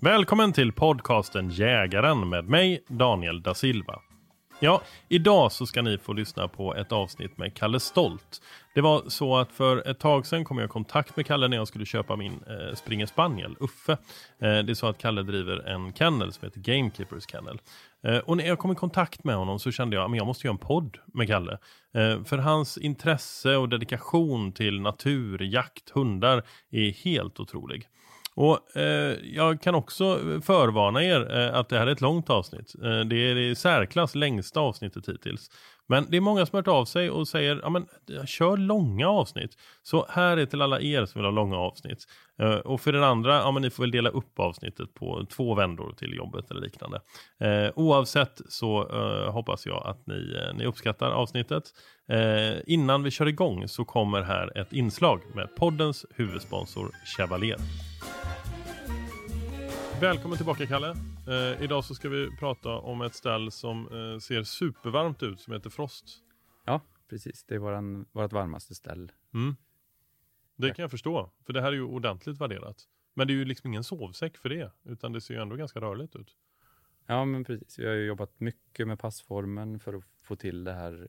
Välkommen till podcasten Jägaren med mig, Daniel da Silva. Ja, idag så ska ni få lyssna på ett avsnitt med Kalle Stolt. Det var så att för ett tag sedan kom jag i kontakt med Kalle när jag skulle köpa min eh, Springer Spaniel, Uffe. Eh, det är så att Kalle driver en kennel som heter Gamekeepers Kennel. Eh, och när jag kom i kontakt med honom så kände jag att jag måste göra en podd med Kalle. Eh, för hans intresse och dedikation till natur, jakt, hundar är helt otrolig. Och eh, Jag kan också förvarna er eh, att det här är ett långt avsnitt. Eh, det är det särklass längsta avsnittet hittills. Men det är många som har hört av sig och säger ja, men, eh, kör långa avsnitt. Så här är till alla er som vill ha långa avsnitt. Eh, och för den andra, ja, men ni får väl dela upp avsnittet på två vändor till jobbet eller liknande. Eh, oavsett så eh, hoppas jag att ni, eh, ni uppskattar avsnittet. Eh, innan vi kör igång så kommer här ett inslag med poddens huvudsponsor Chevalier. Välkommen tillbaka Kalle. Eh, idag så ska vi prata om ett ställ som eh, ser supervarmt ut som heter Frost. Ja, precis. Det är våran, vårt varmaste ställ. Mm. Det kan jag förstå, för det här är ju ordentligt värderat. Men det är ju liksom ingen sovsäck för det, utan det ser ju ändå ganska rörligt ut. Ja, men precis. Vi har ju jobbat mycket med passformen för att få till det här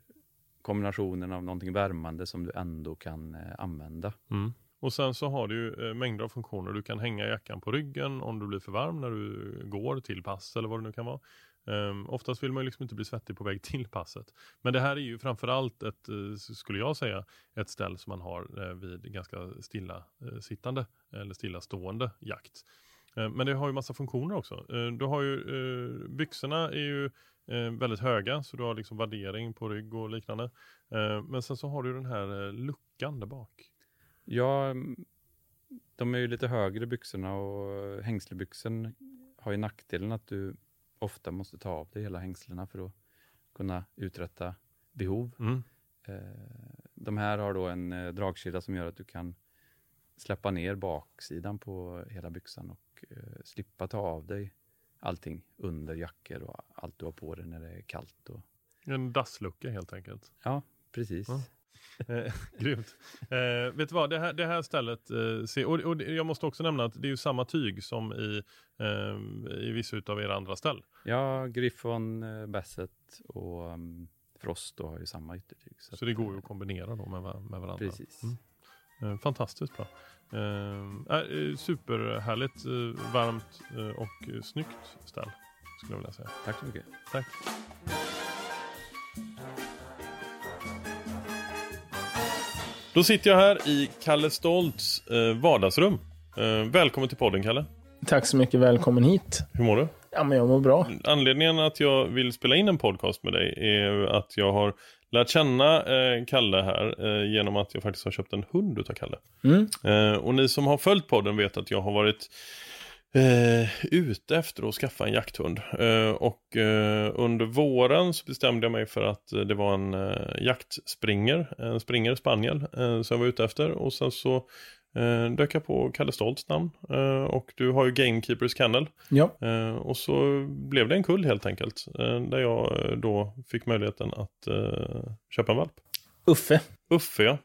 kombinationen av någonting värmande som du ändå kan eh, använda. Mm. Och sen så har du ju eh, mängder av funktioner. Du kan hänga jackan på ryggen om du blir för varm när du går till pass eller vad det nu kan vara. Um, oftast vill man ju liksom inte bli svettig på väg till passet. Men det här är ju framförallt ett, eh, skulle jag säga, ett ställ som man har eh, vid ganska stilla sittande eller stillastående jakt. Ehm, men det har ju massa funktioner också. Ehm, du har ju, byxorna är ju väldigt höga så du har liksom värdering på rygg och liknande. Men sen så har du den här luckan där bak. Ja, mm, de är ju lite högre byxorna och hängslebyxen har ju nackdelen att du ofta måste ta av dig hela hängslena för att kunna uträtta behov. Mm. Eh, De här har då en eh, dragkedja som gör att du kan släppa ner baksidan på hela byxan och eh, slippa ta av dig allting under jackor och allt du har på dig när det är kallt. Och, En dasslucka helt enkelt. ja, precis. Ja. Eh, grymt. Eh, vet du vad, det här, det här stället, eh, ser, och, och jag måste också nämna att det är ju samma tyg som i, eh, i vissa av era andra ställ. Ja, Griffon, eh, Basset och um, Frost då har ju samma yttertyg. Så det går ju att kombinera då med, med varandra. Precis. Mm. Eh, fantastiskt bra. Eh, eh, superhärligt, eh, varmt eh, och eh, snyggt ställ skulle jag vilja säga. Tack så mycket. Tack. Då sitter jag här i Kalle Stolts eh, vardagsrum. Eh, välkommen till podden Kalle. Tack så mycket, välkommen hit. Hur mår du? Ja, men jag mår bra. Anledningen att jag vill spela in en podcast med dig är att jag har lärt känna eh, Kalle här eh, genom att jag faktiskt har köpt en hund utav Kalle. Mm. Eh, och ni som har följt podden vet att jag har varit eh, ute efter att skaffa en jakthund. Eh, och eh, under våren så bestämde jag mig för att eh, det var en eh, jaktspringer, en springer spaniel eh, som jag var ute efter. Och sen så eh, dök jag på Kalle Stolts namn. Eh, och du har ju Gamekeepers Kennel. Ja. Eh, och så blev det en kull helt enkelt. Där jag då fick möjligheten att köpa en valp. Uffe. Uffe ja.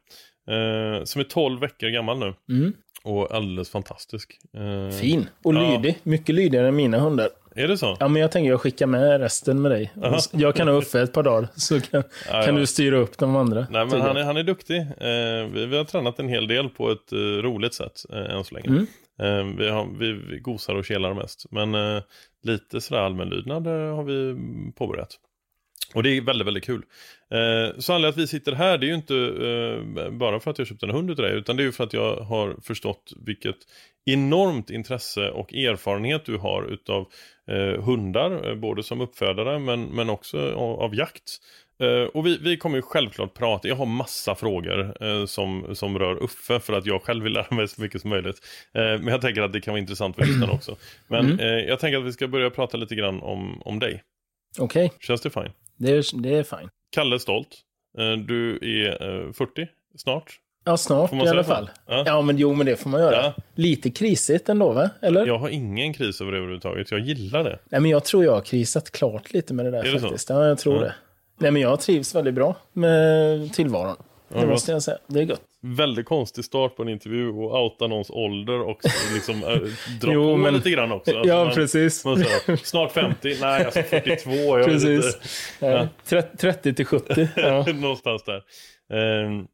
Som är 12 veckor gammal nu. Mm. Och alldeles fantastisk. Eh, Fin. Och Ja. lydig. Mycket lydigare än mina hundar. Är det så? Ja, men jag tänker jag skickar med resten med dig. Aha. Jag kan ha Uffe ett par dagar, så kan, Ja, kan ja. du styra upp de andra. Nej men han är, han är duktig. Eh, vi, vi har tränat en hel del på ett eh, roligt sätt eh, än så länge. Mm. Eh, vi, har, vi, vi gosar och kelar mest. Men eh, lite sådär allmänlydnad eh, har vi påbörjat. Och det är väldigt, väldigt kul. Eh, så anledningen att vi sitter här, det är ju inte eh, bara för att jag köpte en hund utav dig, utan det är ju för att jag har förstått vilket enormt intresse och erfarenhet du har utav eh, hundar, både som uppfödare men, men också av, av jakt. Och vi, vi kommer ju självklart prata, jag har massa frågor som, som rör Uffe för att jag själv vill lära mig så mycket som möjligt. Men jag tänker att det kan vara intressant för lyssnarna också. Men eh, jag tänker att vi ska börja prata lite grann om, om dig. Okej, Känns det fine? Det, är, det är fine. Kalle Stolt, eh, du är eh, 40 snart. Ja, snart i alla så? fall. Ja. Ja. men jo, men det får man göra. Ja. Lite krisigt ändå, va? Eller? Jag har ingen kris över det överhuvudtaget, jag gillar det. Nej, men jag tror jag har krisat klart lite med det där Är det faktiskt. Ja, jag tror Ja. det. Nej, men jag trivs väldigt bra med tillvaron. Det måste jag säga. Det är gött. Väldigt konstig start på en intervju och outa någons ålder och liksom äh, dra Jo, på men- lite grann också. Alltså, ja, man- precis. man säger, snart 50, nej alltså 42. Jag vet Precis. Ja. 30 30 till 70. Ja. Någonstans där. Ehm,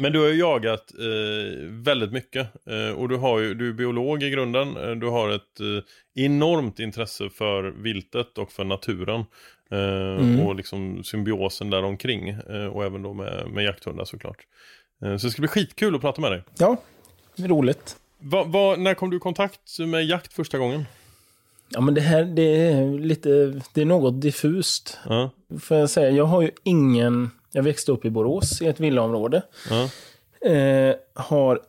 men du har ju jagat eh, väldigt mycket eh, och du, har ju, du är biolog i grunden. Eh, du har ett eh, enormt intresse för viltet och för naturen. Eh, Och liksom symbiosen där omkring eh, och även då med, med jakthundar såklart. Eh, så det ska bli skitkul att prata med dig. ja, roligt. Va, va, när kom du i kontakt med jakt första gången? Ja, men det här det är lite, det är något diffust. Ja, Får jag säga, jag har ju ingen, jag växte upp i Borås i ett villaområde. ja, Eh, har,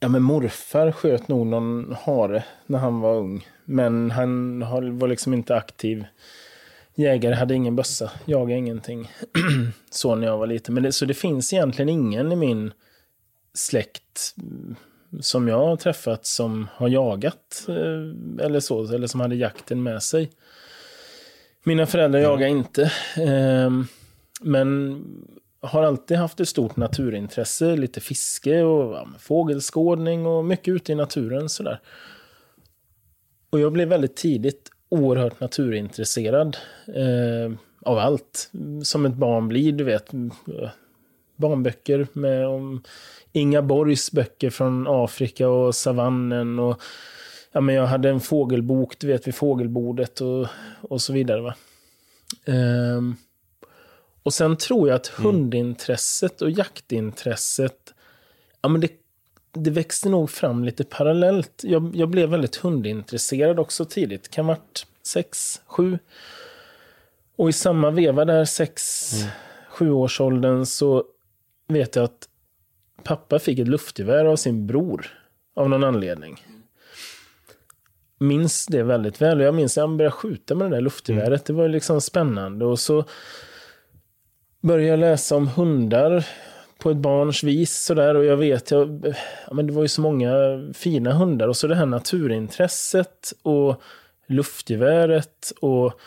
ja men morfar sköt nog någon hare när han var ung. Men han har, var liksom inte aktiv jägare, hade ingen bössa, jagade ingenting. så när jag var liten. Men det, så det finns egentligen ingen i min släkt mm, som jag har träffat som har jagat eh, eller så, eller som hade jakten med sig. Mina föräldrar jagar inte. ehm, men har alltid haft ett stort naturintresse, lite fiske och ja, fågelskådning och mycket ute i naturen sådär. Och jag blev väldigt tidigt oerhört naturintresserad eh, av allt. Som ett barn blir, du vet. eh, Barnböcker med om Inga Borgs böcker från Afrika och savannen och ja, men jag hade en fågelbok, du vet, vid fågelbordet och, och så vidare. Va? Ehm, och sen tror jag att hundintresset och jaktintresset, ja men det, det växte nog fram lite parallellt. Jag, jag blev väldigt hundintresserad också tidigt, kan varit sex, sju. Och i samma veva där, sex, sju årsåldern så vet jag att pappa fick ett luftgevär av sin bror. Av någon anledning. Minns det väldigt väl. Jag minns att han började skjuta med det där luftgeväret. Det var liksom spännande. Och så började jag läsa om hundar på ett barns vis. Sådär. Och jag vet, jag, ja, men det var ju så många fina hundar. Och så det här naturintresset och luftgeväret och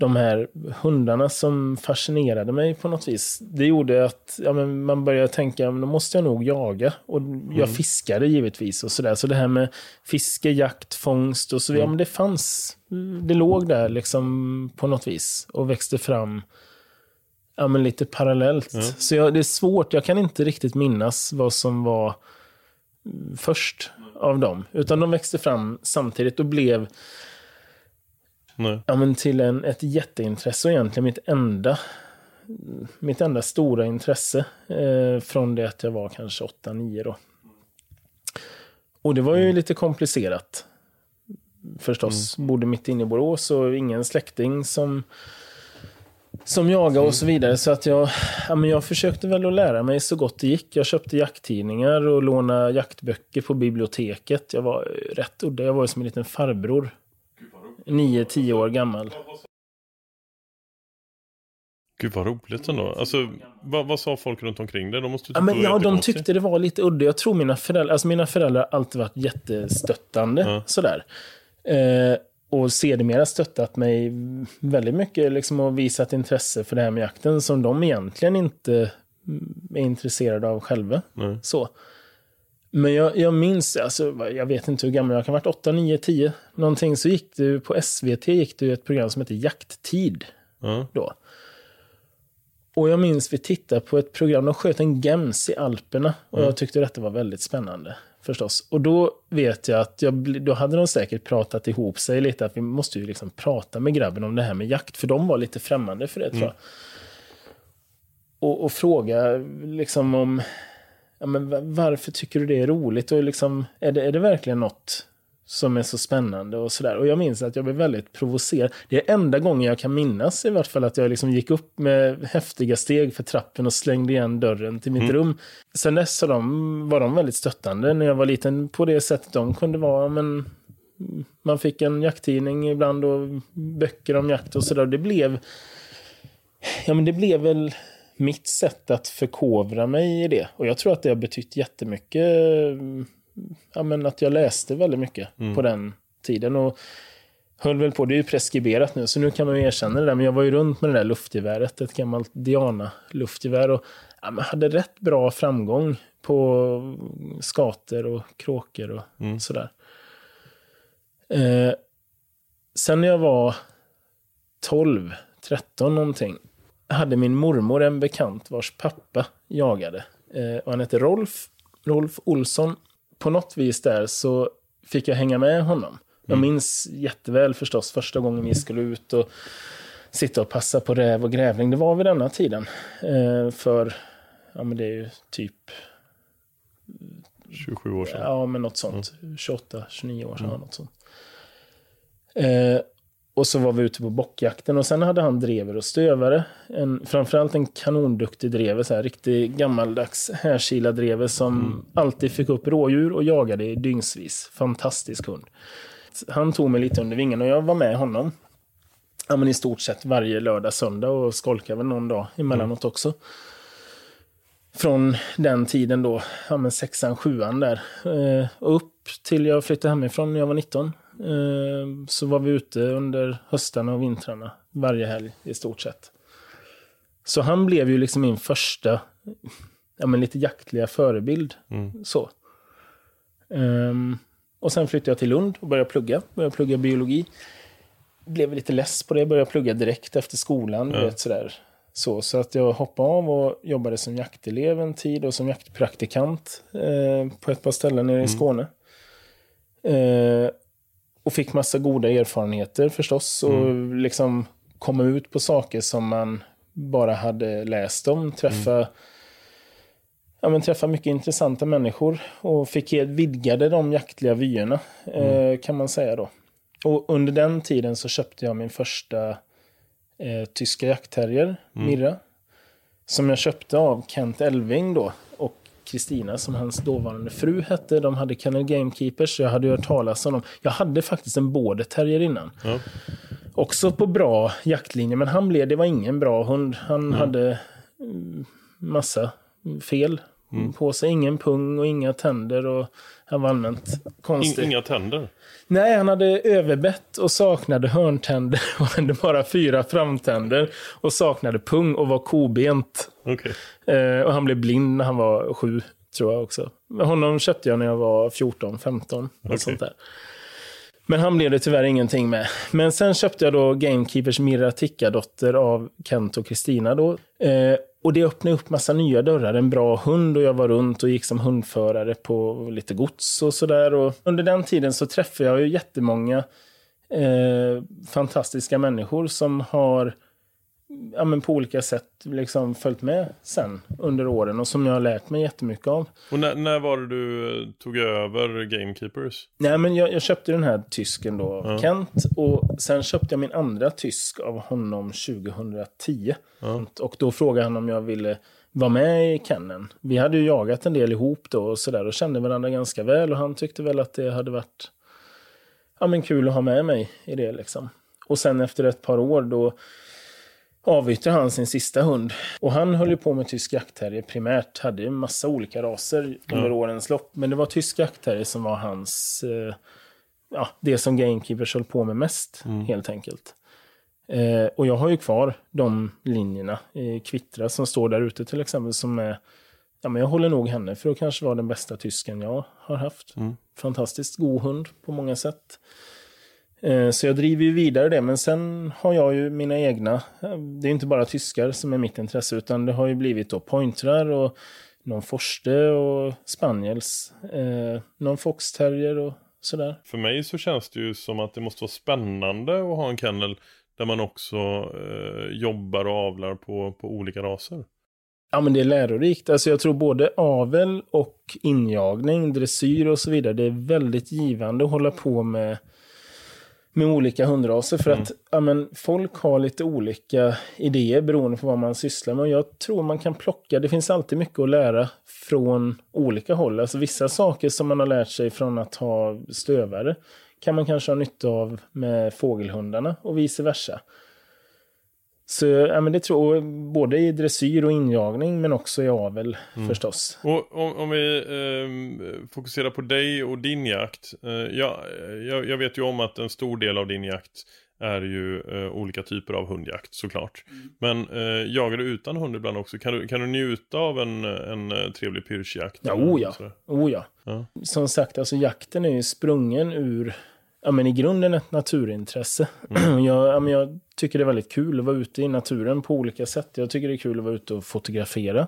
de här hundarna som fascinerade mig på något vis. Det gjorde att ja, men man började tänka, då måste jag nog jaga. Och jag fiskade givetvis och sådär. Så det här med fiske, jakt, fångst och så vidare, ja, men det fanns. Det låg där liksom på något vis och växte fram ja, men lite parallellt. Så jag, det är svårt, jag kan inte riktigt minnas vad som var mm, först av dem. Utan de växte fram samtidigt och blev nej. ja, men till en, ett jätteintresse och egentligen mitt enda, mitt enda stora intresse eh, från det att jag var kanske 8-9 då. Och det var ju lite komplicerat. förstås. Bodde mitt inne i Borås och ingen släkting som, som jagade och så vidare. Så att jag, ja, men jag försökte väl att lära mig så gott det gick. Jag köpte jakttidningar och lånade jaktböcker på biblioteket. Jag var rätt udda. Jag var som en liten farbror. Nio, tio år gammal. Gud vad roligt ändå. Alltså, vad, vad sa folk runt omkring dig? De måste Ja, men, ja, de tyckte det var lite udda. Jag tror mina föräldrar, alltså mina föräldrar har alltid varit jättestöttande. Ja. Sådär. Eh, och sedermera stöttat mig väldigt mycket liksom, och visat intresse för det här med jakten som de egentligen inte mm, är intresserade av själva. Nej. Så. Men jag, jag minns, alltså, jag vet inte hur gammal jag kan ha varit, 8, 9, 10. Någonting så gick det ju- på SVT gick det ett program som heter Jakttid Ja. då. Och jag minns vi tittade på ett program, de sköt en gems i Alperna. Och jag tyckte detta var väldigt spännande. Förstås. Och då vet jag att jag, då hade de säkert pratat ihop sig lite. Att vi måste ju liksom prata med grabben om det här med jakt. För de var lite främmande för det tror jag. Och, och fråga liksom om ja, men va- varför tycker du det är roligt? Och liksom, är, det, är det verkligen något som är så spännande och sådär. Och jag minns att jag blev väldigt provocerad. Det är enda gången jag kan minnas i vart fall att jag liksom gick upp med häftiga steg för trappen och slängde igen dörren till mitt rum. Sen dess de, var de väldigt stöttande när jag var liten på det sättet de kunde vara. Men man fick en jakttidning ibland och böcker om jakt och sådär. Det blev, ja men det blev väl mitt sätt att förkovra mig i det. Och jag tror att det har betytt jättemycket. Ja, men att jag läste väldigt mycket på den tiden. Och höll väl på, det är ju preskriberat nu, så nu kan man ju erkänna det där. Men jag var ju runt med det där luftgeväret, ett gammalt Diana-luftgevär. Och ja, men hade rätt bra framgång på skater och kråkor och sådär. Eh, sen när jag var 12, 13 någonting, hade min mormor en bekant vars pappa jagade. Eh, och han hette Rolf, Rolf Olsson. På något vis där så fick jag hänga med honom. Jag minns jätteväl förstås första gången vi skulle ut och sitta och passa på räv och grävling. Det var vid denna tiden. Eh, för, ja men det är ju typ 27 år sedan. Ja, men något sånt. 28, 29 år sedan. Något sånt. Eh, och så var vi ute på bockjakten och sen hade han drever och stövare. En, framförallt en kanonduktig drever, så här, riktig gammaldags härkilad drever som alltid fick upp rådjur och jagade i dygnsvis. Fantastisk hund. Han tog mig lite under vingen och jag var med honom. Ja, men I stort sett varje lördag, söndag och skolkade väl någon dag emellanåt också från den tiden då, ja men sexan, sjuan där. Eh, upp till jag flyttade hemifrån när jag var 19. Eh, så var vi ute under höstarna och vintrarna varje helg i stort sett. Så han blev ju liksom min första, ja men lite jaktliga förebild. Så. Ehm, och sen flyttade jag till Lund och började plugga. Började plugga biologi. Blev lite less på det, började plugga direkt efter skolan. Du vet, sådär. Så, så att jag hoppade av och jobbade som jaktelev en tid och som jaktpraktikant eh, på ett par ställen nere i Skåne. Eh, och fick massa goda erfarenheter förstås. Och liksom komma ut på saker som man bara hade läst om. Träffa, ja, men träffa mycket intressanta människor. Och fick vidgade de jaktliga vyerna, eh, kan man säga då. Och under den tiden så köpte jag min första eh, tyska jaktterrier, Mirra. Som jag köpte av Kent Elving då. Kristina som hans dåvarande fru hette. De hade Kennel Gamekeepers, jag hade hört talas om dem. Jag hade faktiskt en border terrier innan. Ja. Också på bra jaktlinje, men han blev, det var ingen bra hund. Han hade mm, massa fel på sig. Ingen pung och inga tänder. Och han var allmänt konstig. In, inga tänder. Nej, han hade överbett och saknade hörntänder och hade bara fyra framtänder och saknade pung och var kobent. Okej. Eh, och han blev blind när han var sju, tror jag också. Honom köpte jag när jag var 14, 15. något Okej. sånt där. Men han blev det tyvärr ingenting med. Men sen köpte jag då Gamekeepers Mirra Ticka-dotter av Kent och Kristina då. Eh, och det öppnade upp massa nya dörrar. En bra hund och jag var runt och gick som hundförare på lite gods och sådär. Under den tiden så träffade jag ju jättemånga eh, fantastiska människor som har ja, men på olika sätt liksom följt med sen under åren och som jag har lärt mig jättemycket av. Och när, när var det du eh, tog över Gamekeepers? Nej, men jag, jag köpte den här tysken då, Ja. Kent, och sen köpte jag min andra tysk av honom 2010. Ja. Och då frågade han om jag ville vara med i Kennen. Vi hade ju jagat en del ihop då och sådär och kände varandra ganska väl och han tyckte väl att det hade varit ja, men kul att ha med mig i det liksom. Och sen efter ett par år då avyttrade han sin sista hund. Och han höll ju på med tysk jaktterrier primärt. Hade ju massa olika raser under Ja. årens lopp. Men det var tysk jaktterrier som var hans... Eh, ja, det som Gamekeepers höll på med mest, helt enkelt. Eh, och jag har ju kvar de linjerna i Kvittra som står där ute till exempel. Som är, ja, men jag håller nog henne för att kanske vara den bästa tysken jag har haft. Fantastiskt god hund på många sätt. Eh, Så jag driver ju vidare det, men sen har jag ju mina egna. Det är inte bara tyskar som är mitt intresse, utan det har ju blivit då pointrar och någon forste och spaniels. Eh, någon foxterrier och sådär. För mig så känns det ju som att det måste vara spännande att ha en kennel där man också eh, jobbar och avlar på, på olika raser. Ja, men det är lärorikt. Alltså jag tror både avel och injagning, dressyr och så vidare. Det är väldigt givande att hålla på med, med olika hundraser. För att ja, men, folk har lite olika idéer beroende på vad man sysslar med. Och jag tror man kan plocka, det finns alltid mycket att lära från olika håll. Alltså vissa saker som man har lärt sig från att ha stövare kan man kanske ha nytta av med fågelhundarna och vice versa. Så ja, men det tror jag, både i dressyr och injagning, men också i avel förstås. Och om, om vi ehm, fokuserar på dig och din jakt. Eh, jag, jag, jag vet ju om att en stor del av din jakt är ju eh, olika typer av hundjakt såklart. Men eh, jagar du utan hund ibland också? Kan du, kan du njuta av en, en eh, trevlig pyrschjakt? Ja, oh ja. Oh ja. Ja. Som sagt, alltså jakten är ju sprungen ur, ja men i grunden ett naturintresse. jag, ja, men jag tycker det är väldigt kul att vara ute i naturen på olika sätt. Jag tycker det är kul att vara ute och fotografera.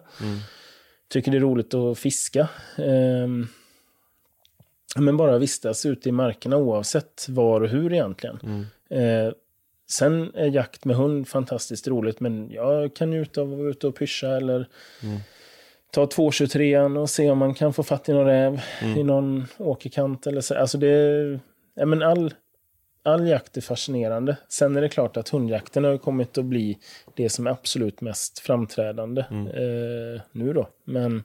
Tycker det är roligt att fiska. Ehm, men bara vistas ute i markerna oavsett var och hur egentligen. Eh, sen är jakt med hund fantastiskt roligt, men jag kan njuta av att vara ute och pyscha eller ta 223 och se om man kan få fatt i någon räv i någon åkerkant eller så. Alltså det, ja, men all, all jakt är fascinerande. Sen är det klart att hundjakten har kommit att bli det som är absolut mest framträdande eh, nu då. Men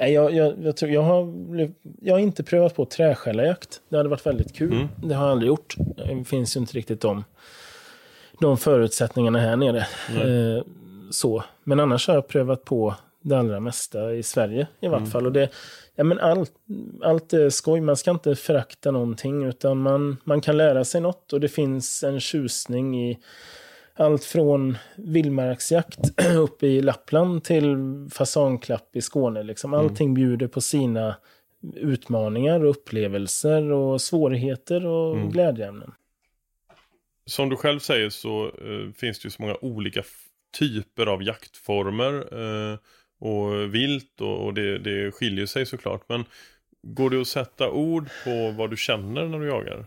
nej, jag, jag, jag, tror, jag, har, jag har inte prövat på träskällarjakt. Det hade varit väldigt kul. Det har jag aldrig gjort. Det finns ju inte riktigt de, de förutsättningarna här nere. Eh, så. Men annars har jag prövat på det allra mesta i Sverige i vart fall. Och det, ja, men allt, allt är skoj. Man ska inte förakta någonting utan man, man kan lära sig något och det finns en tjusning i allt från vildmarksjakt uppe i Lappland till fasanklapp i Skåne. Liksom. Allting bjuder på sina utmaningar och upplevelser och svårigheter och glädjeämnen. Som du själv säger så eh, finns det ju så många olika typer av jaktformer eh, och vilt och, och det, det skiljer sig såklart. Men går det att sätta ord på vad du känner när du jagar?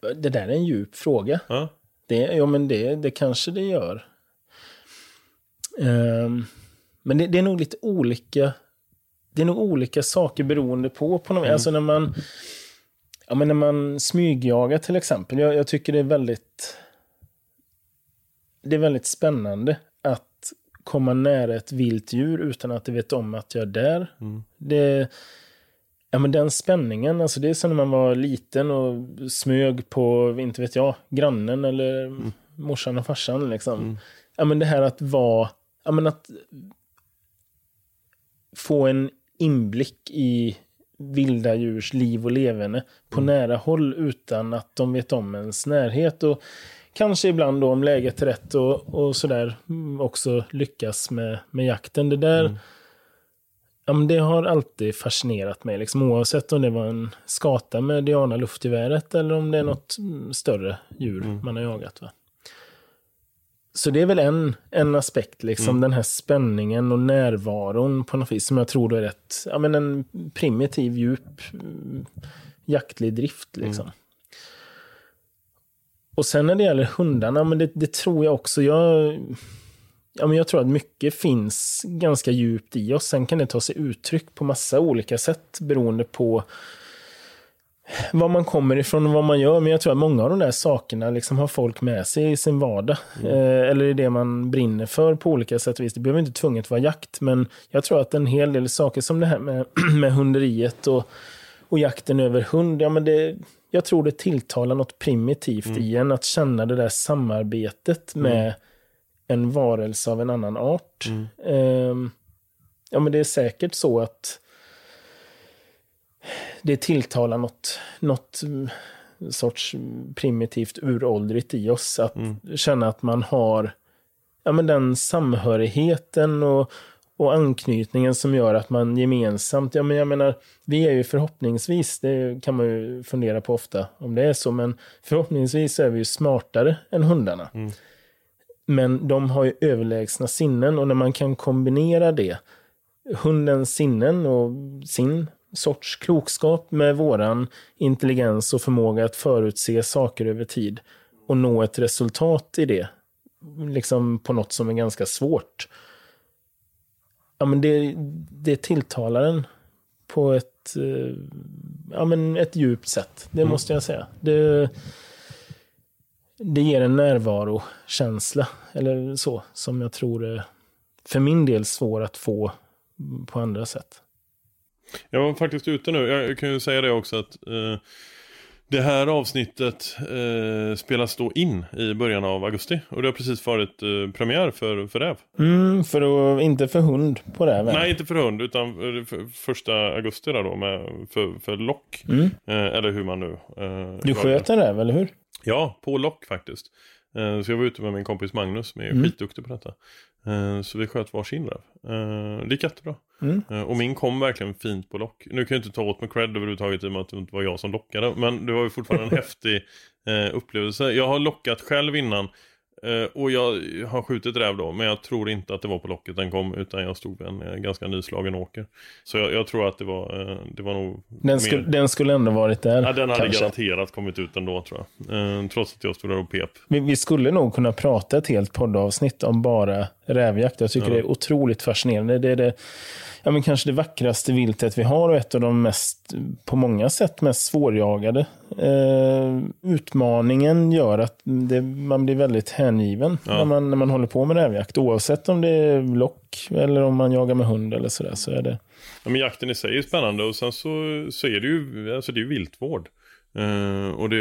Det där är en djup fråga. Ja? Det, ja, men det, det kanske det gör. Ehm, men det, det är nog lite olika. Det är nog olika saker beroende på. på något, Alltså när man, ja, men när man smygjagar till exempel. Jag, jag tycker det är väldigt det är väldigt spännande komma nära ett vilt djur utan att det vet om att jag är där. Det, ja, men den spänningen, alltså det är som när man var liten och smög på, inte vet jag, grannen eller morsan och farsan. Liksom. Ja, men det här att vara, ja, men att få en inblick i vilda djurs liv och leverne på nära håll utan att de vet om ens närhet. Och kanske ibland då om läget är rätt och, och sådär mm, också lyckas med, med jakten. Det där ja, men det har alltid fascinerat mig, liksom, oavsett om det var en skata med Diana luftgeväret eller om det är något mm, större djur man har jagat. Va? Så det är väl en, en aspekt, liksom, den här spänningen och närvaron på något vis, som jag tror då är rätt, ja, men en primitiv, djup, mm, jaktlig drift. Liksom. Och sen när det gäller hundarna, men det, det tror jag också. Jag, ja, men jag tror att mycket finns ganska djupt i oss. Sen kan det ta sig uttryck på massa olika sätt beroende på var man kommer ifrån och vad man gör. Men jag tror att många av de där sakerna liksom har folk med sig i sin vardag. Mm. Eh, eller i det man brinner för på olika sätt och vis. Det behöver inte tvunget vara jakt, men jag tror att en hel del saker som det här med, med hunderiet och, och jakten över hund, ja men det, jag tror det tilltalar något primitivt mm. i en att känna det där samarbetet mm. med en varelse av en annan art. Mm. Eh, ja men det är säkert så att det tilltalar något, något sorts primitivt uråldrigt i oss. Att mm. känna att man har ja, men den samhörigheten och, och anknytningen som gör att man gemensamt, ja men jag menar, vi är ju förhoppningsvis, det kan man ju fundera på ofta om det är så, men förhoppningsvis är vi ju smartare än hundarna. Mm. Men de har ju överlägsna sinnen och när man kan kombinera det, hundens sinnen och sin sorts klokskap med våran intelligens och förmåga att förutse saker över tid och nå ett resultat i det. Liksom på något som är ganska svårt. Ja, men det, det tilltalar en på ett, eh, ja, men ett djupt sätt. Det mm. måste jag säga. Det, det ger en närvarokänsla, eller så, som jag tror är för min del svår att få på andra sätt. Jag var faktiskt ute nu, jag kan ju säga det också att eh, det här avsnittet eh, spelas då in i början av augusti. Och det har precis varit eh, premiär för, för räv. Mm, för att, inte för hund på räv? Nej, inte för hund, utan för, första augusti där då med, för, för lock. Mm. Eh, eller hur man nu... Eh, du sköt en räv, eller hur? Ja, på lock faktiskt. Eh, så jag var ute med min kompis Magnus som är mm. skitduktig på detta. Eh, så vi sköt varsin räv. Det gick jättebra. Mm. Eh, och min kom verkligen fint på lock. Nu kan jag inte ta åt mig cred överhuvudtaget i och med att det inte var jag som lockade. Men det var ju fortfarande en häftig eh, upplevelse. Jag har lockat själv innan. Eh, och jag har skjutit räv då, men jag tror inte att det var på locket den kom, utan jag stod vid en eh, ganska nyslagen åker. Så jag, jag, tror att det var, eh, det var nog... Den, skulle, den skulle ändå varit där? Ja, den hade kanske. garanterat kommit ut ändå, tror jag. trots att jag stod där och pep. Vi, vi, skulle nog kunna prata ett helt poddavsnitt om bara rävjakt. Jag tycker ja. det är otroligt fascinerande. Det är det ja, men kanske det vackraste viltet vi har och ett av de mest, på många sätt mest svårjagade. Eh, utmaningen gör att det, man blir väldigt hängiven ja. när, man, när man håller på med rävjakt. Oavsett om det är lock eller om man jagar med hund eller sådär. Så är det. Ja, men jakten i sig är spännande och sen så, så är det ju, alltså det är viltvård. Uh, och det,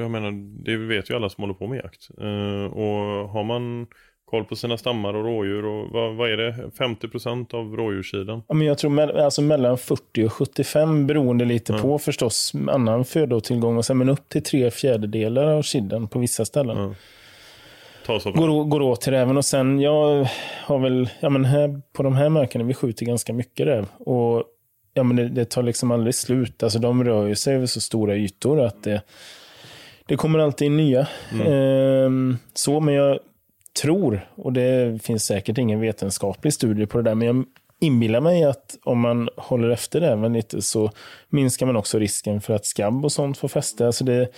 jag menar, det vet ju alla som håller på med jakt. Uh, och har man koll på sina stammar och rådjur. Och vad, vad är det? 50% av rådjurssidan? Ja, men jag tror me alltså mellan 40 och 75 beroende lite ja. på förstås annan födotillgång. Och sen, men upp till tre fjärdedelar av sidan på vissa ställen. Ja. Går, går åt till räven. Och sen, jag har väl, ja men här, på de här markerna, vi skjuter ganska mycket räv. Och ja, men det, det tar liksom aldrig slut. Alltså de rör ju sig över så stora ytor att det, det kommer alltid nya. Mm. Ehm, så, men jag tror, och det finns säkert ingen vetenskaplig studie på det där, men jag inbillar mig att om man håller efter det även lite så minskar man också risken för att skabb och sånt får fäste. Alltså det,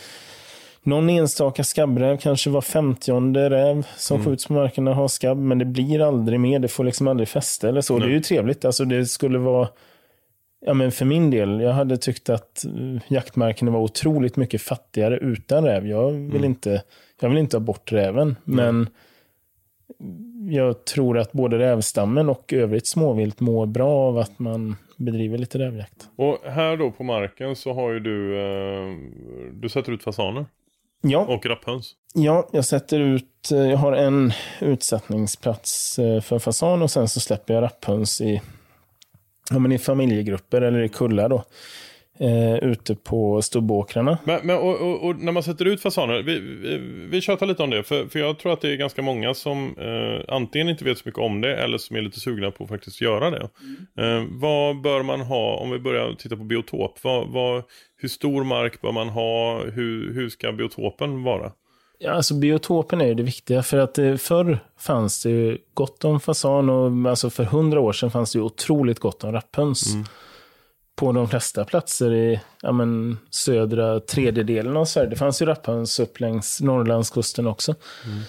någon enstaka skabbräv, kanske var femtionde räv som mm. skjuts på markerna har skabb, men det blir aldrig mer. Det får liksom aldrig fäste eller så. Nej. Det är ju trevligt. Alltså det skulle vara, ja men för min del, jag hade tyckt att eh, jaktmarkerna var otroligt mycket fattigare utan räv. Jag vill, mm. inte, jag vill inte ha bort räven, men mm jag tror att både rävstammen och övrigt småvilt mår bra av att man bedriver lite rävjakt. Och här då på marken så har ju du, eh, du sätter ut fasaner. Ja. Och rapphöns. Ja, jag sätter ut, eh, jag har en utsättningsplats eh, för fasan och sen så släpper jag rapphöns i, ja, men i familjegrupper eller i kullar då eh, ute på stubbåkrarna. Men, men och, och, och, när man sätter ut fasaner, vi, vi, vi tjatar lite om det, för, för jag tror att det är ganska många som eh, antingen inte vet så mycket om det eller som är lite sugna på att faktiskt göra det. Mm. Eh, vad bör man ha, om vi börjar titta på biotop, vad, vad, hur stor mark bör man ha, hur, hur ska biotopen vara? Ja, alltså biotopen är ju det viktiga för att eh, förr fanns det ju gott om fasan och alltså för hundra år sedan fanns det ju otroligt gott om rapphöns. Mm. På de flesta platser i ja, men, södra tredjedelen av Sverige. Det fanns ju rapphöns upp längs Norrlandskusten också. Mm.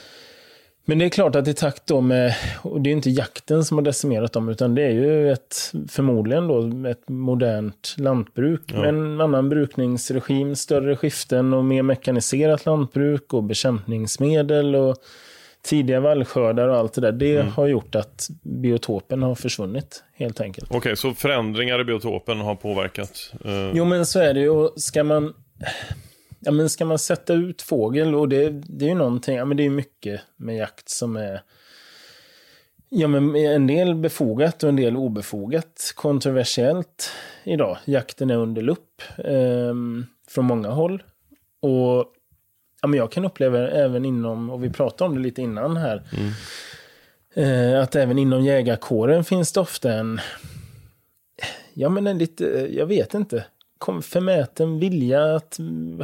Men det är klart att i takt då med, och det är inte jakten som har decimerat dem, utan det är ju ett, förmodligen då ett modernt lantbruk ja. med en annan brukningsregim, större skiften och mer mekaniserat lantbruk och bekämpningsmedel och tidiga vallskördar och allt det där. Det mm. har gjort att biotopen har försvunnit helt enkelt. Okej, okay, så förändringar i biotopen har påverkat? Uh... Jo, men så är det ju. Och ska man ja, men ska man sätta ut fågel, och det, det är ju någonting, ja, men det är mycket med jakt som är Ja, men en del befogat och en del obefogat. Kontroversiellt idag. Jakten är under lupp eh, från många håll. Och ja, men jag kan uppleva även inom, och vi pratade om det lite innan här, mm. eh, att även inom jägarkåren finns det ofta en, ja men en lite, jag vet inte, förmäten vilja att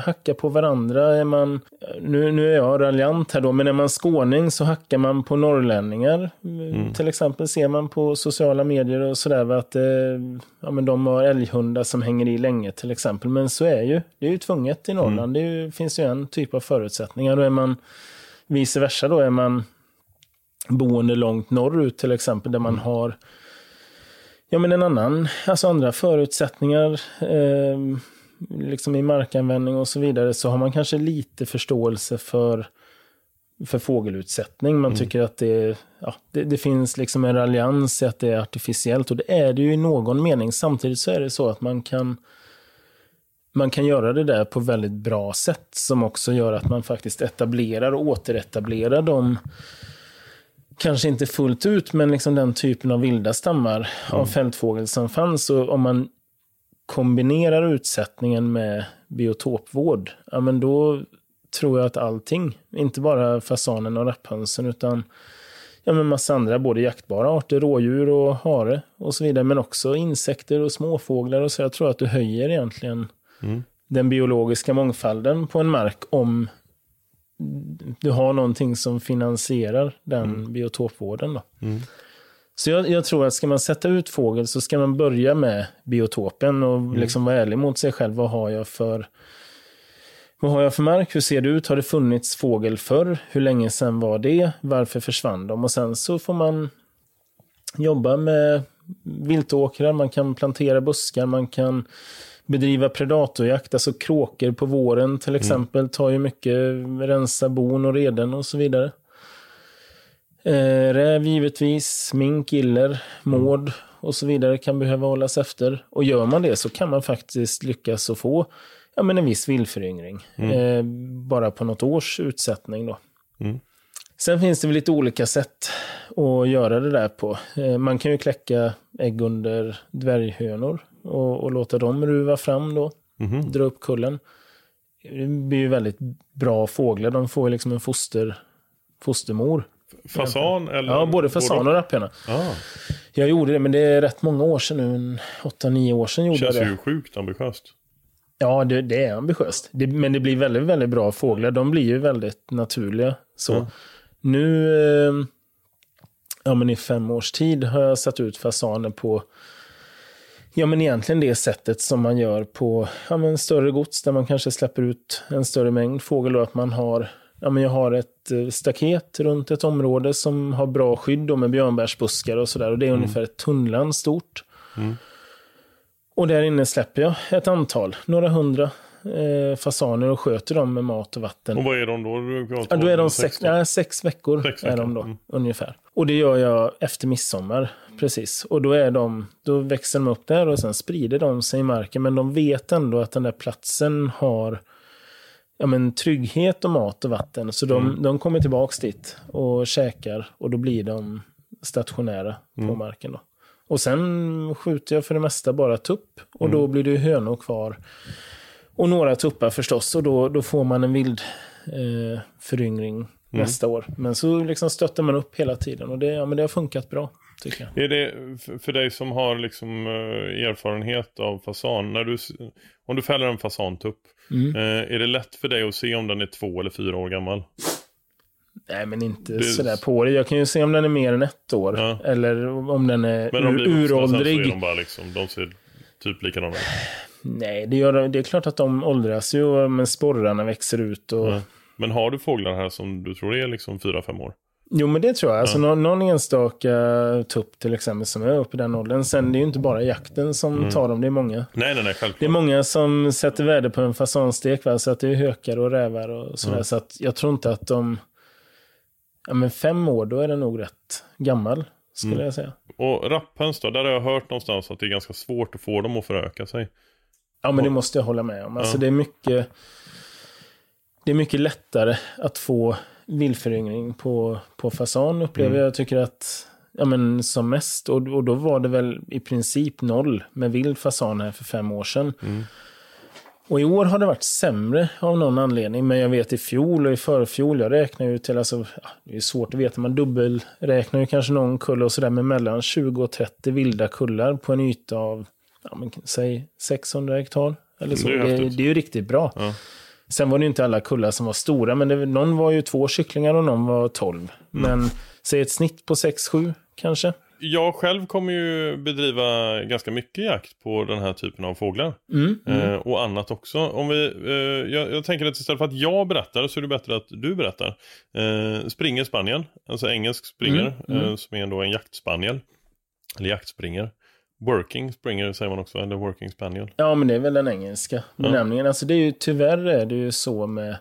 hacka på varandra. Är man, nu, nu är jag raljant här då, men är man skåning så hackar man på norrlänningar. Mm. Till exempel ser man på sociala medier och sådär att eh, ja, men de har älghundar som hänger i länge till exempel. Men så är ju, det är ju tvunget i Norrland. Mm. Det ju, finns ju en typ av förutsättningar. Och är man vice versa då, är man boende långt norrut till exempel, där man mm. har Ja, men en annan, alltså andra förutsättningar, eh, liksom i markanvändning och så vidare, så har man kanske lite förståelse för, för fågelutsättning. Man mm. tycker att det, ja, det, det, finns liksom en raljans i att det är artificiellt, och det är det ju i någon mening. Samtidigt så är det så att man kan man kan göra det där på väldigt bra sätt som också gör att man faktiskt etablerar och återetablerar de kanske inte fullt ut, men liksom den typen av vilda stammar mm. av fältfågel som fanns. Och om man kombinerar utsättningen med biotopvård, ja men då tror jag att allting, inte bara fasanen och rapphönsen, utan ja, men massa andra, både jaktbara arter, rådjur och hare och så vidare, men också insekter och småfåglar och så. Jag tror att du höjer egentligen mm. den biologiska mångfalden på en mark om du har någonting som finansierar den mm. biotopvården. Då. Mm. Så jag, jag, tror att ska man sätta ut fågel så ska man börja med biotopen och mm. liksom vara ärlig mot sig själv. Vad har jag för vad har jag för mark? Hur ser det ut? Har det funnits fågel förr? Hur länge sedan var det? Varför försvann de? Och sen så får man jobba med viltåkrar, man kan plantera buskar, man kan bedriva predatorjakt, alltså kråkor på våren till mm. exempel, mm. tar ju mycket, rensa bon och reden och så vidare. Eh, räv givetvis, mink, iller, mård och så vidare kan behöva hållas efter. Och gör man det så kan man faktiskt lyckas att få ja, men en viss villföryngring. Mm. Eh, bara på något års utsättning då. Mm. Sen finns det väl lite olika sätt att göra det där på. Eh, man kan ju kläcka ägg under dvärghönor och, och låta dem ruva fram då. Mm. Dra upp kullen. Det blir ju väldigt bra fåglar. De får ju liksom en foster, fostermor. Fasan eller? Ja, både fasan och rapphjärna. Ah. Jag gjorde det, men det är rätt många år sedan nu. 8-9 år sedan gjorde Känns jag det. Känns ju sjukt ambitiöst. Ja, det, det är ambitiöst. Det, men det blir väldigt, väldigt bra fåglar. De blir ju väldigt naturliga. Så mm. nu, eh, ja men i fem års tid har jag satt ut fasaner på Ja, men egentligen det sättet som man gör på ja, men större gods där man kanske släpper ut en större mängd fågel och att man har Ja, men jag har ett eh, staket runt ett område som har bra skydd med björnbärsbuskar och sådär. Och det är mm. ungefär ett tunnland stort. Mm. Och där inne släpper jag ett antal, några hundra eh, fasaner och sköter dem med mat och vatten. Och vad är de då? Ja, då är de sex, nej, sex veckor. Sex veckor. Är de då, mm. ungefär. Och det gör jag efter midsommar. Precis. Och då, är de, då växer de upp där och sen sprider de sig i marken. Men de vet ändå att den där platsen har ja, men, trygghet och mat och vatten. Så de, mm. de kommer tillbaka dit och käkar och då blir de stationära mm. på marken. Då. Och sen skjuter jag för det mesta bara tupp och mm. då blir det hönor kvar. Och några tuppar förstås och då, då får man en vild eh, föryngring mm. nästa år. Men så liksom stöttar man upp hela tiden och det, ja, men det har funkat bra. Tycker jag. Är det för dig som har liksom eh, erfarenhet av fasan, när du, om du fäller en fasantupp, mm. Eh, är det lätt för dig att se om den är två eller fyra år gammal? Nej, men inte det... sådär på det. Jag kan ju se om den är mer än ett år. Ja. Eller om den är men ur, uråldrig. Så är de bara liksom, de ser typ likadana? Nej, det, gör, det är klart att de åldras ju, men sporrarna växer ut. Och... Ja. Men har du fåglar här som du tror är liksom 4-5 år? Jo, men det tror jag. Alltså, någon, någon enstaka tupp till exempel som är uppe i den åldern. Sen det är ju inte bara jakten som Mm. tar dem, det är många. Nej, nej, nej, självklart. Det är många som sätter värde på en fasanstek, va? så att det är hökar och rävar och sådär. Så att jag tror inte att de... Ja, men fem år, då är den nog rätt gammal, skulle Mm. jag säga. Och rapphöns då? Där har jag hört någonstans att det är ganska svårt att få dem att föröka sig. Ja, men det måste jag hålla med om. Alltså, Ja. det, är mycket, det är mycket lättare att få vildföryngring på, på fasan, upplever Mm. jag. Tycker att, ja men som mest, och, och då var det väl i princip noll med vild fasan här för fem år sedan. Mm. Och i år har det varit sämre av någon anledning, men jag vet i fjol och i förfjol, jag räknar ju till, alltså, det är svårt att veta, man dubbelräknar ju kanske någon kull och sådär, men mellan 20 och 30 vilda kullar på en yta av, ja men säg 600 hektar. Eller så. Det är Det det är ju riktigt bra. Ja. Sen var det inte alla kullar som var stora, men det, någon var ju två kycklingar och någon var 12. Mm. Men säg ett snitt på 6-7 kanske. Jag själv kommer ju bedriva ganska mycket jakt på den här typen av fåglar. Mm. Eh, och annat också. Om vi, eh, jag, jag tänker att istället för att jag berättar så är det bättre att du berättar. Eh, springer Spanien, alltså engelsk springer, Mm, mm. Eh, som är då en jaktspaniel. Eller jaktspringer. Working springer säger man också, eller working spaniel. Ja, men det är väl den engelska benämningen. Alltså det är ju tyvärr är det ju så med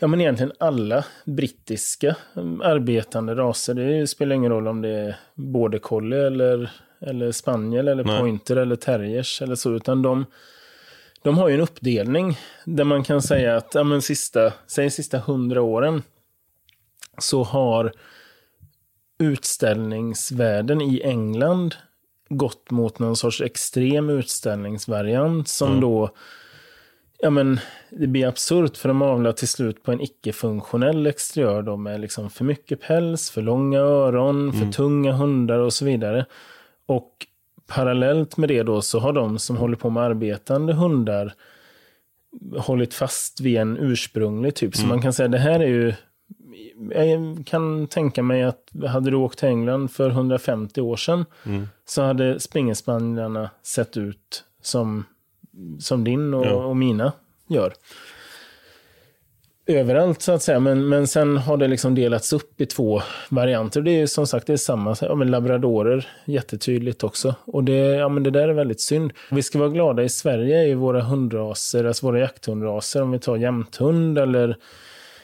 Ja, men egentligen alla brittiska mm, arbetande raser. Det spelar ingen roll om det är border collie eller, eller spaniel eller Nej. pointer eller terriers eller så, utan de, de har ju en uppdelning där man kan säga att, ja men sista, säg sista hundra åren så har utställningsvärden i England gått mot någon sorts extrem utställningsvariant som Mm. då Ja men det blir absurt för de avlar till slut på en icke-funktionell exteriör då med liksom för mycket päls, för långa öron, för tunga hundar och så vidare. Och parallellt med det då så har de som håller på med arbetande hundar hållit fast vid en ursprunglig typ. Så man kan säga det här är ju jag kan tänka mig att hade du åkt till England för 150 år sedan så hade springerspanjorna sett ut som, som din och, Ja. och mina gör. Överallt så att säga, men, men sen har det liksom delats upp i två varianter. Det är ju som sagt det är samma, ja, men labradorer, jättetydligt också. Och det, ja, men det där är väldigt synd. Vi ska vara glada, i Sverige ju våra hundraser, alltså våra jakthundraser, om vi tar jämthund eller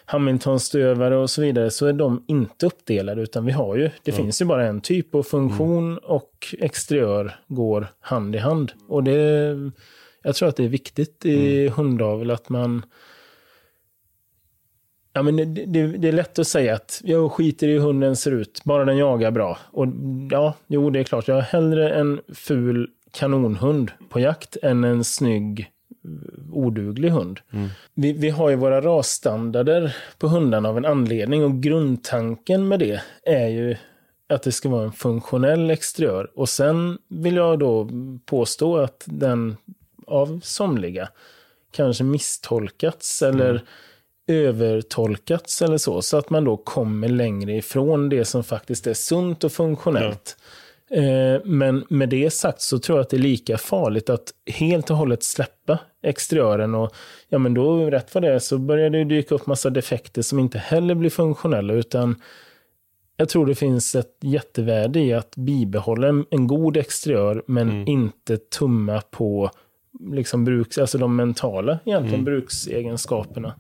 Hamiltonstövare och så vidare, så är de inte uppdelade, utan vi har ju, det finns ju bara en typ och funktion och exteriör går hand i hand. Och det, jag tror att det är viktigt i hundavel att man Ja, men det, det, det är lätt att säga att jag skiter i hur hunden ser ut, bara den jagar bra. Och ja, jo, det är klart, jag har hellre en ful kanonhund på jakt än en snygg oduglig hund. Vi, vi har ju våra rasstandarder på hundarna av en anledning och grundtanken med det är ju att det ska vara en funktionell exteriör. Och sen vill jag då påstå att den av somliga kanske misstolkats eller övertolkats eller så. Så att man då kommer längre ifrån det som faktiskt är sunt och funktionellt. Eh, Men med det sagt så tror jag att det är lika farligt att helt och hållet släppa exteriören och ja men då rätt vad det är så börjar det dyka upp massa defekter som inte heller blir funktionella utan jag tror det finns ett jättevärde i att bibehålla en, en god exteriör men inte tumma på liksom bruks, alltså de mentala egentligen bruksegenskaperna.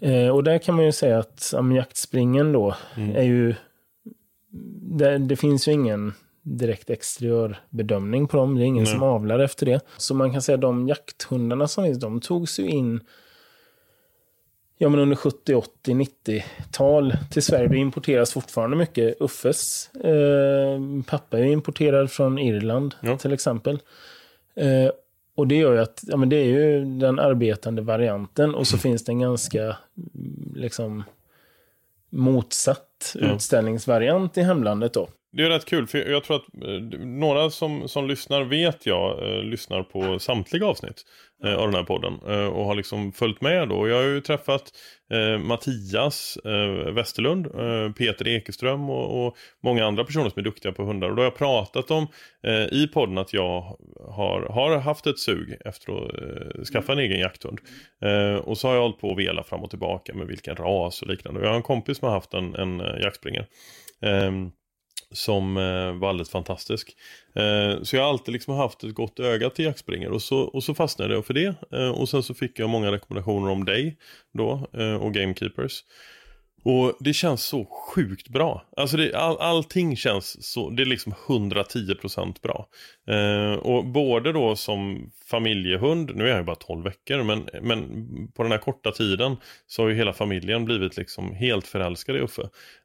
Eh, och där kan man ju säga att ja, jaktspringen då är ju det, det finns ju ingen direkt exteriörbedömning på dem. Det är ingen som avlar efter det. Så man kan säga att de jakthundarna som finns, de togs ju in ja, men under 70, 80, 90-tal till Sverige. Det importeras fortfarande mycket. Uffes eh, pappa är importerad från Irland Ja. till exempel. Eh, och det gör ju att ja, men det är ju den arbetande varianten och så finns det en ganska mm, liksom motsatt utställningsvariant i hemlandet då det är rätt kul för jag tror att eh, några som, som lyssnar vet jag eh, lyssnar på samtliga avsnitt eh, av den här podden eh, och har liksom följt med då. Jag har ju träffat eh, Mattias eh, Westerlund, eh, Peter Ekeström och, och, många andra personer som är duktiga på hundar. Och då har jag pratat om eh, i podden att jag har, har haft ett sug efter att eh, skaffa en egen jakthund. Eh, och så har jag hållit på att vela fram och tillbaka med vilken ras och liknande. Och jag har en kompis som har haft en, en eh, jaktspringer. Ehm, som eh, var alldeles fantastisk. Eh, så jag har alltid liksom haft ett gott öga till jaktspringor och så, och så fastnade jag för det. Eh, och sen så fick jag många rekommendationer om dig då eh, och Gamekeepers. Och det känns så sjukt bra. Alltså det, all, allting känns så, det är liksom 110% bra. Eh, och både då som familjehund, nu är jag ju bara 12 veckor, men, men på den här korta tiden så har ju hela familjen blivit liksom helt förälskade i Uffe.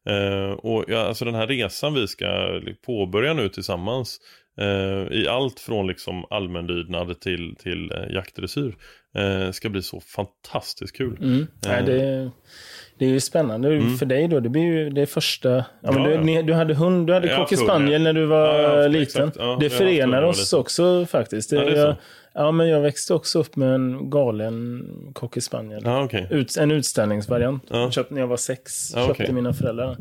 Eh, och ja, alltså den här resan vi ska påbörja nu tillsammans, i allt från liksom allmänlydnad till, till eh, jaktdressyr, eh, ska bli så fantastiskt kul. Mm. Nej, det det är ju spännande mm. för dig då. Det blir ju det första... Ja, ja, du, ja. Ni, du, hade hund, du hade cocker spaniel när du var liten. det förenar oss också faktiskt. Det, jag, ja, men jag växte också upp med en galen cocker spaniel. Okay. Ut, en utställningsvariant. Ja. Köpte när jag var sex. köpte okay. mina föräldrar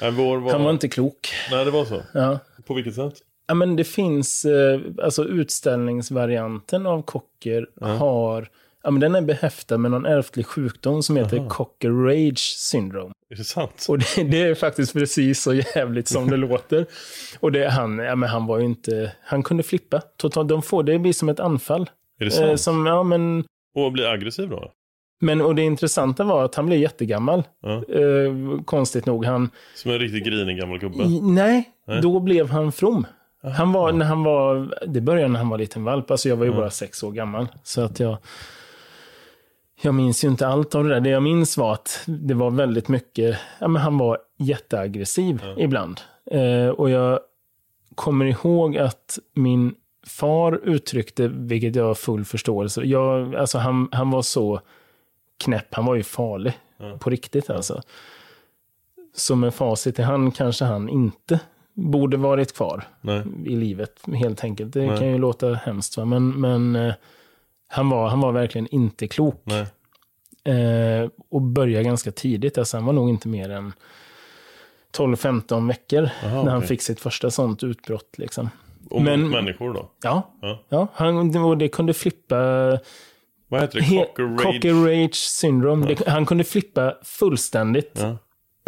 var... Han var inte klok. Nej, det var så? Ja. På vilket sätt? Ja, men det finns, eh, alltså utställningsvarianten av cocker har Ja, men den är behäftad med någon ärftlig sjukdom som heter Aha. Cocker Rage syndrome. Är det sant? Och det, det, är faktiskt precis så jävligt som det låter. Och det, han, ja, men han var ju inte... Han kunde flippa. Totalt, de får, det blir som ett anfall. Är det sant? Eh, som, ja, men... Och bli aggressiv då? Men och det intressanta var att han blev jättegammal. Ja. Eh, konstigt nog. Han... Som en riktigt grinig gammal gubbe? I, nej, nej, då blev han from. Han var, när han var, det började när han var liten valp. Alltså jag var ju bara sex år gammal. Så att jag, jag minns ju inte allt av det där. Det jag minns var att det var väldigt mycket, ja men han var jätteaggressiv mm. ibland. Eh, och jag kommer ihåg att min far uttryckte, vilket jag har full förståelse jag, alltså han, han var så knäpp, han var ju farlig. Mm. På riktigt alltså. Så med facit i hand kanske han inte borde varit kvar Nej. i livet, helt enkelt. Det Nej. kan ju låta hemskt, va? men, men eh, han var, han var verkligen inte klok. Eh, och började ganska tidigt. Alltså han var nog inte mer än 12-15 veckor Aha, när han okay. fick sitt första sånt utbrott. Liksom. Och Men, mot människor då? Ja, ja. ja han, och det kunde flippa... Vad heter det? Cocker Rage? Cocker Rage syndrome. Ja. Det, han kunde flippa fullständigt. Ja.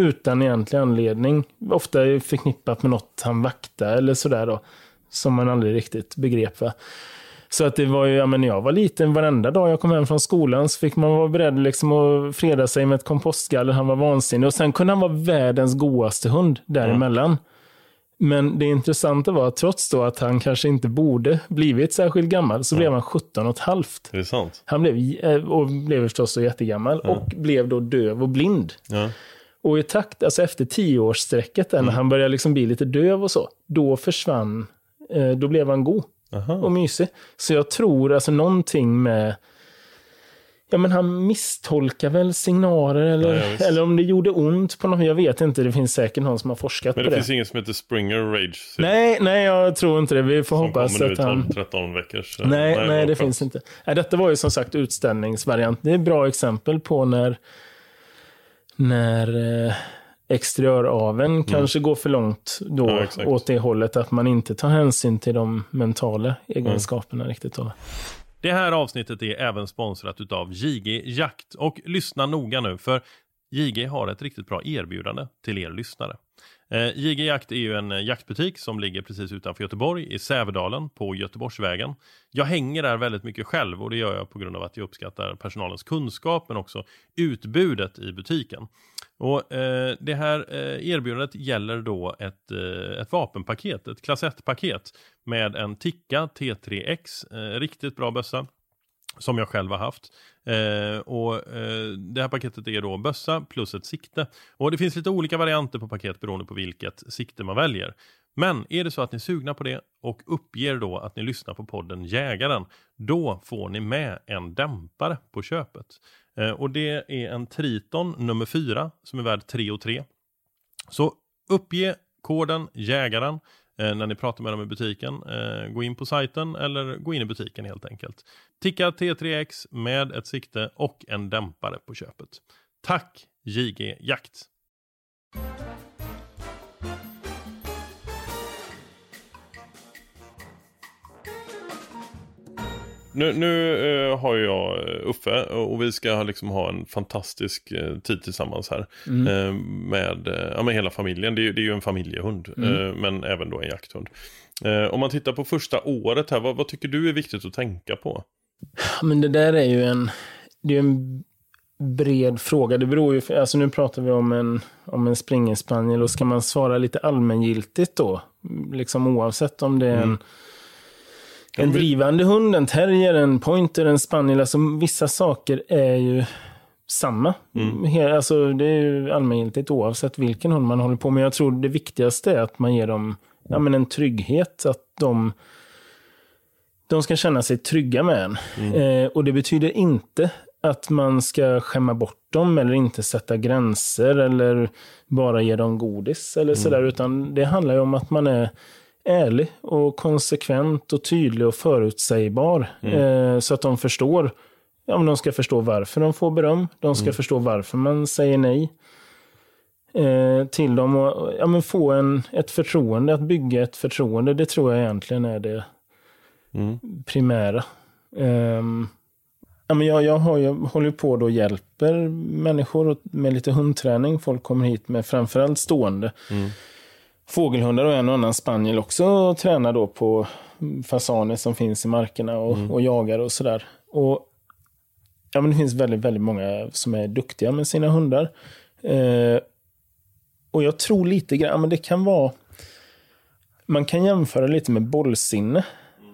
Utan egentlig anledning. Ofta förknippat med något han vaktade eller sådär då. Som man aldrig riktigt begrep. Va? Så att det var ju, ja men jag var liten, varenda dag jag kom hem från skolan så fick man vara beredd liksom att freda sig med ett kompostgaller. Han var vansinnig. Och sen kunde han vara världens godaste hund däremellan. Mm. Men det intressanta var att trots då att han kanske inte borde blivit särskilt gammal så mm. blev han 17 och ett halvt. Det är sant. Han blev, eh, och blev förstås så jättegammal mm. och blev då döv och blind. Och i takt, alltså efter tioårssträcket, mm. när han började liksom bli lite döv och så, då försvann, eh, då blev han god. Aha. och mysig. Så jag tror alltså någonting med Ja men han misstolkar väl signaler eller, ja, eller om det gjorde ont på något. Jag vet inte, det finns säkert någon som har forskat på det. Men det finns ingen som heter Springer Rage? Nej, nej jag tror inte det. Vi får som hoppas att han... 13 veckors. Nej, nej, nej det finns inte. Nej, detta var ju som sagt utställningsvariant. Det är ett bra exempel på när när eh, exteriöraven mm. kanske går för långt då ja, åt det hållet att man inte tar hänsyn till de mentala egenskaperna mm. riktigt. Då. Det här avsnittet är även sponsrat av JG Jakt och lyssna noga nu för JG har ett riktigt bra erbjudande till er lyssnare. Eh, JG Jakt är ju en eh, jaktbutik som ligger precis utanför Göteborg i Sävedalen på Göteborgsvägen. Jag hänger där väldigt mycket själv och det gör jag på grund av att jag uppskattar personalens kunskap men också utbudet i butiken. Och eh, Det här eh, erbjudandet gäller då ett, eh, ett vapenpaket, ett klass 1-paket med en Tikka T3X, eh, riktigt bra bössa som jag själv har haft. Eh, och eh, Det här paketet är då bössa plus ett sikte. Och Det finns lite olika varianter på paket beroende på vilket sikte man väljer. Men är det så att ni är sugna på det och uppger då att ni lyssnar på podden Jägaren, då får ni med en dämpare på köpet. Eh, och det är en Triton nummer 4 som är värd 3 och 3. Så uppge koden jägaren eh, Eh, när ni pratar med dem i butiken. Eh, gå in på sajten eller gå in i butiken helt enkelt. Ticka T3X med ett sikte och en dämpare på köpet. Tack JG Jakt! Nu, nu uh, har jag eh, Uffe och vi ska liksom ha en fantastisk uh, tid tillsammans här. Mm. Uh, med, ja, med hela familjen. Det är, det är ju en familjehund. Mm. men även då en jakthund. om man tittar på första året här, vad, vad, tycker du är viktigt att tänka på? Men det där är ju en, det är en bred fråga. Det beror ju, alltså nu pratar vi om en, om en springerspaniel och ska man svara lite allmängiltigt då, liksom oavsett om det är en mm en drivande hund, en terrier, en pointer, en spaniel. Alltså vissa saker är ju samma. Mm. Alltså, det är ju allmängiltigt oavsett vilken hund man håller på med. Jag tror det viktigaste är att man ger dem ja, men en trygghet. Att de, de ska känna sig trygga med en. Mm. Eh, och det betyder inte att man ska skämma bort dem eller inte sätta gränser eller bara ge dem godis eller mm. sådär. Utan det handlar ju om att man är ärlig och konsekvent och tydlig och förutsägbar. Mm. Eh, så att de förstår. Ja, de ska förstå varför de får beröm. De ska mm. förstå varför man säger nej eh, till dem. Och ja, men få en, ett förtroende, att bygga ett förtroende. Det tror jag egentligen är det mm. primära. Eh, ja, men jag, jag, har, jag håller på och hjälper människor med lite hundträning. Folk kommer hit med framförallt stående. Mm fågelhundar och en och annan spaniel också tränar då på fasaner som finns i markerna och, mm. och jagar och sådär. Och ja, men det finns väldigt, väldigt många som är duktiga med sina hundar. Eh, och jag tror lite grann, men det kan vara... Man kan jämföra lite med bollsinne,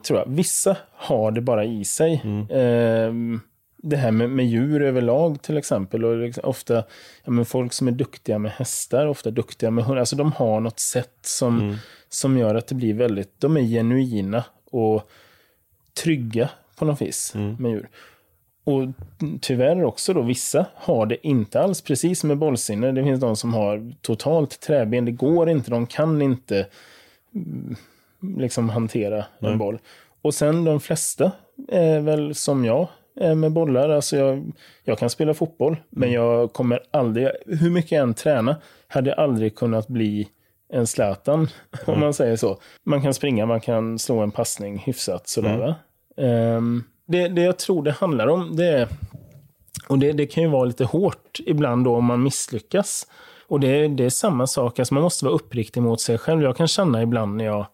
tror jag. Vissa har det bara i sig. Mm. Eh, det här med, med djur överlag till exempel. Och liksom, ofta, ja, men folk som är duktiga med hästar, ofta duktiga med hundar. Alltså de har något sätt som, mm. som gör att det blir väldigt, de är genuina och trygga på något vis mm. med djur. Och tyvärr också då, vissa har det inte alls, precis som med bollsinne. Det finns de som har totalt träben, det går inte, de kan inte mm, liksom hantera Nej. en boll. Och sen de flesta är väl som jag, med bollar. Alltså jag, jag kan spela fotboll, mm. men jag kommer aldrig, hur mycket jag än tränar, hade jag aldrig kunnat bli en Zlatan, mm. om man säger så. Man kan springa, man kan slå en passning hyfsat sådär. Mm. Um, det, det jag tror det handlar om, det är, och det, det kan ju vara lite hårt ibland då om man misslyckas. Och det, det är samma sak, alltså man måste vara uppriktig mot sig själv. Jag kan känna ibland när jag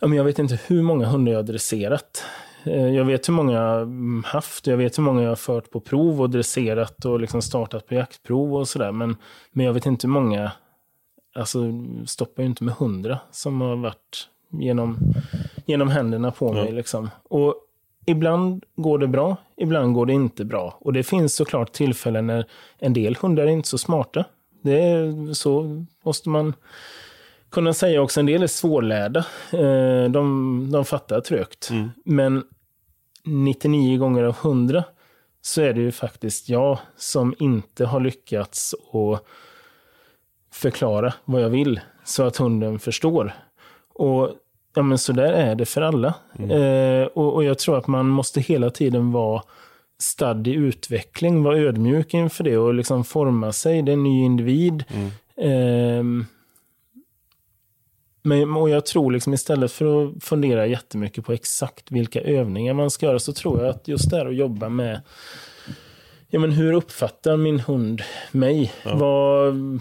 jag vet inte hur många hundar jag har dresserat. Eh, jag vet hur många jag haft, jag vet hur många jag har fört på prov och dresserat och liksom startat på jaktprov och sådär. Men, men jag vet inte hur många, alltså stoppar ju inte med hundra som har varit genom, genom händerna på mig. Liksom. Och ibland går det bra, ibland går det inte bra. Och det finns såklart tillfällen när en del hundar är inte så smarta. Det är så måste man kunna säga också. En del är svårlärda. Eh, de, de fattar trögt. Mm. Men 99 gånger av 100 så är det ju faktiskt jag som inte har lyckats att förklara vad jag vill så att hunden förstår. Och ja, men så där är det för alla. Mm. Eh, och, och, jag tror att man måste hela tiden vara stadd i utveckling, vara ödmjuk inför det och liksom forma sig. Det är en ny individ. Mm. Eh, men, och jag tror liksom istället för att fundera jättemycket på exakt vilka övningar man ska göra så tror jag att just det här att jobba med ja, men hur uppfattar min hund mig? Ja. Vad,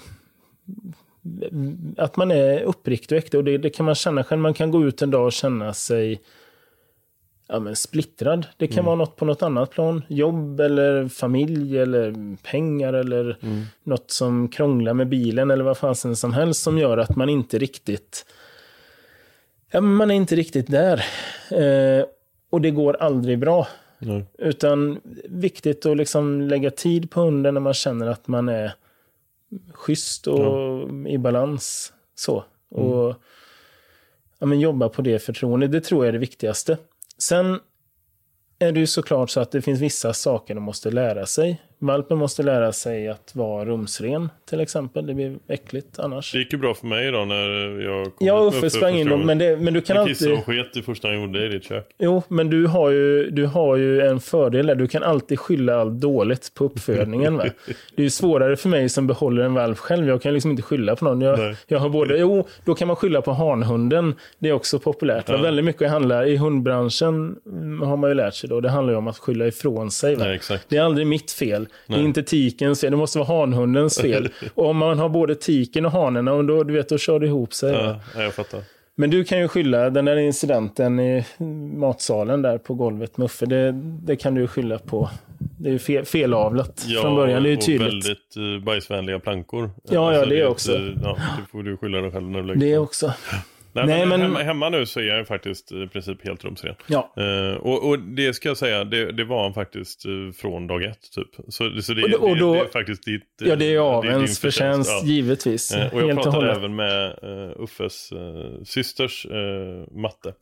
att man är uppriktig och äkta och det, det, kan man känna själv. Man kan gå ut en dag och känna sig ja, men splittrad. Det kan mm. vara något på något annat plan. Jobb eller familj eller pengar eller mm. något som krånglar med bilen eller vad fasen som helst som gör att man inte riktigt ja, man är inte riktigt där. Eh, och det går aldrig bra. Nej. Utan viktigt att liksom lägga tid på hunden när man känner att man är schysst och ja. i balans. Så. Mm. Och ja, men jobba på det förtroendet. Det tror jag är det viktigaste. Sen är det ju såklart så att det finns vissa saker de måste lära sig. Valpen måste lära sig att vara rumsren till exempel. Det blir äckligt annars. Det gick ju bra för mig då när jag kom Ja, Uffe sprang in dem, men, det, men du kan kissade alltid... och sket det första han gjorde i ditt kök. Jo, men du har, ju, du har ju en fördel där. Du kan alltid skylla allt dåligt på uppfödningen. Va? Det är ju svårare för mig som behåller en valp själv. Jag kan liksom inte skylla på någon. Jag, Nej. jag har både, jo, då kan man skylla på hanhunden. Det är också populärt. Ja. Väldigt mycket handlar, i hundbranschen mm, har man ju lärt sig då, det handlar ju om att skylla ifrån sig. Va? Nej, exakt. Det är aldrig mitt fel. Det är Nej. inte tikens fel. Det måste vara hanhundens fel. och om man har både tiken och hanen, och då, du vet, då kör det ihop sig. Ja, ja, jag fattar. Men du kan ju skylla den där incidenten i matsalen där på golvet med Uffe. Det, det kan du skylla på. Det är ju fel, felavlat Ja, från början. Det är ju och tydligt. väldigt uh, bajsvänliga plankor. Ja, ja, det är också. Inte, ja, det får du skylla dig själv när du lägger Det på. också. Nej, Nej, men, men- Hemma, hemma nu så är jag faktiskt i princip helt rumsren. Ja. Eh, och, och det ska jag säga, det, det var han faktiskt eh, från dag ett typ. Så, så det, Och då- och då- det, är faktiskt ditt... eh, Ja, det är avens förtjänst, ja. givetvis. Eh, och jag Helt pratade även med uh, Uffes uh, systers matte.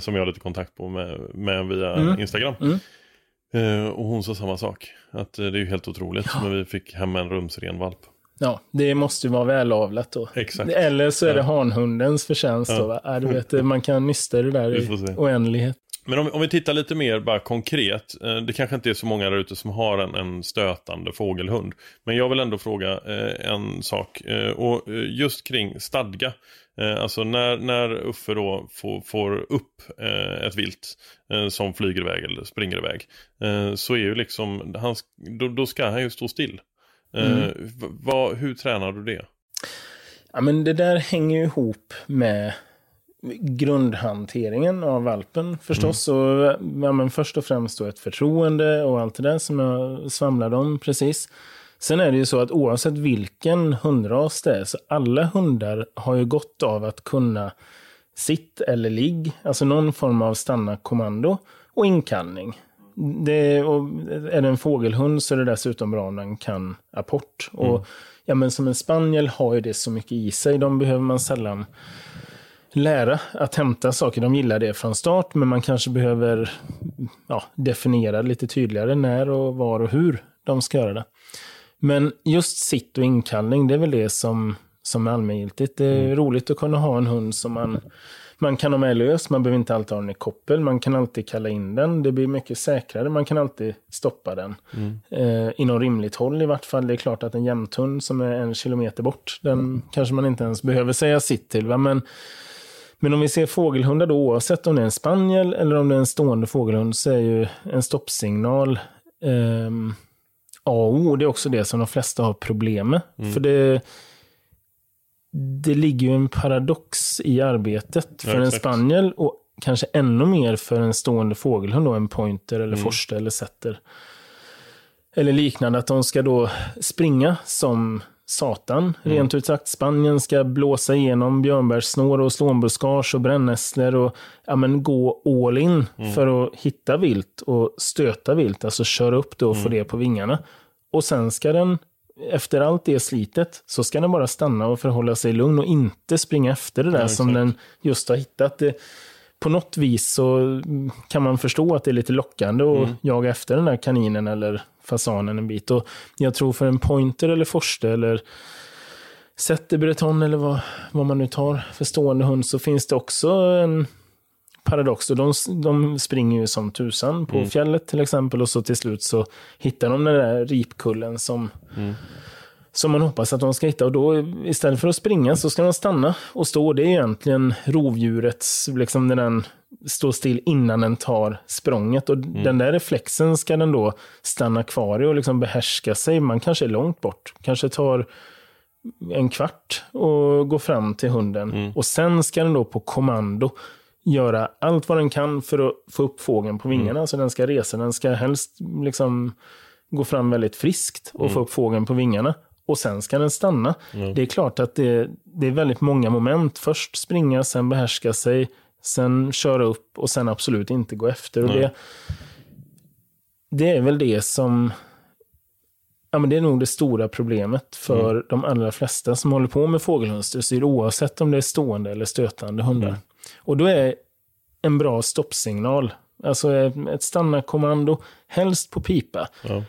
som jag har lite kontakt på med, med via Mm. Instagram. Mm. Och hon sa samma sak. Att det är ju helt otroligt. Men vi fick hem en rumsren valp. Ja, det måste ju vara välavlat då. Exakt. Eller så är det Ja. hanhundens förtjänst då. Va? Ja, du vet, man kan nysta det där i oändlighet. Men om, om vi tittar lite mer bara konkret. Eh, det kanske inte är så många där ute som har en, en stötande fågelhund. Men jag vill ändå fråga eh, en sak. Eh, och eh, just kring stadga. Eh, alltså när, när Uffe då får, får upp eh, ett vilt som flyger iväg eller springer iväg. Så är ju liksom, han, då, då ska han ju stå still. Eh, Mm. v- vad, hur tränar du det? Ja, men det där hänger ju ihop med grundhanteringen av valpen förstås. Mm. Och, ja, men först och främst då ett förtroende och allt det där som jag svamlade om precis. Sen är det ju så att oavsett vilken hundras det är, så alla hundar har ju gott av att kunna sitt eller ligg, alltså någon form av stanna-kommando och inkallning. Det, är det en fågelhund så är det dessutom bra om den kan apport. Och, ja, men som en spaniel har ju det så mycket i sig, de behöver man sällan lära att hämta saker. De gillar det från start, men man kanske behöver ja, definiera lite tydligare när och var och hur de ska göra det. Men just sitt och inkallning, det är väl det som, som är allmängiltigt. Det är roligt att kunna ha en hund som man, man kan ha med lös. Man behöver inte alltid ha den i koppel. Man kan alltid kalla in den. Det blir mycket säkrare. Man kan alltid stoppa den. Eh, inom rimligt håll i vart fall. Det är klart att en jämthund som är en kilometer bort, den kanske man inte ens behöver säga sitt till. Va? Men men om vi ser fågelhundar då, oavsett om det är en spaniel eller om det är en stående fågelhund, så är ju en stoppsignal ehm, A och O. Det är också det som de flesta har problem med. För det, det ligger ju en paradox i arbetet för en exakt. spaniel och kanske ännu mer för en stående fågelhund, då, en pointer eller forste eller setter. Eller liknande, att de ska då springa som satan, rent ut sagt. Spanien ska blåsa igenom björnbärssnår och slånbuskage och brännässlor och ja, men gå all in för att hitta vilt och stöta vilt, alltså köra upp det och få det på vingarna. Och sen ska den, efter allt det slitet, så ska den bara stanna och förhålla sig lugn och inte springa efter det där som exakt. den just har hittat. Det, på något vis så mm, kan man förstå att det är lite lockande att jaga efter den där kaninen eller fasanen en bit. Och jag tror för en pointer eller forste eller setterbreton eller vad, vad man nu tar för stående hund så finns det också en paradox. Och de, de springer ju som tusan på fjället till exempel och så till slut så hittar de den där ripkullen som som man hoppas att de ska hitta. Och då istället för att springa så ska de stanna och stå. Det är egentligen rovdjurets, liksom när den står still innan den tar språnget. Och den där reflexen ska den då stanna kvar i och liksom behärska sig. Man kanske är långt bort, kanske tar en kvart och gå fram till hunden. Och sen ska den då på kommando göra allt vad den kan för att få upp fågeln på vingarna. Alltså den ska resa, den ska helst liksom gå fram väldigt friskt och få upp fågeln på vingarna. Och sen ska den stanna. Det är klart att det, det är väldigt många moment. Först springa, sen behärska sig, sen köra upp och sen absolut inte gå efter. Och det, det är väl det som Ja, men det är nog det stora problemet för de allra flesta som håller på med fågelhundsdressyr, oavsett om det är stående eller stötande hundar. Och då är en bra stoppsignal, alltså ett stanna-kommando, helst på pipa. Ja.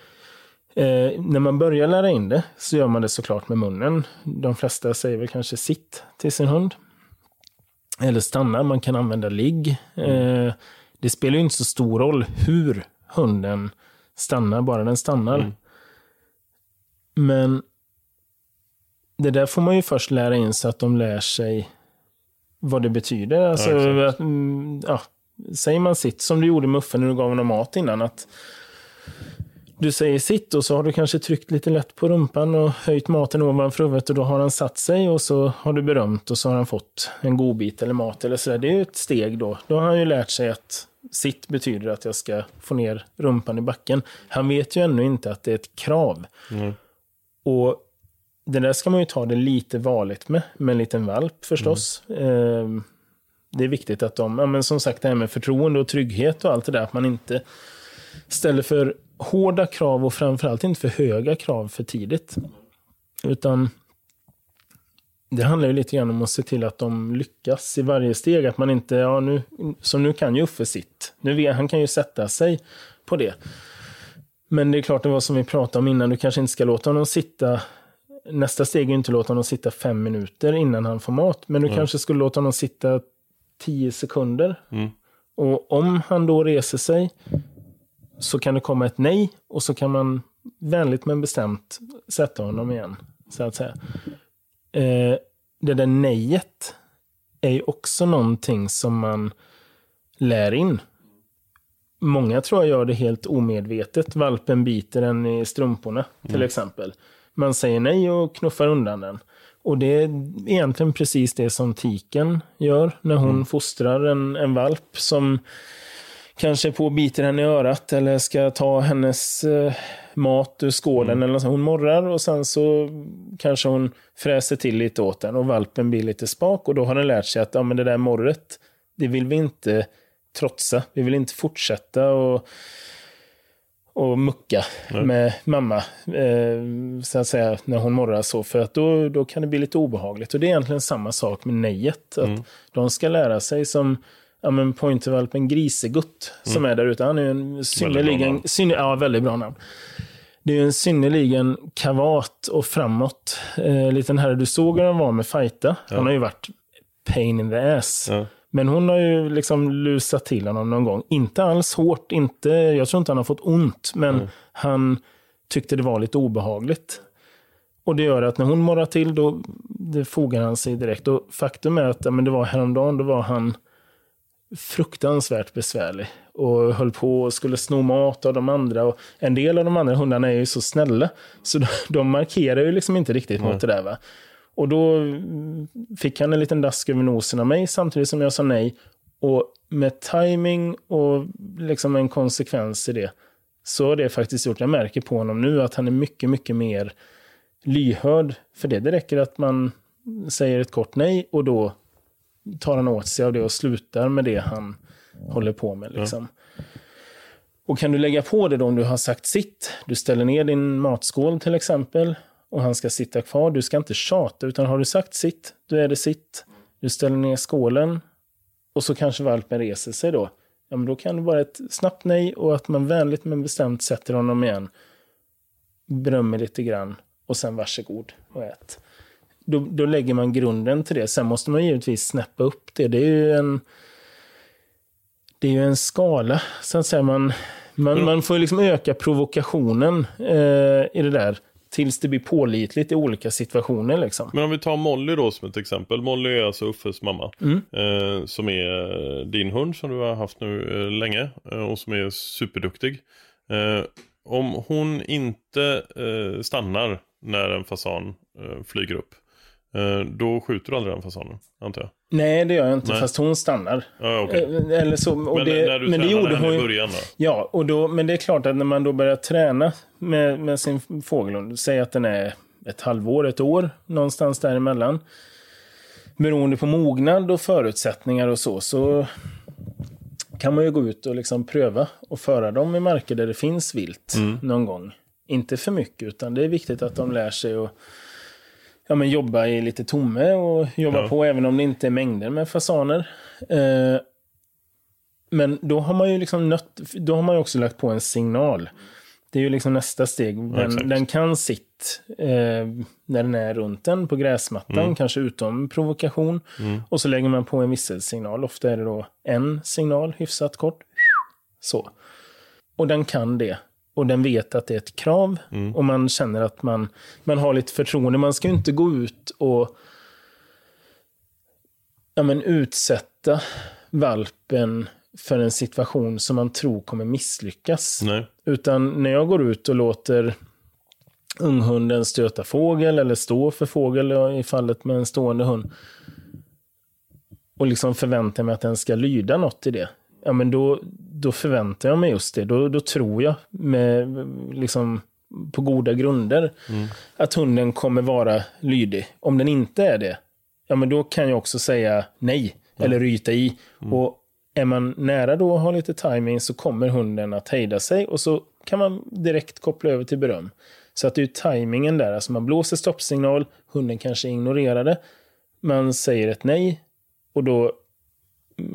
Eh, när man börjar lära in det så gör man det såklart med munnen. De flesta säger väl kanske sitt till sin hund. Eller stanna, man kan använda ligg. Eh, det spelar ju inte så stor roll hur hunden stannar, bara den stannar. Mm. Men det där får man ju först lära in så att de lär sig vad det betyder. Alltså, exakt. att, mm, ja, säger man sitt som du gjorde med Uffe när du gav honom mat innan. att du säger sitt och så har du kanske tryckt lite lätt på rumpan och höjt maten ovanför huvudet och då har han satt sig och så har du berömt och så har han fått en godbit eller mat eller sådär. Det är ju ett steg då. Då har han ju lärt sig att sitt betyder att jag ska få ner rumpan i backen. Han vet ju ännu inte att det är ett krav. Mm. Och det där ska man ju ta det lite varligt med, med en liten valp förstås. Eh, det är viktigt att de, ja, men som sagt det här med förtroende och trygghet och allt det där, att man inte ställer för hårda krav och framförallt inte för höga krav för tidigt. Utan det handlar ju lite grann om att se till att de lyckas i varje steg. Att man inte, ja nu, som nu kan ju Uffe sitt. Nu vet, han kan ju sätta sig på det. Men det är klart, det var som vi pratade om innan, du kanske inte ska låta honom sitta Nästa steg är inte att låta honom sitta fem minuter innan han får mat. Men du kanske skulle låta honom sitta tio sekunder. Mm. Och om han då reser sig så kan det komma ett nej och så kan man vänligt men bestämt sätta honom igen. Så att säga. Eh, det där nejet är ju också någonting som man lär in. Många tror jag gör det helt omedvetet. Valpen biter en i strumporna till exempel. Man säger nej och knuffar undan den. Och det är egentligen precis det som tiken gör när hon fostrar en, en valp som kanske på biter henne i örat eller ska ta hennes eh, mat ur skålen. Eller så. Hon morrar och sen så kanske hon fräser till lite åt den och valpen blir lite spak och då har den lärt sig att ja, men det där morret, det vill vi inte trotsa. Vi vill inte fortsätta och, och mucka med mamma, eh, så att säga, när hon morrar så. För att då, då kan det bli lite obehagligt. Och det är egentligen samma sak med nejet. Att De ska lära sig som ja, men pointervalpen Grisegutt som är där ute. Han är en synnerligen... Synner, ja, väldigt bra namn. Det är en synnerligen kavat och framåt eh, liten herre. Du såg hur han var med fighta. Han har ju varit pain in the ass. Ja. Men hon har ju liksom lusat till honom någon gång. Inte alls hårt, inte, jag tror inte han har fått ont, men han tyckte det var lite obehagligt. Och det gör att när hon morrar till, då det fogar han sig direkt. Och faktum är att men det var häromdagen, då var han fruktansvärt besvärlig. Och höll på och skulle sno mat av de andra. Och en del av de andra hundarna är ju så snälla. Så de, markerar ju liksom inte riktigt mot det där. Va? Och då mm, fick han en liten dask över nosen av mig samtidigt som jag sa nej. Och med timing och liksom en konsekvens i det så har det faktiskt gjort, jag märker på honom nu att han är mycket, mycket mer lyhörd för det. Det räcker att man säger ett kort nej och då tar han åt sig av det och slutar med det han håller på med. Liksom. Och kan du lägga på det då om du har sagt sitt, du ställer ner din matskål till exempel och han ska sitta kvar. Du ska inte tjata, utan har du sagt sitt, då är det sitt. Du ställer ner skålen och så kanske valpen reser sig då. Ja, men då kan det vara ett snabbt nej och att man vänligt men bestämt sätter honom igen. Berömmer lite grann och sen varsågod och ät. Då, då lägger man grunden till det. Sen måste man givetvis snäppa upp det. Det är ju en, det är ju en skala, så att säga. Man, man, man får liksom öka provokationen eh, i det där tills det blir pålitligt i olika situationer. Liksom. Men om vi tar Molly då som ett exempel. Molly är alltså Uffes mamma. Eh, som är eh, din hund som du har haft nu eh, länge. Eh, och som är superduktig. Eh, om hon inte eh, stannar när en fasan flyger upp. Då skjuter du aldrig den fasanen, antar jag. Nej, det gör jag inte, Nej. fast hon stannar. Ja, okej. Eh, Eller så, och Men det, när du men det gjorde henne hon i början då? Ja, och då, men det är klart att när man då börjar träna med, med sin fågelhund, säg att den är ett halvår, ett år, någonstans däremellan. Beroende på mognad och förutsättningar och så, så kan man ju gå ut och liksom pröva och föra dem i marker där det finns vilt någon gång. Inte för mycket, utan det är viktigt att de lär sig att ja, men jobba i lite tomme och jobba Ja. på även om det inte är mängder med fasaner. Eh, men då har man ju liksom nött, då har man ju också lagt på en signal. Det är ju liksom nästa steg. Den, exakt. den kan sitt eh, när den är runt den på gräsmattan, Mm. kanske utom provokation. Och så lägger man på en visselsignal. Ofta är det då en signal, hyfsat kort. Så. Och den kan det. Och den vet att det är ett krav. Mm. Och man känner att man, man har lite förtroende. Man ska ju inte gå ut och ja, men utsätta valpen för en situation som man tror kommer misslyckas. Nej. Utan när jag går ut och låter unghunden stöta fågel eller stå för fågel i fallet med en stående hund och liksom förväntar mig att den ska lyda något i det. Ja, men då, då förväntar jag mig just det. Då, då tror jag med, liksom, på goda grunder att hunden kommer vara lydig. Om den inte är det, ja men då kan jag också säga nej eller ryta i. Och är man nära då och har lite timing så kommer hunden att hejda sig och så kan man direkt koppla över till beröm. Så att det är tajmingen där, alltså man blåser stoppsignal, hunden kanske ignorerar det, man säger ett nej och då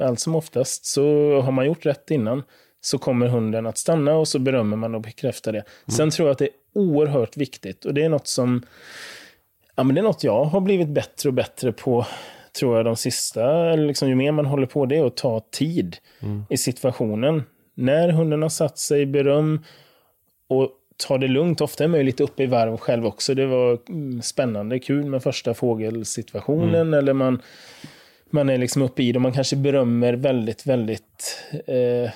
allt som oftast så har man gjort rätt innan så kommer hunden att stanna och så berömmer man och bekräftar det. Sen tror jag att det är oerhört viktigt och det är något som ja, men det är något jag har blivit bättre och bättre på tror jag de sista, eller liksom, ju mer man håller på det är att ta tid i situationen. När hunden har satt sig, beröm och ta det lugnt. Ofta är man ju lite uppe i varv själv också. Det var mm, spännande, kul med första fågelsituationen eller man, man är liksom uppe i det och man kanske berömmer väldigt, väldigt eh,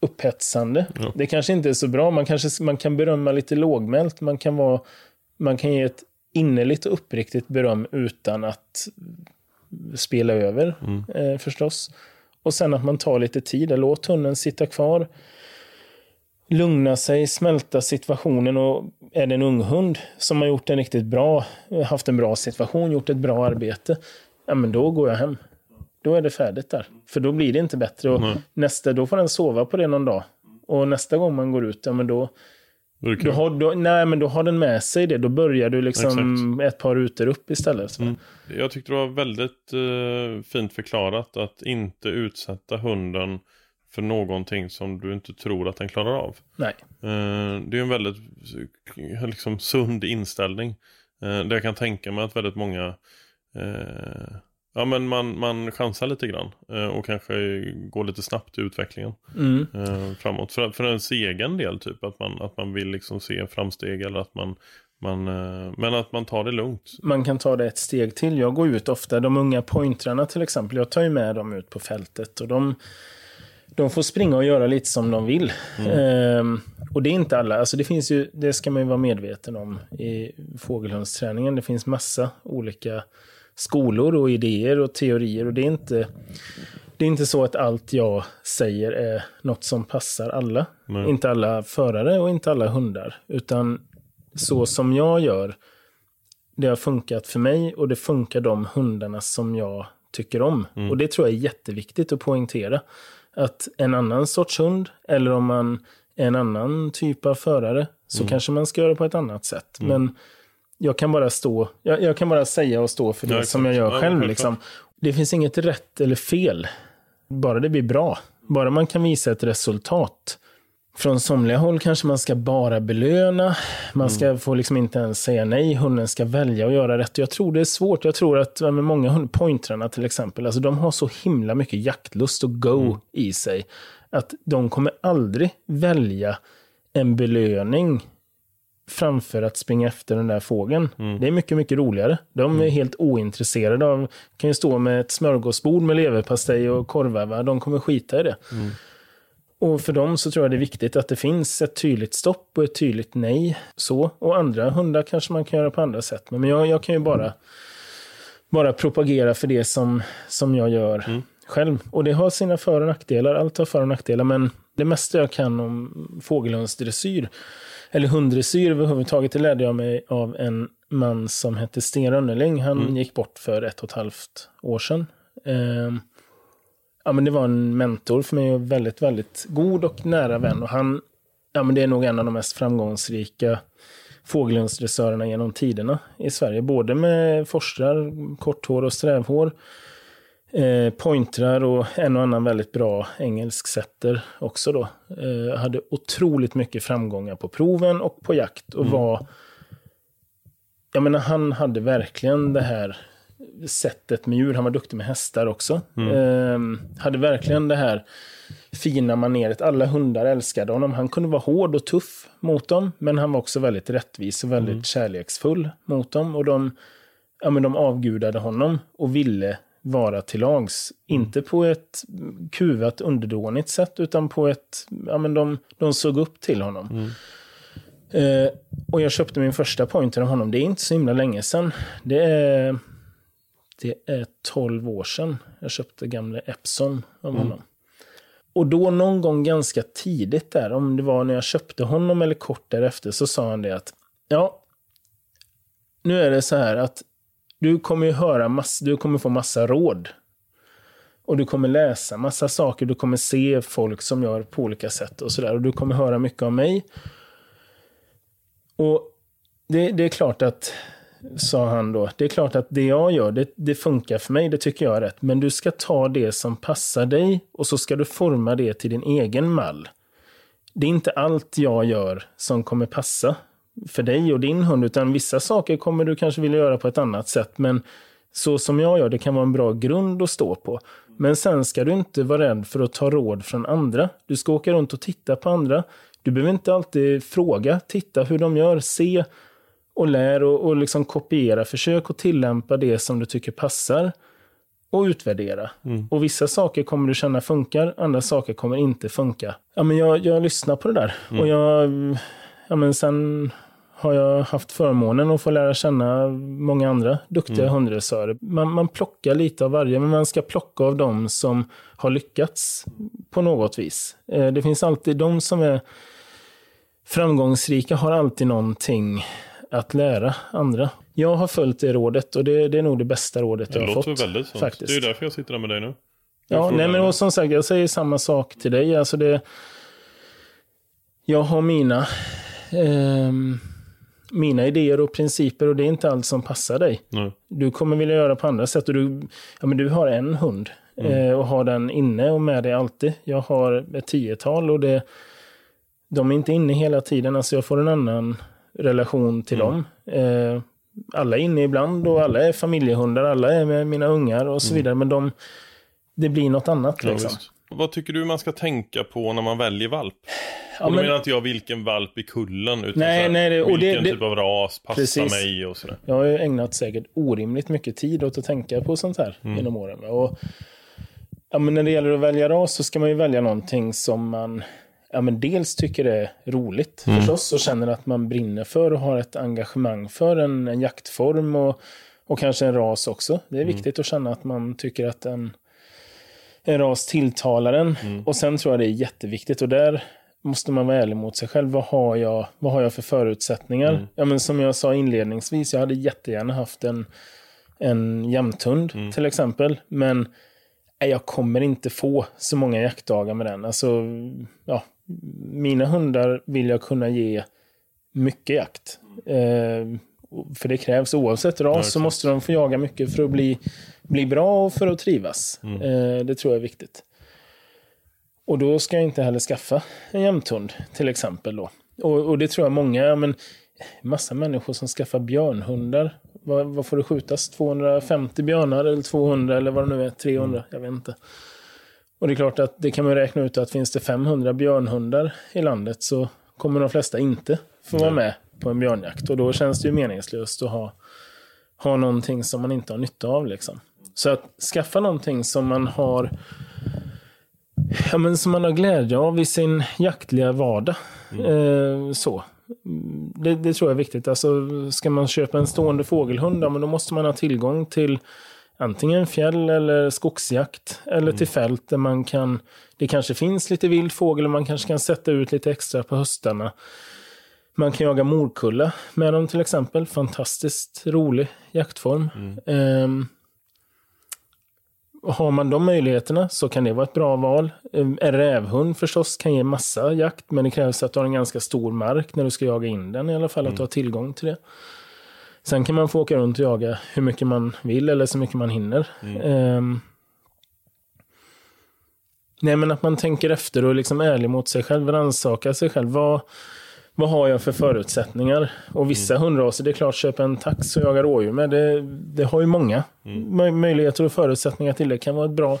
upphetsande. Det kanske inte är så bra. Man, kanske, man kan berömma lite lågmält. Man kan, vara, man kan ge ett innerligt och uppriktigt beröm utan att spela över eh, förstås. Och sen att man tar lite tid. Låt hunden sitta kvar. Lugna sig, smälta situationen och är det en ung hund som har gjort en riktigt bra, haft en bra situation, gjort ett bra arbete, ja men då går jag hem. Då är det färdigt där. För då blir det inte bättre. Och nästa, då får den sova på det någon dag. Och nästa gång man går ut, ja men då, Då det har, då, nej, men då har den med sig det. Då börjar du liksom ett par rutor upp istället. Mm. Jag tyckte det var väldigt eh, fint förklarat att inte utsätta hunden för någonting som du inte tror att den klarar av. Nej. Eh, det är en väldigt liksom, sund inställning. Eh, där jag kan tänka mig att väldigt många eh, Ja men man, man chansar lite grann eh, och kanske går lite snabbt i utvecklingen Mm. eh, framåt. För, för ens egen del typ att man, att man vill liksom se framsteg eller att man, man Men att man tar det lugnt. man kan ta det ett steg till. Jag går ut ofta, de unga pointrarna till exempel, jag tar ju med dem ut på fältet och de, de får springa och göra lite som de vill. Ehm, och det är inte alla, alltså det finns ju, det ska man ju vara medveten om i fågelhundsträningen. Det finns massa olika skolor och idéer och teorier och det är inte, det är inte så att allt jag säger är något som passar alla. Nej. Inte alla förare och inte alla hundar, utan så som jag gör det har funkat för mig och det funkar de hundarna som jag tycker om. Och det tror jag är jätteviktigt att poängtera. Att en annan sorts hund, eller om man är en annan typ av förare, så kanske man ska göra på ett annat sätt. Men jag kan bara stå, jag, jag kan bara säga och stå för det Ja, som jag gör Ja, själv. självklart. Liksom. Det finns inget rätt eller fel. Bara det blir bra. Bara man kan visa ett resultat. Från somliga håll kanske man ska bara belöna. Man ska få liksom inte ens säga nej. Hunden ska välja att göra rätt. Jag tror det är svårt. Jag tror att ja, men många hund, pointrarna till exempel, alltså de har så himla mycket jaktlust och go i sig. Att de kommer aldrig välja en belöning framför att springa efter den där fågeln. Det är mycket, mycket roligare. De är helt ointresserade av, kan ju stå med ett smörgåsbord med leverpastej och korvar, va? de kommer skita i det. Och för dem så tror jag det är viktigt att det finns ett tydligt stopp och ett tydligt nej. Så. Och andra hundar kanske man kan göra på andra sätt. Men jag, jag kan ju bara, bara propagera för det som, som jag gör själv. Och det har sina för och nackdelar. Allt har för och nackdelar. Men det mesta jag kan om fågelhundsdressyr, eller hunddressyr överhuvudtaget, det lärde jag mig av en man som hette Sten Rönneling. Han gick bort för ett och ett halvt år sedan. Ehm, ja, men det var en mentor för mig och väldigt, väldigt god och nära vän. Och han, ja, men det är nog en av de mest framgångsrika fågelhundsdressörerna genom tiderna i Sverige. Både med forstrar, korthår och strävhår. Eh, pointrar och en och annan väldigt bra engelsk setter också då. Eh, hade otroligt mycket framgångar på proven och på jakt och var... Jag menar, han hade verkligen det här sättet med djur. Han var duktig med hästar också. Eh, hade verkligen det här fina maneret. Alla hundar älskade honom. Han kunde vara hård och tuff mot dem, men han var också väldigt rättvis och väldigt kärleksfull mot dem. Och de, ja, men de avgudade honom och ville vara till lags. Inte på ett kuvat underdånigt sätt, utan på ett... Ja, men de, de såg upp till honom. Eh, och jag köpte min första pointer av honom. Det är inte så himla länge sedan. Det är, det är 12 år sedan jag köpte gamle Epson av honom. Och då någon gång ganska tidigt där, om det var när jag köpte honom eller kort därefter, så sa han det att ja, nu är det så här att du kommer ju höra mass, du kommer få massa råd. Och du kommer läsa massa saker, du kommer se folk som gör på olika sätt och sådär. Och du kommer höra mycket av mig. Och det, det är klart att, sa han då, det är klart att det jag gör, det, det funkar för mig, det tycker jag är rätt. Men du ska ta det som passar dig och så ska du forma det till din egen mall. Det är inte allt jag gör som kommer passa för dig och din hund, utan vissa saker kommer du kanske vilja göra på ett annat sätt. Men så som jag gör, det kan vara en bra grund att stå på. Men sen ska du inte vara rädd för att ta råd från andra. Du ska åka runt och titta på andra. Du behöver inte alltid fråga, titta hur de gör, se och lär och, och liksom kopiera. Försök att tillämpa det som du tycker passar och utvärdera. Och vissa saker kommer du känna funkar, andra saker kommer inte funka. Ja, men jag, jag lyssnar på det där. Och jag, ja, men sen har jag haft förmånen att få lära känna många andra duktiga hundrasörer. Man, man plockar lite av varje, men man ska plocka av dem som har lyckats på något vis. Eh, det finns alltid de som är framgångsrika har alltid någonting att lära andra. Jag har följt det rådet och det, det är nog det bästa rådet Det jag har låter fått. väldigt sånt. faktiskt. Det är därför jag sitter här med dig nu. Ja, nej, men och som sagt, jag säger samma sak till dig. Alltså det, jag har mina, ehm, mina idéer och principer och det är inte allt som passar dig. Nej. Du kommer vilja göra på andra sätt. Och du, ja, men du har en hund eh, och har den inne och med dig alltid. Jag har ett tiotal och det, de är inte inne hela tiden. Alltså jag får en annan relation till dem. Eh, alla är inne ibland och alla är familjehundar, alla är med mina ungar och så vidare. Men de, det blir något annat. Ja, Liksom. visst. Vad tycker du man ska tänka på när man väljer valp? Ja, och då men- menar inte jag vilken valp i kullen, utan Nej, här, nej, det- och det- vilken det- typ av ras passar Precis. mig och sådär. Jag har ju ägnat säkert orimligt mycket tid åt att tänka på sånt här genom åren. Och, ja, men när det gäller att välja ras så ska man ju välja någonting som man ja, men dels tycker är roligt förstås och känner att man brinner för och har ett engagemang för en, en jaktform och, och kanske en ras också. Det är viktigt att känna att man tycker att en ras tilltalar en. Och sen tror jag det är jätteviktigt och där måste man vara ärlig mot sig själv. Vad har jag, vad har jag för förutsättningar? Ja, men som jag sa inledningsvis, jag hade jättegärna haft en, en jämthund till exempel. Men nej, jag kommer inte få så många jaktdagar med den. Alltså, ja, mina hundar vill jag kunna ge mycket jakt. Eh, för det krävs oavsett ras så måste de få jaga mycket för att bli, bli bra och för att trivas. Eh, det tror jag är viktigt. Och då ska jag inte heller skaffa en jämthund till exempel. Då. Och, och det tror jag många, men massa människor som skaffar björnhundar. Vad, vad får det skjutas? 250 björnar eller 200 eller vad det nu är, 300? Jag vet inte. Och det är klart att det kan man räkna ut att finns det 500 björnhundar i landet så kommer de flesta inte få vara med på en björnjakt. Och då känns det ju meningslöst att ha, ha någonting som man inte har nytta av. Liksom. Så att skaffa någonting som man har ja, men som man har glädje av i sin jaktliga vardag. Eh, så. Mm, Det, det tror jag är viktigt. Alltså, ska man köpa en stående fågelhund, ja, men då måste man ha tillgång till antingen fjäll eller skogsjakt. Eller till fält där man kan, det kanske finns lite vild fågel och man kanske kan sätta ut lite extra på höstarna. Man kan jaga morkulla med dem till exempel. Fantastiskt rolig jaktform. Ehm, och har man de möjligheterna så kan det vara ett bra val. En rävhund förstås kan ge massa jakt, men det krävs att du har en ganska stor mark när du ska jaga in den i alla fall, att du har tillgång till det. Sen kan man få åka runt och jaga hur mycket man vill eller så mycket man hinner. Ehm, Nej, men att man tänker efter och liksom är ärlig mot sig själv, rannsakar sig själv. Vad, vad har jag för förutsättningar? Och vissa mm. hundraser, det är klart, köpa en tax och jaga rådjur med, det, det har ju många mm. möjligheter och förutsättningar till det. kan vara ett bra,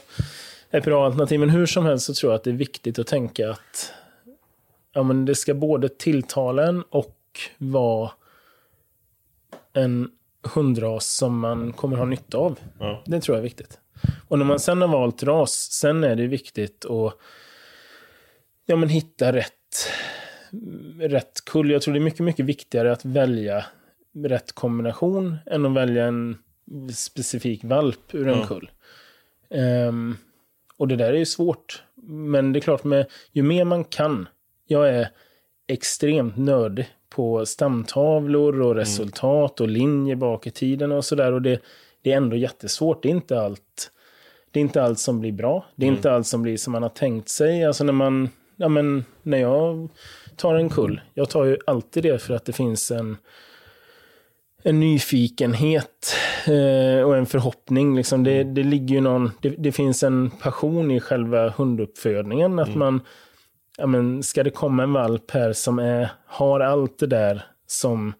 ett bra alternativ. Men hur som helst så tror jag att det är viktigt att tänka att ja, men det ska både tilltala en och vara en hundras som man kommer ha nytta av. Ja. Det tror jag är viktigt. Och när man sen har valt ras, sen är det viktigt att ja, men hitta rätt, rätt kull. Jag tror det är mycket, mycket viktigare att välja rätt kombination än att välja en specifik valp ur en ja. kull. Um, och det där är ju svårt. Men det är klart, med, ju mer man kan. Jag är extremt nördig på stamtavlor och mm. resultat och linjer bak i tiden och sådär. Och det, det är ändå jättesvårt. Det är inte allt, det är inte allt som blir bra. Det är mm. inte allt som blir som man har tänkt sig. Alltså när man, ja men när jag tar en kull, jag tar ju alltid det för att det finns en, en nyfikenhet eh, och en förhoppning. Liksom det, det ligger ju någon, det, det, finns en passion i själva hunduppfödningen. Att mm. man, ja men ska det komma en valp här som är, har allt det där som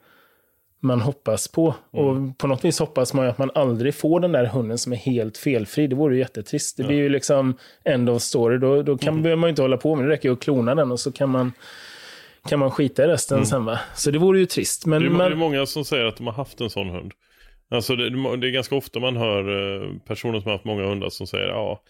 man hoppas på. Mm. Och på något vis hoppas man ju att man aldrig får den där hunden som är helt felfri. Det vore ju jättetrist. Det blir ju liksom end of story. Då, då kan, mm. behöver man ju inte hålla på med. Det räcker ju att klona den och så kan man, kan man skita i resten mm. sen va. Så det vore ju trist. Men det, är, man... det är många som säger att de har haft en sån hund. Alltså det, det är ganska ofta man hör eh, personer som har haft många hundar som säger ja,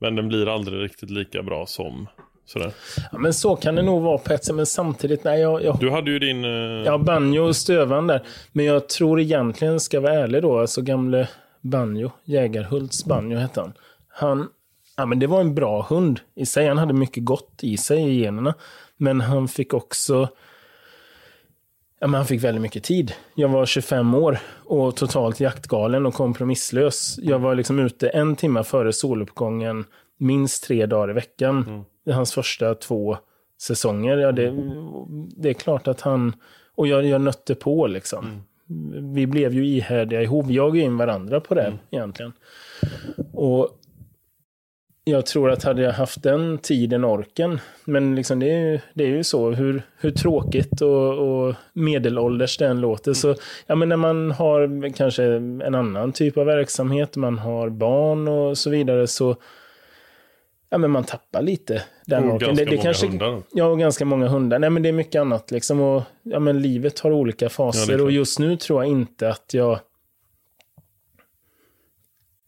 men den blir aldrig riktigt lika bra som Sådär. Ja, men så kan det nog vara på ett sätt, men samtidigt, nej, jag, jag... Du hade ju din... Uh... Ja, Banjo och Stövan där. Men jag tror egentligen, ska vara ärlig då, alltså gamle Banjo, Jägarhults Banjo hette han. Han, ja men det var en bra hund i sig. Han hade mycket gott i sig i generna. Men han fick också, ja men han fick väldigt mycket tid. Jag var 25 år och totalt jaktgalen och kompromisslös. Jag var liksom ute en timme före soluppgången, minst tre dagar i veckan. Mm hans första två säsonger. Ja, det, det är klart att han... Och jag, jag nötte på liksom. Mm. Vi blev ju ihärdiga ihop. Vi jagade in varandra på det mm. egentligen. Och jag tror att hade jag haft den tiden, orken, men liksom det, är ju, det är ju så, hur, hur tråkigt och, och medelålders än låter, mm. så ja, men när man har kanske en annan typ av verksamhet, man har barn och så vidare, så ja, men man tappar lite den och orken. Det, det kanske, hundar. Ja, och ganska många hundar. Nej, men det är mycket annat liksom. Och, ja, men livet har olika faser ja, och just nu tror jag inte att jag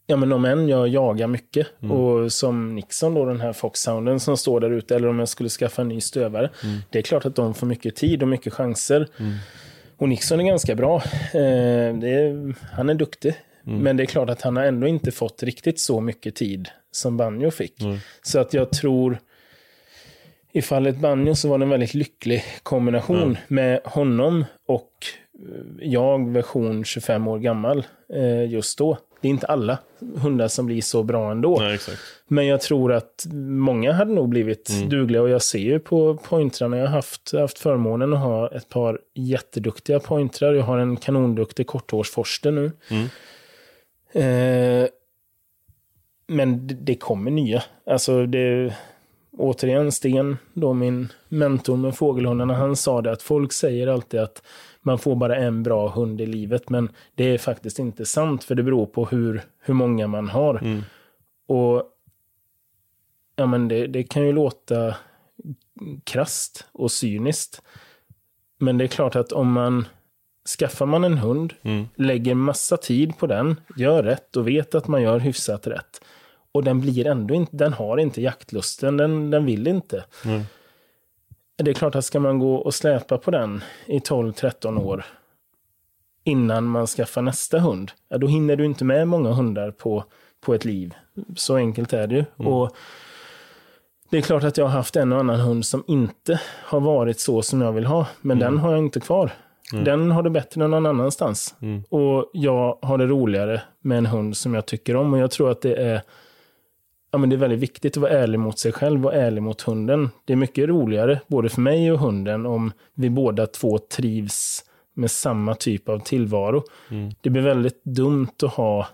Ja men om än jag jagar mycket mm. och som Nixon då den här Foxhounden som står där ute eller om jag skulle skaffa en ny stövare. Mm. Det är klart att de får mycket tid och mycket chanser. Mm. Och Nixon är ganska bra. Eh, är, han är duktig. Mm. Men det är klart att han har ändå inte fått riktigt så mycket tid som Banjo fick. Mm. Så att jag tror, i fallet Banjo så var det en väldigt lycklig kombination med honom och eh, jag, version 25 år gammal, eh, just då. Det är inte alla hundar som blir så bra ändå. Nej, Men jag tror att många hade nog blivit mm. dugliga och jag ser ju på pointrarna, jag har haft, haft förmånen att ha ett par jätteduktiga pointrar. Jag har en kanonduktig korthårsforste nu. Mm. Eh, men det, det kommer nya. Alltså det, återigen Sten, då min mentor med fågelhundarna, han sa det att folk säger alltid att man får bara en bra hund i livet, men det är faktiskt inte sant, för det beror på hur, hur många man har. Mm. Och ja, men det, det kan ju låta krast och cyniskt. Men det är klart att om man skaffar man en hund, mm. lägger massa tid på den, gör rätt och vet att man gör hyfsat rätt. Och den blir ändå inte, den har inte jaktlusten, den, den vill inte. Mm. Det är klart att ska man gå och släpa på den i 12-13 år innan man skaffar nästa hund, ja, då hinner du inte med många hundar på, på ett liv. Så enkelt är det ju. Mm. Och det är klart att jag har haft en och annan hund som inte har varit så som jag vill ha, men mm. den har jag inte kvar. Mm. Den har det bättre någon annanstans. Mm. Och jag har det roligare med en hund som jag tycker om. Och jag tror att det är, ja, men det är väldigt viktigt att vara ärlig mot sig själv och ärlig mot hunden. Det är mycket roligare, både för mig och hunden, om vi båda två trivs med samma typ av tillvaro. Mm. Det blir väldigt dumt att ha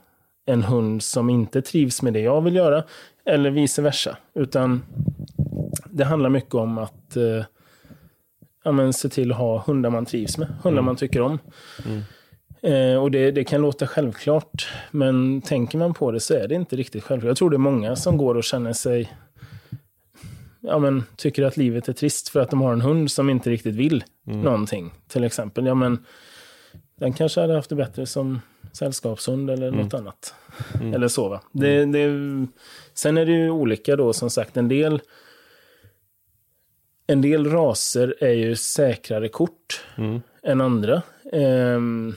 en hund som inte trivs med det jag vill göra, eller vice versa. Utan det handlar mycket om att eh, ja, men se till att ha hundar man trivs med, hundar Mm. man tycker om. Eh, och det, det kan låta självklart, men tänker man på det så är det inte riktigt självklart. Jag tror det är många som går och känner sig ja, men, tycker att livet är trist för att de har en hund som inte riktigt vill någonting. Till exempel, ja men den kanske hade haft det bättre som sällskapshund eller något annat. Eller så va. Det, det, sen är det ju olika då som sagt. En del, en del raser är ju säkrare kort än andra. Ehm,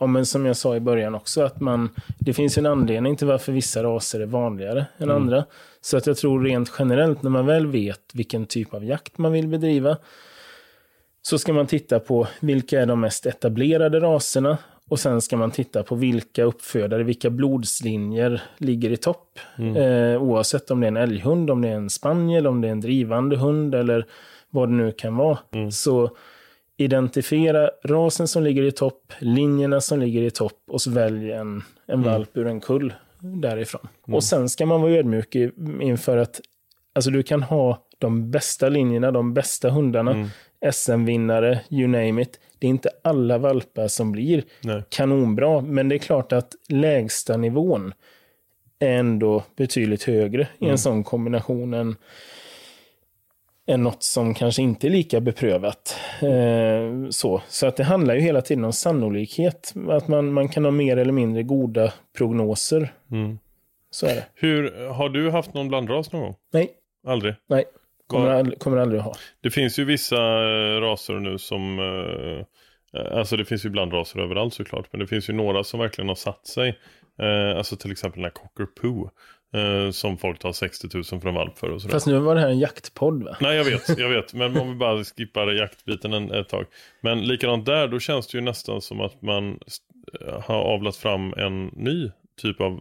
ja, men som jag sa i början också, att man, det finns en anledning till varför vissa raser är vanligare än andra. Så att jag tror rent generellt, när man väl vet vilken typ av jakt man vill bedriva, så ska man titta på vilka är de mest etablerade raserna och sen ska man titta på vilka uppfödare, vilka blodslinjer ligger i topp. Eh, oavsett om det är en älghund, om det är en spaniel, om det är en drivande hund eller vad det nu kan vara. Så identifiera rasen som ligger i topp, linjerna som ligger i topp och så välj en, en valp ur en kull därifrån. Och sen ska man vara ödmjuk inför att alltså du kan ha de bästa linjerna, de bästa hundarna, SM-vinnare, you name it. Det är inte alla valpar som blir Nej. kanonbra, men det är klart att lägsta nivån är ändå betydligt högre i en sån kombination än, än något som kanske inte är lika beprövat. Eh, så. så att det handlar ju hela tiden om sannolikhet, att man, man kan ha mer eller mindre goda prognoser. Mm. Så är det. Hur, har du haft någon blandras någon gång? Nej, Aldrig? nej. Kommer, aldrig, kommer aldrig ha. Det finns ju vissa eh, raser nu som, eh, eh, alltså det finns ju blandraser överallt såklart, men det finns ju några som verkligen har satt sig. Eh, alltså till exempel den här Cocker Poo, eh, som folk tar 60 000 för en valp för och sådär. Fast nu var det här en jaktpodd va? Nej jag vet, jag vet. Men om vi bara skippar jaktbiten en, ett tag. Men likadant där, då känns det ju nästan som att man eh, har avlat fram en ny typ av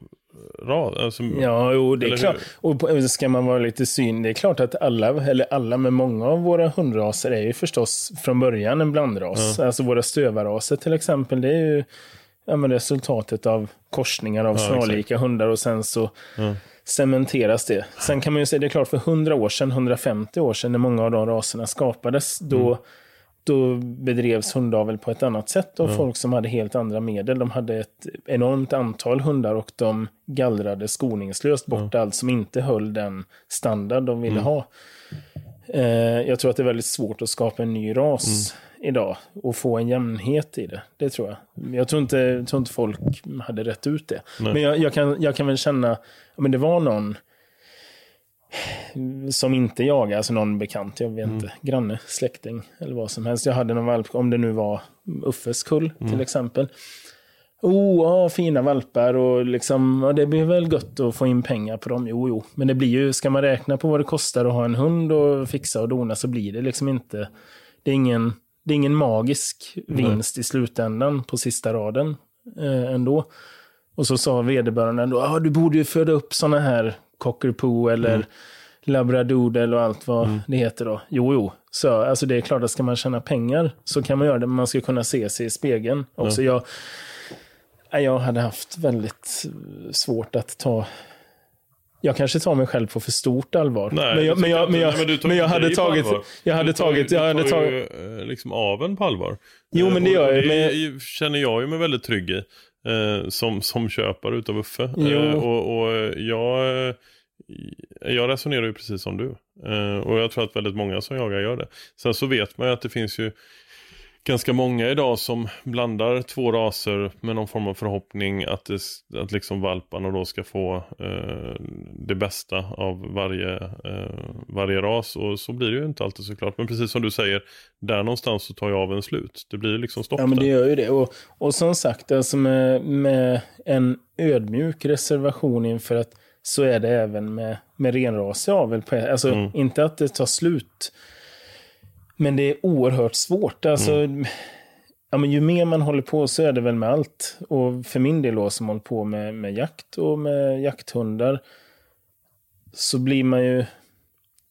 ras. Alltså, Ja, jo, det är klart. hur? Och på, ska man vara lite syn, det är klart att alla, eller alla, men många av våra hundraser är ju förstås från början en blandras. Alltså våra stövarraser till exempel, det är ju ja, men resultatet av korsningar av snarlika hundar och sen så cementeras det. Sen kan man ju säga, det är klart för 100 år sedan, 150 år sedan när många av de raserna skapades, då då bedrevs hundavel på ett annat sätt av folk som hade helt andra medel. De hade ett enormt antal hundar och de gallrade skoningslöst bort allt som inte höll den standard de ville ha. Eh, jag tror att det är väldigt svårt att skapa en ny ras idag och få en jämnhet i det. Det tror jag. Jag tror inte, jag tror inte folk hade rätt ut det. Men jag, jag, kan, jag kan väl känna, men det var någon som inte jagar, alltså någon bekant, jag vet inte, granne, släkting eller vad som helst. Jag hade någon valp, om det nu var Uffes kull till exempel. Oh, ja, fina valpar och liksom, ja, det blir väl gött att få in pengar på dem. Jo, jo, men det blir ju, ska man räkna på vad det kostar att ha en hund och fixa och dona så blir det liksom inte, det är ingen, det är ingen magisk vinst i slutändan på sista raden eh, ändå. Och så sa vederbörande då, ah, du borde ju föda upp sådana här cockapoo eller labradoodle och allt vad det heter då. Jo, jo. Så, alltså det är klart att ska man tjäna pengar så kan man göra det, men man ska kunna se sig i spegeln också. Jag, nej, jag hade haft väldigt svårt att ta jag kanske tar mig själv på för stort allvar. Nej, men jag, men jag, men jag. Nej, men jag hade tagit, jag hade tagit, du tar ju eh, liksom aven på allvar. Jo, Eh, men det gör jag, Det känner jag ju mig väldigt trygg i. Eh, som, som köpare utav Uffe. Och, och jag, jag resonerar ju precis som du. Och jag tror att väldigt många som jagar gör det. Sen så vet man ju att det finns ju ganska många idag som blandar två raser med någon form av förhoppning att, det, att liksom valparna då ska få eh, det bästa av varje, eh, varje ras. Och så blir det ju inte alltid såklart. Men precis som du säger, där någonstans så tar ju aveln slut. Det blir ju liksom stopp Ja, men det gör ju det. Och, och som sagt, alltså med, med en ödmjuk reservation inför att så är det även med, med renrasig avel. Alltså inte att det tar slut, men det är oerhört svårt. Alltså, ja, men ju mer man håller på så är det väl med allt. Och för min del då, som håller på med, med jakt och med jakthundar, så blir man ju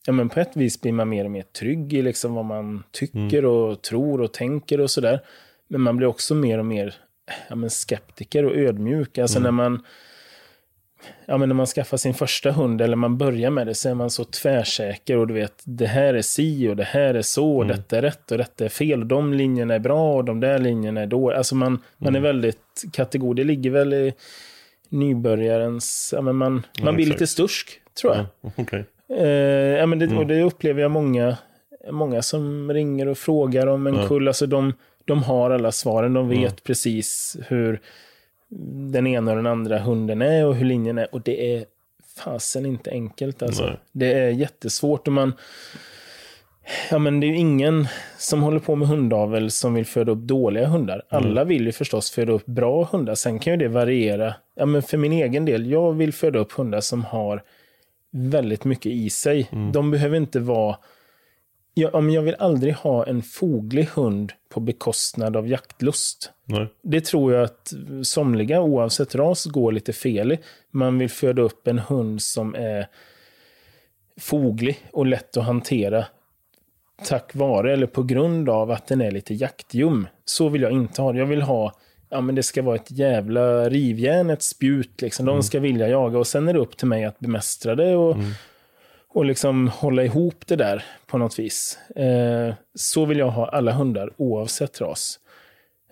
Ja, men på ett vis blir man mer och mer trygg i liksom vad man tycker och tror och tänker och sådär. Men man blir också mer och mer ja, men skeptiker och ödmjuk. Alltså Mm. när man Ja, men när man skaffar sin första hund eller man börjar med det så är man så tvärsäker och du vet det här är si och det här är så och Mm. detta är rätt och detta är fel och de linjerna är bra och de där linjerna är dåliga. Alltså man, man är Mm. väldigt kategorisk. Det ligger väl i nybörjarens, ja, men man, man blir exakt. lite stursk tror jag. Okej. Eh, ja, men det, Mm. Och det upplever jag många, många som ringer och frågar om en Ja. kull. Alltså de, de har alla svaren. De vet Mm. precis hur den ena och den andra hunden är och hur linjen är. Och det är fasen inte enkelt. Alltså. Nej. Det är jättesvårt. Och man, ja, men det är ju ingen som håller på med hundavel som vill föda upp dåliga hundar. Alla vill ju förstås föda upp bra hundar. Sen kan ju det variera. Ja, men för min egen del, jag vill föda upp hundar som har väldigt mycket i sig. De behöver inte vara... Jag, ja, men jag vill aldrig ha en foglig hund på bekostnad av jaktlust. Nej. Det tror jag att somliga, oavsett ras, går lite fel i. Man vill föda upp en hund som är foglig och lätt att hantera tack vare eller på grund av att den är lite jaktljum. Så vill jag inte ha det. Jag vill ha, ja men det ska vara ett jävla rivjärn, ett spjut liksom. De ska vilja jaga och sen är det upp till mig att bemästra det och, och liksom hålla ihop det där på något vis. Eh, så vill jag ha alla hundar oavsett ras.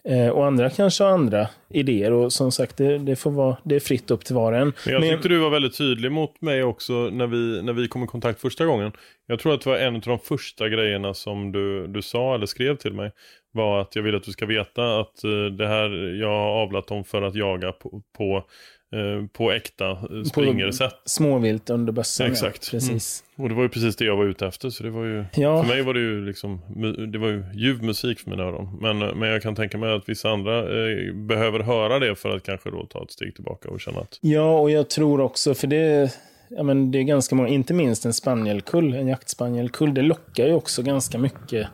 Eh, och andra kanske har andra idéer och som sagt det, det får vara, det är fritt upp till var och en. Men jag Men- tyckte du var väldigt tydlig mot mig också när vi, när vi kom i kontakt första gången. Jag tror att det var en av de första grejerna som du, du sa eller skrev till mig. Var att jag vill att du ska veta att eh, det här, jag har avlat dem för att jaga på, på, på äkta eh, springersätt. Småvilt under bössan. Exakt. Ja, precis. Och det var ju precis det jag var ute efter. Så det var ju, Ja. för mig var det ju liksom, det var ju ljuv musik för mina öron. Men, eh, men jag kan tänka mig att vissa andra eh, behöver höra det för att kanske då ta ett steg tillbaka och känna att Ja, och jag tror också, för det, ja, men det är ganska många, inte minst en spanielkull, en jaktspanielkull, det lockar ju också ganska mycket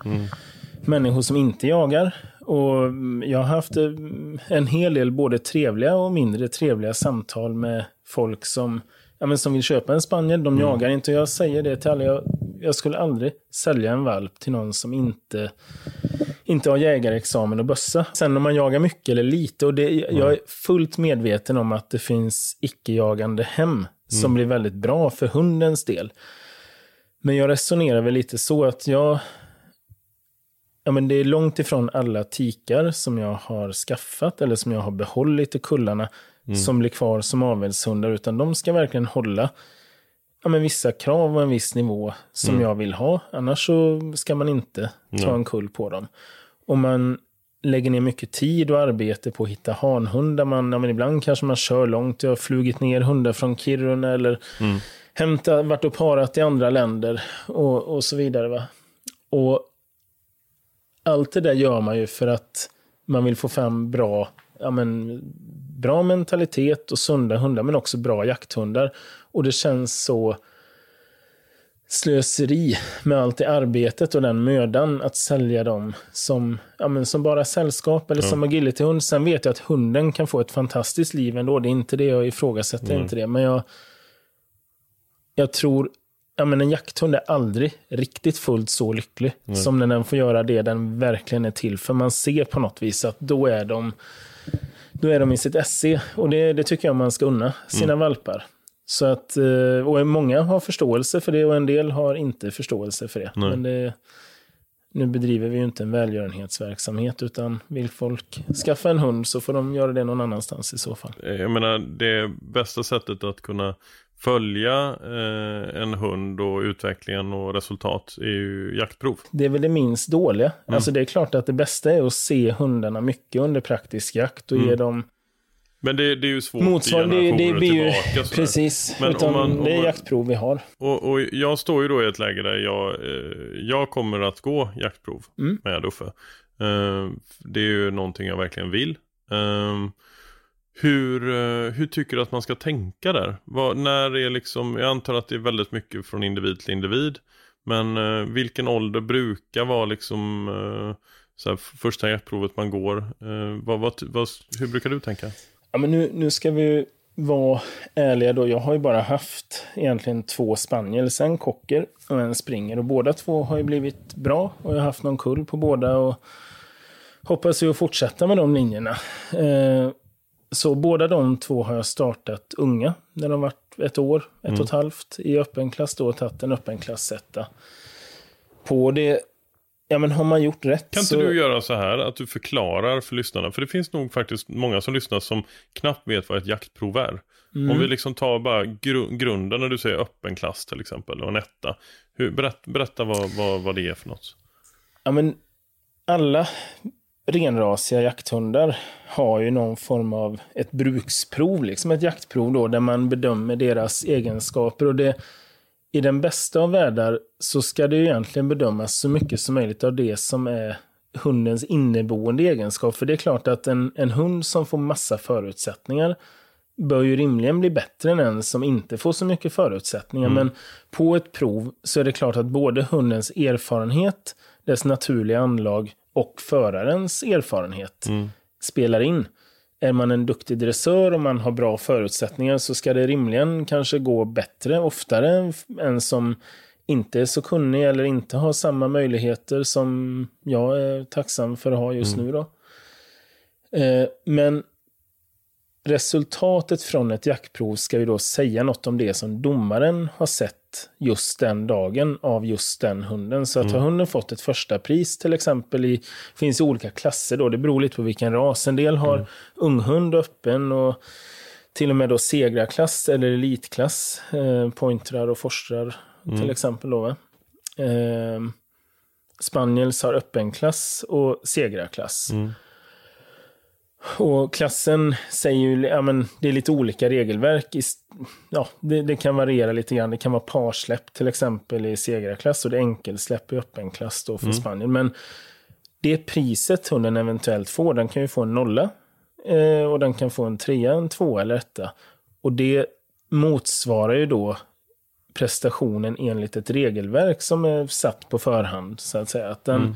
människor som inte jagar. Och mm, jag har haft eh, en hel del både trevliga och mindre trevliga samtal med folk som, ja, men som vill köpa en spaniel. De jagar inte. Jag säger det till alla. Jag, jag skulle aldrig sälja en valp till någon som inte inte har jägarexamen och bössa. Sen om man jagar mycket eller lite, och det, jag är fullt medveten om att det finns icke-jagande hem som blir väldigt bra för hundens del. Men jag resonerar väl lite så att jag... Ja, men det är långt ifrån alla tikar som jag har skaffat eller som jag har behållit i kullarna som blir kvar som avelshundar, utan de ska verkligen hålla ja, men vissa krav och en viss nivå som jag vill ha. Annars så ska man inte ta en kull på dem. Om man lägger ner mycket tid och arbete på att hitta hanhundar. Man, ja, men ibland kanske man kör långt. Jag har flugit ner hundar från Kiruna eller hämtat, varit och parat i andra länder och, och så vidare. Va? Och allt det där gör man ju för att man vill få fram bra, ja, men, bra mentalitet och sunda hundar, men också bra jakthundar. Och det känns så slöseri med allt det arbetet och den mödan att sälja dem som, ja, men som bara sällskap eller som agilityhund. Sen vet jag att hunden kan få ett fantastiskt liv ändå. Det är inte det jag ifrågasätter, inte det. Men jag, jag tror, ja men en jakthund är aldrig riktigt fullt så lycklig som när den får göra det den verkligen är till för. Man ser på något vis att då är de, då är de i sitt esse. Och det, det tycker jag man ska unna sina valpar. Så att, eh, och många har förståelse för det och en del har inte förståelse för det. Nej. Men det, nu bedriver vi ju inte en välgörenhetsverksamhet utan vill folk skaffa en hund så får de göra det någon annanstans i så fall. Jag menar, det bästa sättet att kunna följa eh, en hund och utvecklingen och resultat är ju jaktprov. Det är väl det minst dåliga. Alltså det är klart att det bästa är att se hundarna mycket under praktisk jakt och ge dem Men det, det är ju svårt motsvarande. Det, det blir ju tillbaka. precis. Men om utan man- om det är jaktprov vi har. Och, och jag står ju då i ett läge där jag, eh, jag kommer att gå jaktprov Mm. med Uffe. Eh, det är ju någonting jag verkligen vill. Eh, hur, eh, hur tycker du att man ska tänka där? Var, när är liksom, jag antar att det är väldigt mycket från individ till individ. Men eh, vilken ålder brukar vara liksom eh, så här, första hjärtprovet man går? Eh, vad, vad, vad, hur brukar du tänka? Ja, men nu, nu ska vi vara ärliga då. Jag har ju bara haft egentligen två spaniels, en cocker och en springer. Och båda två har ju blivit bra. Och jag har haft någon kull på båda. Och, hoppas ju att fortsätta med de linjerna. Eh, så båda de två har jag startat unga, när de varit ett år, ett mm. och ett halvt, i öppen klass då, och tagit en öppen klassetta. På det Ja, men har man gjort rätt Kan så... inte du göra så här att du förklarar för lyssnarna? För det finns nog faktiskt många som lyssnar som knappt vet vad ett jaktprov är. Mm. Om vi liksom tar bara gru grunden när du säger öppen klass till exempel och en etta. Hur, berätt, berätta vad, vad, vad det är för något. Ja, men alla renrasiga jakthundar har ju någon form av ett bruksprov, liksom ett jaktprov då, där man bedömer deras egenskaper. Och det i den bästa av världar så ska det egentligen bedömas så mycket som möjligt av det som är hundens inneboende egenskap. För det är klart att en, en hund som får massa förutsättningar bör ju rimligen bli bättre än en som inte får så mycket förutsättningar. Mm. Men på ett prov så är det klart att både hundens erfarenhet, dess naturliga anlag och förarens erfarenhet mm. spelar in är man en duktig dressör och man har bra förutsättningar så ska det rimligen kanske gå bättre oftare än som inte är så kunnig eller inte har samma möjligheter som jag är tacksam för att ha just mm. nu. Då. Eh, men resultatet från ett jaktprov ska ju då säga något om det som domaren har sett just den dagen av just den hunden. Så att mm. har hunden fått ett första pris till exempel i, finns i olika klasser då, det beror lite på vilken ras. En del har mm. unghund öppen och till och med då segrarklass eller elitklass, eh, pointrar och forstrar mm. till exempel då. Eh, Spaniels har öppen klass och segrarklass. Mm. Och klassen säger ju, ja men det är lite olika regelverk. I, ja, det, det, kan variera lite grann. Det kan vara parsläpp till exempel i segrarklass och det är enkelsläpp i öppen klass då för mm. Spanien. Men det priset hunden eventuellt får, den kan ju få en nolla. Eh, och den kan få en trea, en tvåa eller etta. Och det motsvarar ju då prestationen enligt ett regelverk som är satt på förhand. Så att säga. Att den, mm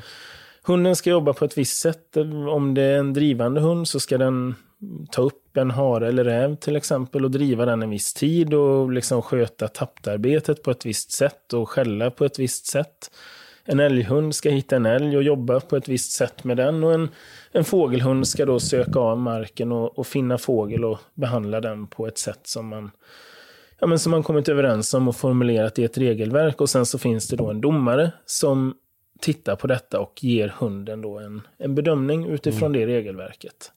Hunden ska jobba på ett visst sätt. Om det är en drivande hund så ska den ta upp en hare eller räv till exempel och driva den en viss tid och liksom sköta taptarbetet på ett visst sätt och skälla på ett visst sätt. En älghund ska hitta en älg och jobba på ett visst sätt med den och en, en fågelhund ska då söka av marken och, och finna fågel och behandla den på ett sätt som man ja, men som man kommit överens om och formulerat i ett regelverk. Och sen så finns det då en domare som tittar på detta och ger hunden då en, en bedömning utifrån mm. det regelverket.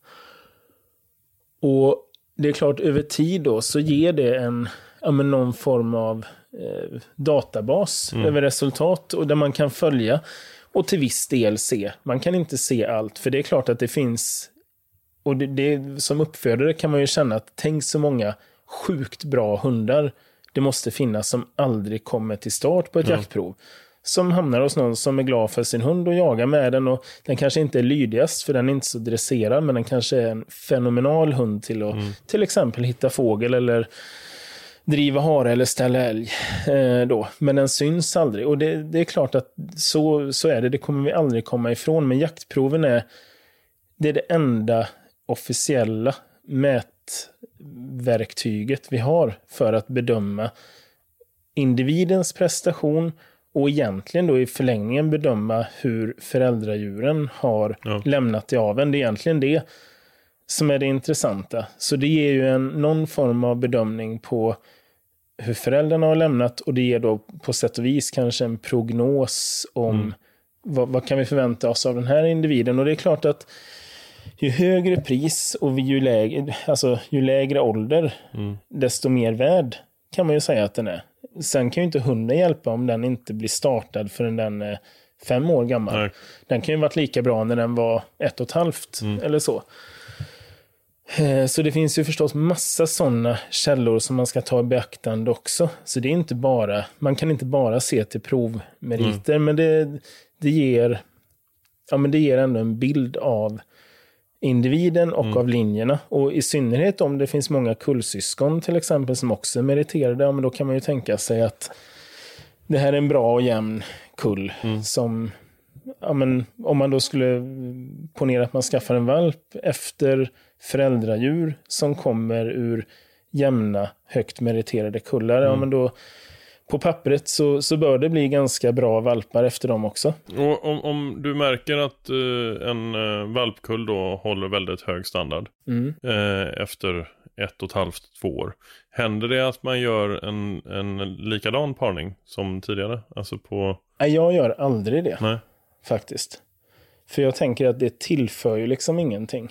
Och det är klart, över tid då så ger det en, ja, men någon form av eh, databas mm. över resultat och där man kan följa och till viss del se. Man kan inte se allt, för det är klart att det finns och det, det, som uppfödare kan man ju känna att tänk så många sjukt bra hundar det måste finnas som aldrig kommer till start på ett mm. jaktprov som hamnar hos någon som är glad för sin hund och jagar med den. Och den kanske inte är lydigast för den är inte så dresserad men den kanske är en fenomenal hund till att mm. till exempel hitta fågel eller driva hare eller ställa älg. Eh, då. Men den syns aldrig. Och det, det, är klart att så, så är det. Det kommer vi aldrig komma ifrån. Men jaktproven är det, är det enda officiella mätverktyget vi har för att bedöma individens prestation och egentligen då i förlängningen bedöma hur föräldradjuren har ja. lämnat det av en. Det är egentligen det som är det intressanta. Så det ger ju en, någon form av bedömning på hur föräldrarna har lämnat och det ger då på sätt och vis kanske en prognos om mm. vad, vad, kan vi förvänta oss av den här individen. Och det är klart att ju högre pris och ju lägre, alltså, ju lägre ålder, mm. desto mer värd kan man ju säga att den är. Sen kan ju inte hunden hjälpa om den inte blir startad förrän den är fem år gammal. Nej. Den kan ju varit lika bra när den var ett och ett halvt mm. eller så. Eh, så det finns ju förstås massa sådana källor som man ska ta i beaktande också. Så det är inte bara, man kan inte bara se till provmeriter, mm. men det, det, ger, ja, men det ger ändå en bild av individen och mm. av linjerna. Och i synnerhet om det finns många kullsyskon till exempel som också är meriterade, ja, men då kan man ju tänka sig att det här är en bra och jämn kull mm. som Ja, men om man då skulle ponera att man skaffar en valp efter föräldradjur som kommer ur jämna, högt meriterade kullar, mm. ja, men då på pappret så, så bör det bli ganska bra valpar efter dem också. Och om, om du märker att uh, en uh, valpkull då håller väldigt hög standard Mm. uh, efter ett och ett halvt, två år. Händer det att man gör en, en likadan parning som tidigare? Alltså på... Nej, jag gör aldrig det Nej, faktiskt. För jag tänker att det tillför ju liksom ingenting.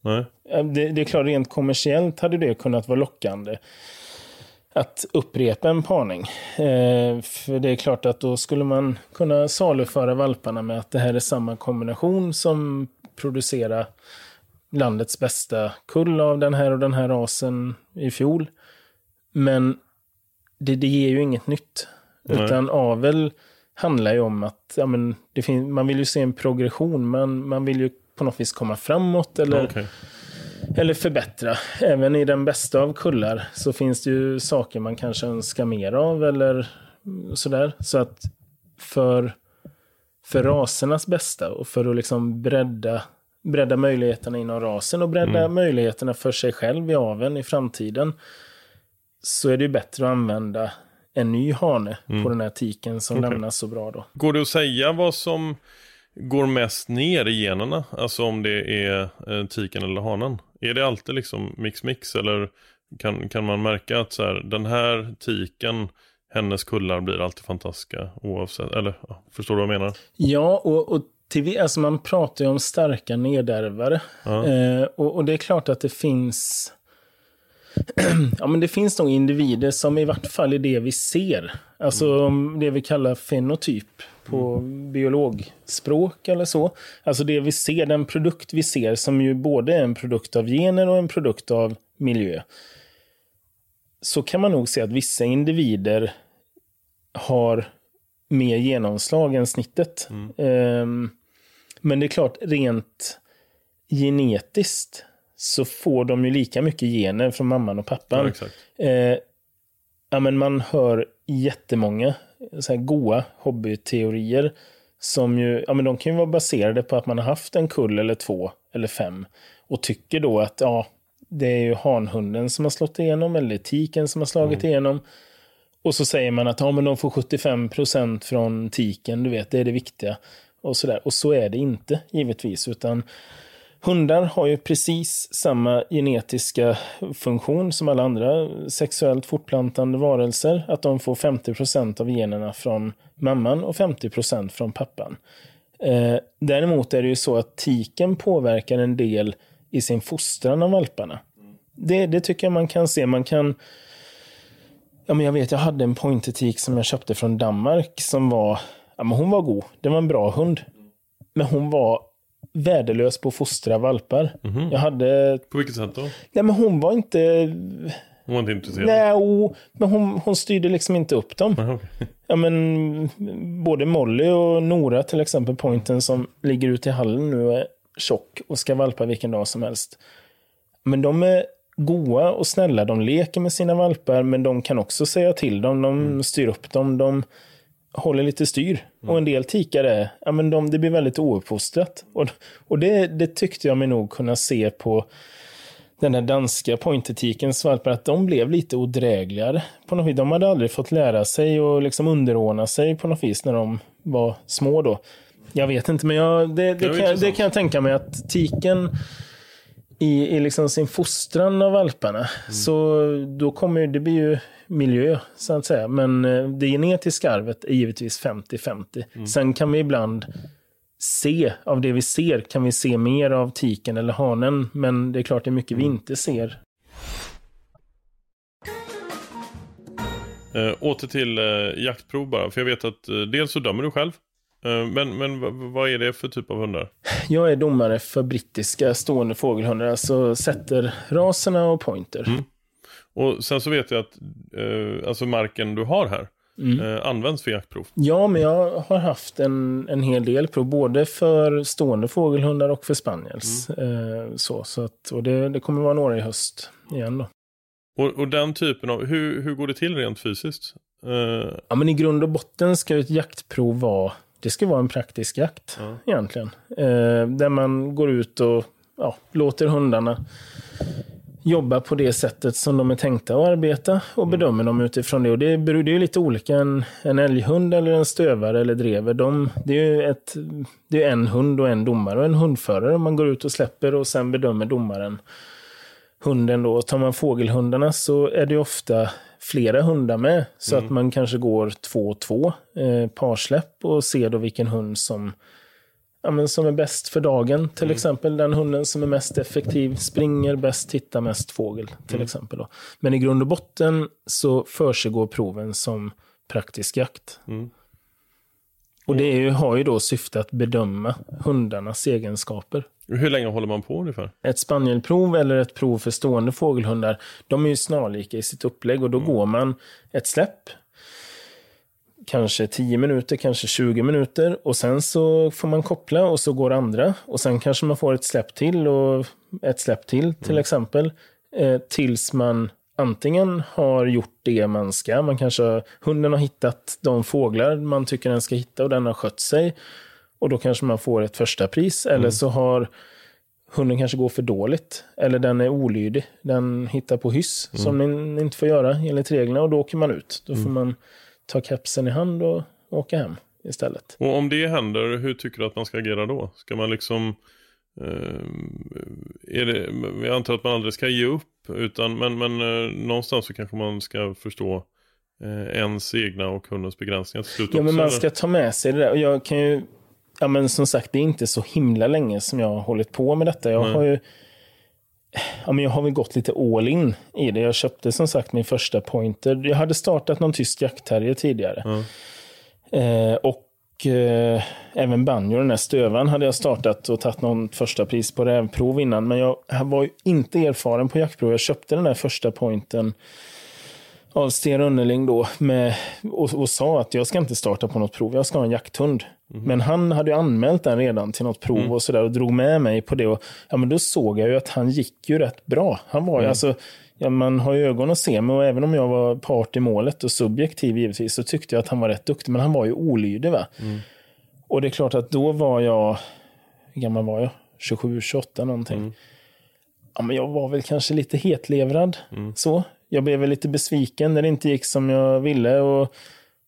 nej. Eh, Det, det är klart, rent kommersiellt hade det kunnat vara lockande att upprepa en parning. Eh, för det är klart att då skulle man kunna saluföra valparna med att det här är samma kombination som producerar landets bästa kull av den här och den här rasen i fjol. Men det, det ger ju inget nytt. Nej. Utan avel handlar ju om att ja, men det fin- man vill ju se en progression. Man, man vill ju på något vis komma framåt eller, Okej. Eller förbättra. Även i den bästa av kullar så finns det ju saker man kanske önskar mer av eller sådär. Så att för, för rasernas bästa och för att liksom bredda, bredda möjligheterna inom rasen och bredda möjligheterna för sig själv i aveln i framtiden så är det ju bättre att använda en ny hane på den här tiken som Okej. lämnas så bra då. Går det att säga vad som går mest ner i generna? Alltså om det är eh, tiken eller hanen? Är det alltid liksom mix-mix eller kan, kan man märka att så här, den här tiken, hennes kullar blir alltid fantastiska oavsett, eller förstår du vad jag menar? Ja, och, och till, alltså man pratar ju om starka nedärvare. Ja. Eh, och, och det är klart att det finns ja, men det finns nog individer som i vart fall är det vi ser. Alltså om det vi kallar fenotyp på biologspråk eller så. Alltså det vi ser, den produkt vi ser som ju både är en produkt av gener och en produkt av miljö. Så kan man nog se att vissa individer har mer genomslag än snittet. Ehm, men det är klart, rent genetiskt så får de ju lika mycket gener från mamman och pappan. Ja. Eh, ja, men man hör jättemånga så här goa hobbyteorier som ju, ja, men de kan ju vara baserade på att man har haft en kull eller två eller fem och tycker då att ja, det är ju hanhunden som har slått igenom eller tiken som har slagit igenom. Och så säger man att ja, men de får 75% från tiken, du vet, det är det viktiga. Och så, där. och så är det inte, givetvis, utan Hundar har ju precis samma genetiska funktion som alla andra sexuellt fortplantande varelser. Att de får 50% av generna från mamman och 50% från pappan. Eh, däremot är det ju så att tiken påverkar en del i sin fostran av valparna. Det, det tycker jag man kan se. Man kan... Ja, men jag vet, jag hade en pointertik som jag köpte från Danmark som var... Ja, men hon var god. Det var en bra hund. Men hon var värdelös på att fostra valpar. Jag hade... På vilket sätt då? Nej, men hon var inte... Hon var inte intresserad? Nej, o- men hon, hon styrde liksom inte upp dem. Aha. Ja, men både Molly och Nora till exempel, pointen som ligger ute i hallen nu och är tjock och ska valpa vilken dag som helst. Men de är goa och snälla. De leker med sina valpar, men de kan också säga till dem. De styr upp dem. De håller lite styr. Och en del tikare, ja, men de, det blir väldigt ouppfostrat. Och, och det, det tyckte jag mig nog kunna se på den här danska pointertikens valpar, att de blev lite odrägligare. På något vis. De hade aldrig fått lära sig och liksom underordna sig på något vis när de var små då. Jag vet inte, men jag, det, det, var kan, det kan jag tänka mig att tiken i, i liksom sin fostran av valparna, så då kommer det blir ju miljö, så att säga. Men eh, det genetiska arvet är givetvis 50-50. Sen kan vi ibland se, av det vi ser, kan vi se mer av tiken eller hanen. Men det är klart det är mycket vi inte ser. Eh, åter till eh, jaktprov bara, för jag vet att eh, dels så dömer du själv. Eh, men men vad är det för typ av hundar? Jag är domare för brittiska stående fågelhundar, alltså sätter raserna och pointer. Och sen så vet jag att eh, alltså marken du har här eh, används för jaktprov. Ja, men jag har haft en, en hel del prov, både för stående fågelhundar och för spaniels. Eh, så, så att, och det, det kommer vara några i höst igen då. Och, och den typen av, hur, hur går det till rent fysiskt? Eh, Ja, men i grund och botten ska ju ett jaktprov vara, det ska vara en praktisk jakt egentligen. Eh, där man går ut och ja, låter hundarna jobbar på det sättet som de är tänkta att arbeta och bedömer dem utifrån det. Och det, beror, det är ju lite olika. En, en älghund eller en stövare eller drever, de, det är ju ett, det är en hund och en domare och en hundförare. Man går ut och släpper och sen bedömer domaren hunden då. Tar man fågelhundarna så är det ofta flera hundar med. Så att man kanske går två och två eh, parsläpp och ser då vilken hund som ja, men som är bäst för dagen. Till exempel den hunden som är mest effektiv, springer bäst, hittar mest fågel. till exempel. Då. Men i grund och botten så försiggår proven som praktisk jakt. Och det ju, har ju då syfte att bedöma hundarnas egenskaper. Hur länge håller man på ungefär? Ett spanielprov eller ett prov för stående fågelhundar, de är ju snarlika i sitt upplägg och då går man ett släpp, kanske 10 minuter, kanske 20 minuter. Och sen så får man koppla och så går andra. Och sen kanske man får ett släpp till och ett släpp till till exempel eh, tills man antingen har gjort det man ska, man kanske hunden har hittat de fåglar man tycker den ska hitta och den har skött sig. Och då kanske man får ett första pris. Eller så har hunden kanske går för dåligt. Eller den är olydig. Den hittar på hyss som den inte får göra enligt reglerna och då åker man ut. Då får man ta kepsen i hand och åka hem istället. Och om det händer, hur tycker du att man ska agera då? Ska man liksom... Eh, är det, jag antar att man aldrig ska ge upp, utan, men, men eh, någonstans så kanske man ska förstå eh, ens egna och hundens begränsningar till slut Ja, men man eller? ska ta med sig det där. Och jag kan ju, ja men som sagt, det är inte så himla länge som jag har hållit på med detta. Jag Nej. har ju, ja men jag har väl gått lite all in i det. Jag köpte som sagt min första pointer. Jag hade startat någon tysk jaktterrier tidigare. Eh, och eh, även banjo, den här stövan, hade jag startat och tagit någon första pris på rävprov innan. Men jag var inte erfaren på jaktprov. Jag köpte den där första pointen av Sten Rönneling då med, och, och sa att jag ska inte starta på något prov, jag ska ha en jakthund. Men han hade ju anmält den redan till något prov och sådär och drog med mig på det. Och, ja, men då såg jag ju att han gick ju rätt bra. Han var ju alltså, ja, man har ju ögon att se med och även om jag var part i målet och subjektiv givetvis så tyckte jag att han var rätt duktig. Men han var ju olydig va. Och det är klart att då var jag, hur gammal var jag? 27, 28 någonting. Ja, men jag var väl kanske lite hetlevrad. Så. Jag blev väl lite besviken när det inte gick som jag ville och,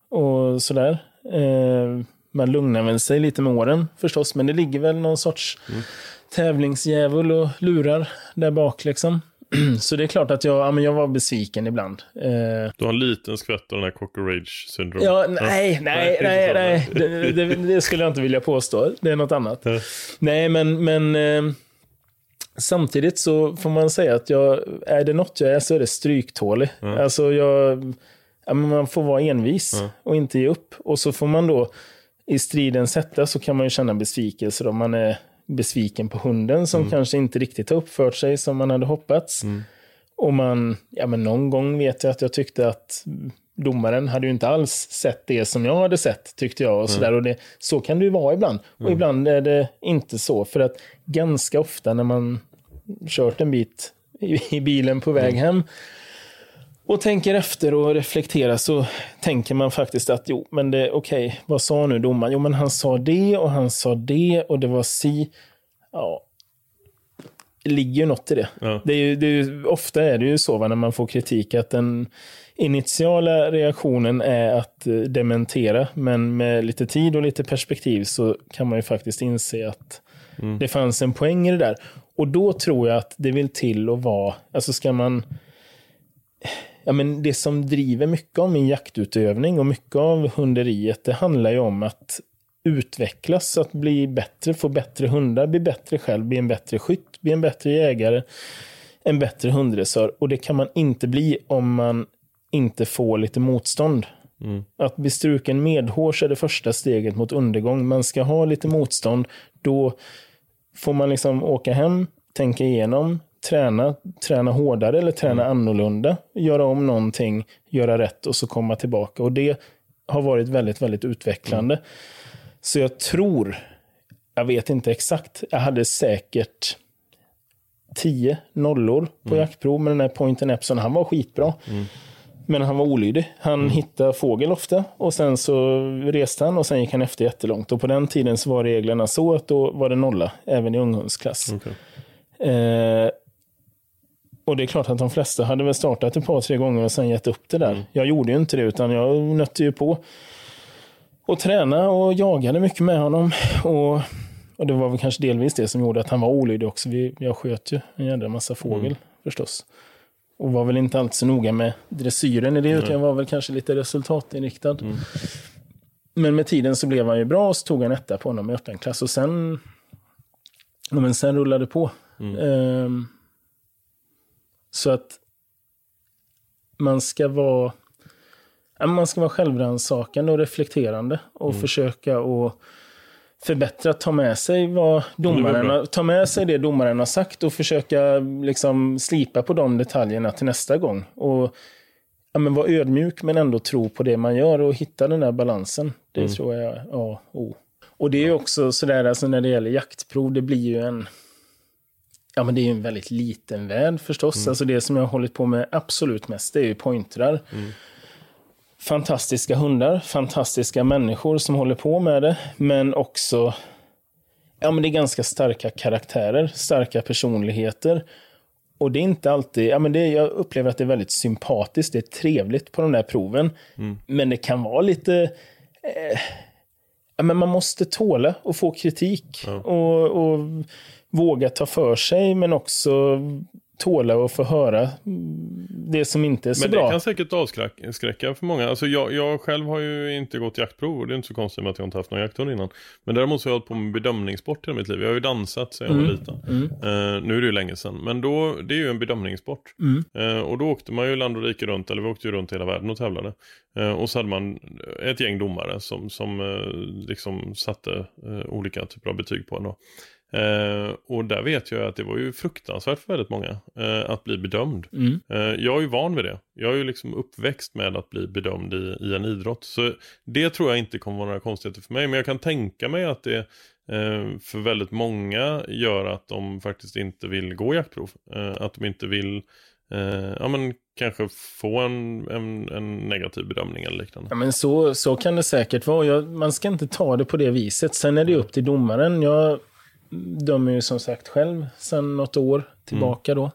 och sådär. Eh, man lugnar väl sig lite med åren förstås, men det ligger väl någon sorts tävlingsdjävul och lurar där bak liksom. Så det är klart att jag, ja, men jag var besviken ibland. Eh, Du har en liten skvätt av den här cockroach syndrom. Ja, nej, nej, nej, nej. Det, det, det skulle jag inte vilja påstå. Det är något annat. Nej, men, men eh, samtidigt så får man säga att jag, är det något jag är så är det stryktålig. Alltså jag, ja, men man får vara envis och inte ge upp. Och så får man då i striden sätta så kan man ju känna besvikelse om man är besviken på hunden som kanske inte riktigt har uppfört sig som man hade hoppats. Och man, ja men någon gång vet jag att jag tyckte att domaren hade ju inte alls sett det som jag hade sett, tyckte jag. Och så, där. Och det, så kan det ju vara ibland. Och ibland är det inte så. För att ganska ofta när man kört en bit i, i bilen på väg hem och tänker efter och reflekterar så tänker man faktiskt att jo, men det okej, vad sa nu domaren? Jo, men han sa det och han sa det och det var si. Ja, det ligger ju något i det. Ja. det, är ju, det är ju, ofta är det ju så va, när man får kritik att den initiala reaktionen är att eh, dementera, men med lite tid och lite perspektiv så kan man ju faktiskt inse att det fanns en poäng i det där. Och då tror jag att det vill till att vara, alltså ska man Ja, men det som driver mycket av min jaktutövning och mycket av hunderiet, det handlar ju om att utvecklas, att bli bättre, få bättre hundar, bli bättre själv, bli en bättre skytt, bli en bättre jägare, en bättre hunddressör. Och det kan man inte bli om man inte får lite motstånd. Att bli struken medhårs är det första steget mot undergång. Man ska ha lite motstånd, då får man liksom åka hem, tänka igenom, träna, träna hårdare eller träna annorlunda, göra om någonting, göra rätt och så komma tillbaka. Och det har varit väldigt, väldigt utvecklande. Så jag tror, jag vet inte exakt, jag hade säkert tio nollor på jaktprov med den här Pointen Epson. Han var skitbra. Men han var olydig. Han hittade fågel ofta och sen så reste han och sen gick han efter jättelångt. Och på den tiden så var reglerna så att då var det nolla, även i unghundsklass. Okej. Eh, Och det är klart att de flesta hade väl startat ett par, tre gånger och sen gett upp det där. Jag gjorde ju inte det, utan jag nötte ju på. Och träna och jagade mycket med honom. Och, och det var väl kanske delvis det som gjorde att han var olydig också. Vi, jag sköt ju en jädra massa fågel förstås. Och var väl inte alltid så noga med dressyren i det, utan jag var väl kanske lite resultatinriktad. Men med tiden så blev han ju bra och så tog han etta på honom i öppen klass. Och sen, men sen rullade det på. Ehm, så att man ska vara man ska vara självrannsakande och reflekterande och försöka att förbättra, ta med sig vad domaren, ta med sig det domaren har sagt och försöka liksom slipa på de detaljerna till nästa gång. Och ja, men vara ödmjuk men ändå tro på det man gör och hitta den där balansen. Det tror jag är A och O. Och det är också sådär, alltså när det gäller jaktprov, det blir ju en Ja, men det är ju en väldigt liten värld förstås. Alltså det som jag har hållit på med absolut mest, det är ju pointrar. Fantastiska hundar, fantastiska människor som håller på med det, men också Ja, men det är ganska starka karaktärer, starka personligheter. Och det är inte alltid, ja men det, jag upplever att det är väldigt sympatiskt, det är trevligt på de där proven. Men det kan vara lite, eh, ja men man måste tåla och få kritik. Och, och våga ta för sig, men också tåla och få höra mm, det som inte är så Men det bra. kan säkert avskräcka för många. Alltså jag, jag själv har ju inte gått jaktprov och det är inte så konstigt med att jag inte haft någon jakthund innan. Men däremot så har jag hållit på med bedömningssport hela mitt liv. Jag har ju dansat sedan jag var Mm. liten. Eh, nu är det ju länge sedan. Men då, det är ju en bedömningssport. Mm. Eh, och då åkte man ju land och rike runt, eller vi åkte ju runt hela världen och tävlade. Eh, och så hade man ett gäng domare som, som liksom satte olika typer av betyg på en då. Eh, och där vet jag att det var ju fruktansvärt för väldigt många eh, att bli bedömd. Mm. Eh, jag är ju van vid det. Jag är ju liksom uppväxt med att bli bedömd i, i en idrott. Så det tror jag inte kommer vara några konstigheter för mig. Men jag kan tänka mig att det eh, för väldigt många gör att de faktiskt inte vill gå jaktprov. Eh, att de inte vill eh, ja, men kanske få en, en, en negativ bedömning eller liknande. Ja, men så, så kan det säkert vara. Jag, man ska inte ta det på det viset. Sen är det upp till domaren. Jag dömer ju som sagt själv sedan något år tillbaka då.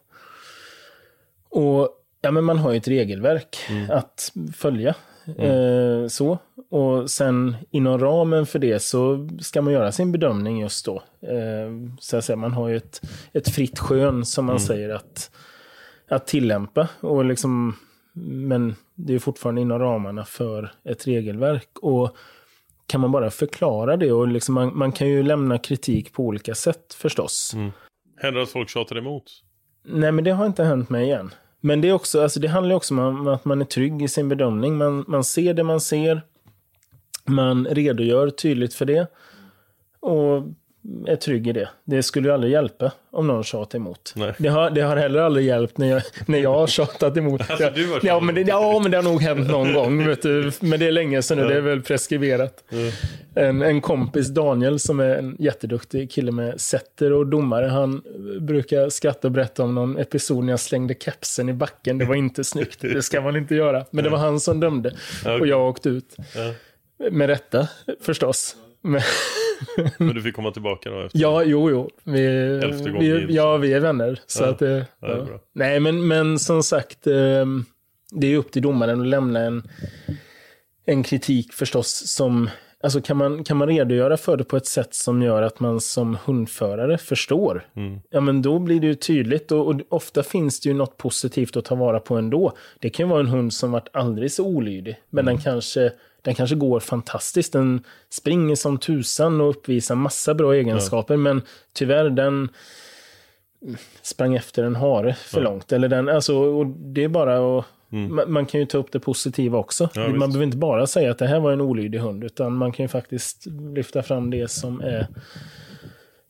Och ja, men man har ju ett regelverk att följa. Eh, så. Och sen inom ramen för det så ska man göra sin bedömning just då. Eh, så att säga, man har ju ett, ett fritt skön som man säger att, att tillämpa. Och liksom, men det är fortfarande inom ramarna för ett regelverk. Och kan man bara förklara det och liksom man, man kan ju lämna kritik på olika sätt förstås. Händer det att folk tjatar emot? Nej, men det har inte hänt mig igen. Men det, är också, alltså det handlar också om att man är trygg i sin bedömning. Man, man ser det man ser. Man redogör tydligt för det. Och är trygg i det. Det skulle ju aldrig hjälpa om någon tjatar emot. Nej. Det, har, det har heller aldrig hjälpt när jag, när jag har tjatat emot. Alltså, du ja, men det, ja, men det har nog hänt någon gång. Vet du. Men det är länge sedan nu. Det är väl preskriberat. En, en kompis, Daniel, som är en jätteduktig kille med setter och domare. Han brukar skratta och berätta om någon episod när jag slängde kepsen i backen. Det var inte snyggt. Det ska man inte göra. Men det var han som dömde. Och jag åkte ut. Med rätta, förstås. Men, Men du fick komma tillbaka då? Efter. ja, jo, jo. Vi, vi, ja, vi är vänner. Så Ja. att, det, Ja, det. Nej, men, men som sagt. ehm, Det är upp till domaren att lämna en, en kritik förstås som Alltså kan man, kan man redogöra för det på ett sätt som gör att man som hundförare förstår, ja men då blir det ju tydligt och, och ofta finns det ju något positivt att ta vara på ändå. Det kan ju vara en hund som varit aldrig så olydig, men den, kanske, den kanske går fantastiskt. Den springer som tusan och uppvisar massa bra egenskaper, men tyvärr den sprang efter en hare för långt. Eller den, alltså, och det är bara att man, man kan ju ta upp det positiva också. Ja, man visst. behöver inte bara säga att det här var en olydig hund, utan man kan ju faktiskt lyfta fram det som är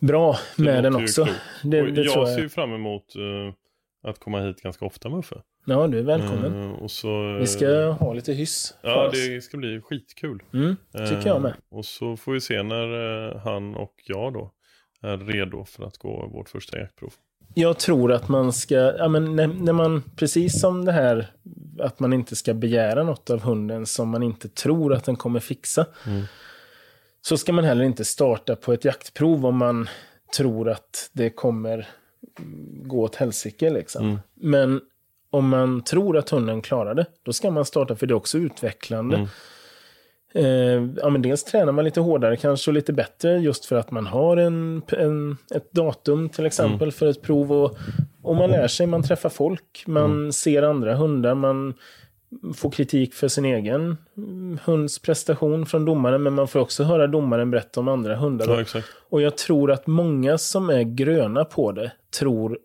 bra Det med den också. Det, det jag ser jag. ju fram emot eh, att komma hit ganska ofta Muffe. Ja, du är välkommen. Eh, och så, Vi ska ha lite hyss Ja, oss. det ska bli skitkul. Mm, tycker jag med. Eh, Och så får vi se när eh, han och jag då är redo för att gå vårt första jaktprov. Jag tror att man ska, ja, men när, när man, precis som det här att man inte ska begära något av hunden som man inte tror att den kommer fixa. Så ska man heller inte starta på ett jaktprov om man tror att det kommer gå åt helsike liksom. Mm. Men om man tror att hunden klarar det, då ska man starta för det är också utvecklande. Mm. Eh, ja, men dels tränar man lite hårdare kanske och lite bättre just för att man har en, en, ett datum till exempel Mm. för ett prov. Och, och man lär sig, man träffar folk, man Mm. ser andra hundar, man får kritik för sin egen hunds prestation från domaren, men man får också höra domaren berätta om andra hundar. Ja. Och jag tror att många som är gröna på det tror,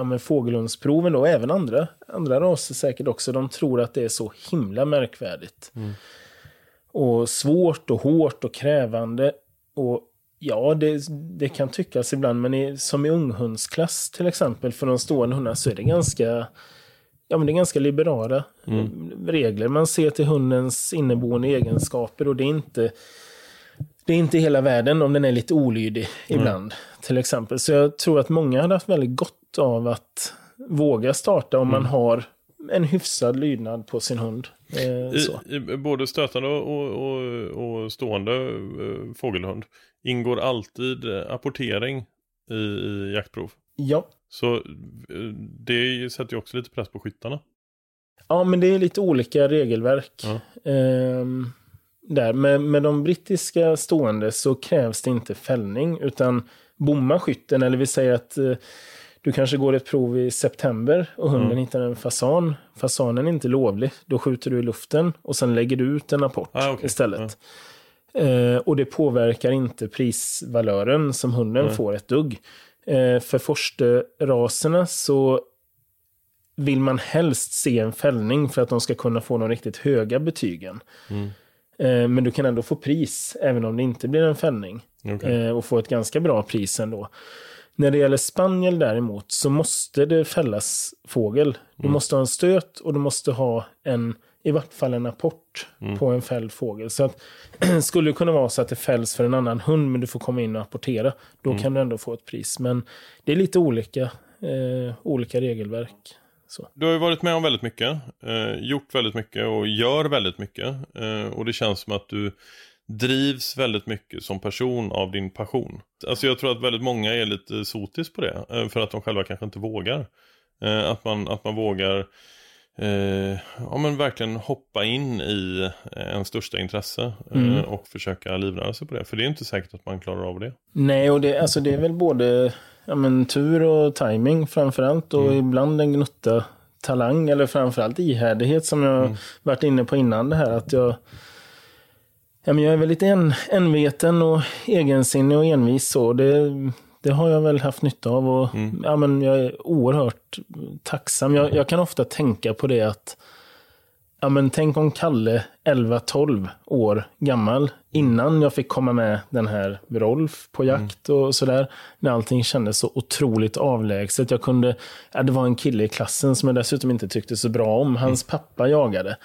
ja men fågelhundsproven då, och även andra, andra raser säkert också, de tror att det är så himla märkvärdigt. Och svårt och hårt och krävande. Och ja, det, det kan tyckas ibland, men i, som i unghundsklass till exempel, för de stående hundarna så är det ganska Ja, men det är ganska liberala eh, regler. Man ser till hundens inneboende egenskaper och det är inte det är inte hela världen om den är lite olydig ibland. Till exempel. Så jag tror att många hade haft väldigt gott av att våga starta om man har en hyfsad lydnad på sin hund. Eh. I, både stötande och, och, och stående eh, fågelhund ingår alltid eh, apportering i, i jaktprov. Ja. Så eh, det sätter ju också lite press på skyttarna. ja, men det är lite olika regelverk. Ja. Ehm, där. Med, med de brittiska stående så krävs det inte fällning utan bomma skytten eller vi säger att eh, du kanske går ett prov i september och hunden Mm. hittar en fasan. Fasanen är inte lovlig. Då skjuter du i luften och sen lägger du ut en apport Ah, okej. istället. Eh, och det påverkar inte prisvalören som hunden Nej. får ett dugg. Eh, för forsterraserna så vill man helst se en fällning för att de ska kunna få de riktigt höga betygen. Mm. Eh, men du kan ändå få pris även om det inte blir en fällning. Eh, och få ett ganska bra pris ändå. När det gäller spaniel däremot så måste det fällas fågel. Du Mm. måste ha en stöt och du måste ha en, i vart fall en apport Mm. på en fälld fågel. Så att, skulle det kunna vara så att det fälls för en annan hund men du får komma in och apportera. Då Mm. kan du ändå få ett pris. Men det är lite olika, eh, olika regelverk. Så. Du har ju varit med om väldigt mycket, eh, gjort väldigt mycket och gör väldigt mycket. Eh, och det känns som att du drivs väldigt mycket som person av din passion. Alltså jag tror att väldigt många är lite sotis på det, eh, för att de själva kanske inte vågar. Eh, att, man, att man vågar eh, ja, men verkligen hoppa in i eh, en största intresse eh, Mm. och försöka livnära sig på det. För det är inte säkert att man klarar av det. Nej, och det, alltså det är väl både ja, men, tur och timing framförallt. Och ibland en gnutta talang eller framförallt ihärdighet som jag varit inne på innan det här. Att jag, ja, men jag är väl lite en, enveten och egensinnig och envis så. Det, det har jag väl haft nytta av och ja, men jag är oerhört tacksam. Jag, jag kan ofta tänka på det att Ja, men tänk om Kalle, 11-12 år gammal, innan jag fick komma med den här Rolf på jakt och sådär, när allting kändes så otroligt avlägset. Jag kunde, ja, det var en kille i klassen som jag dessutom inte tyckte så bra om. Hans pappa jagade.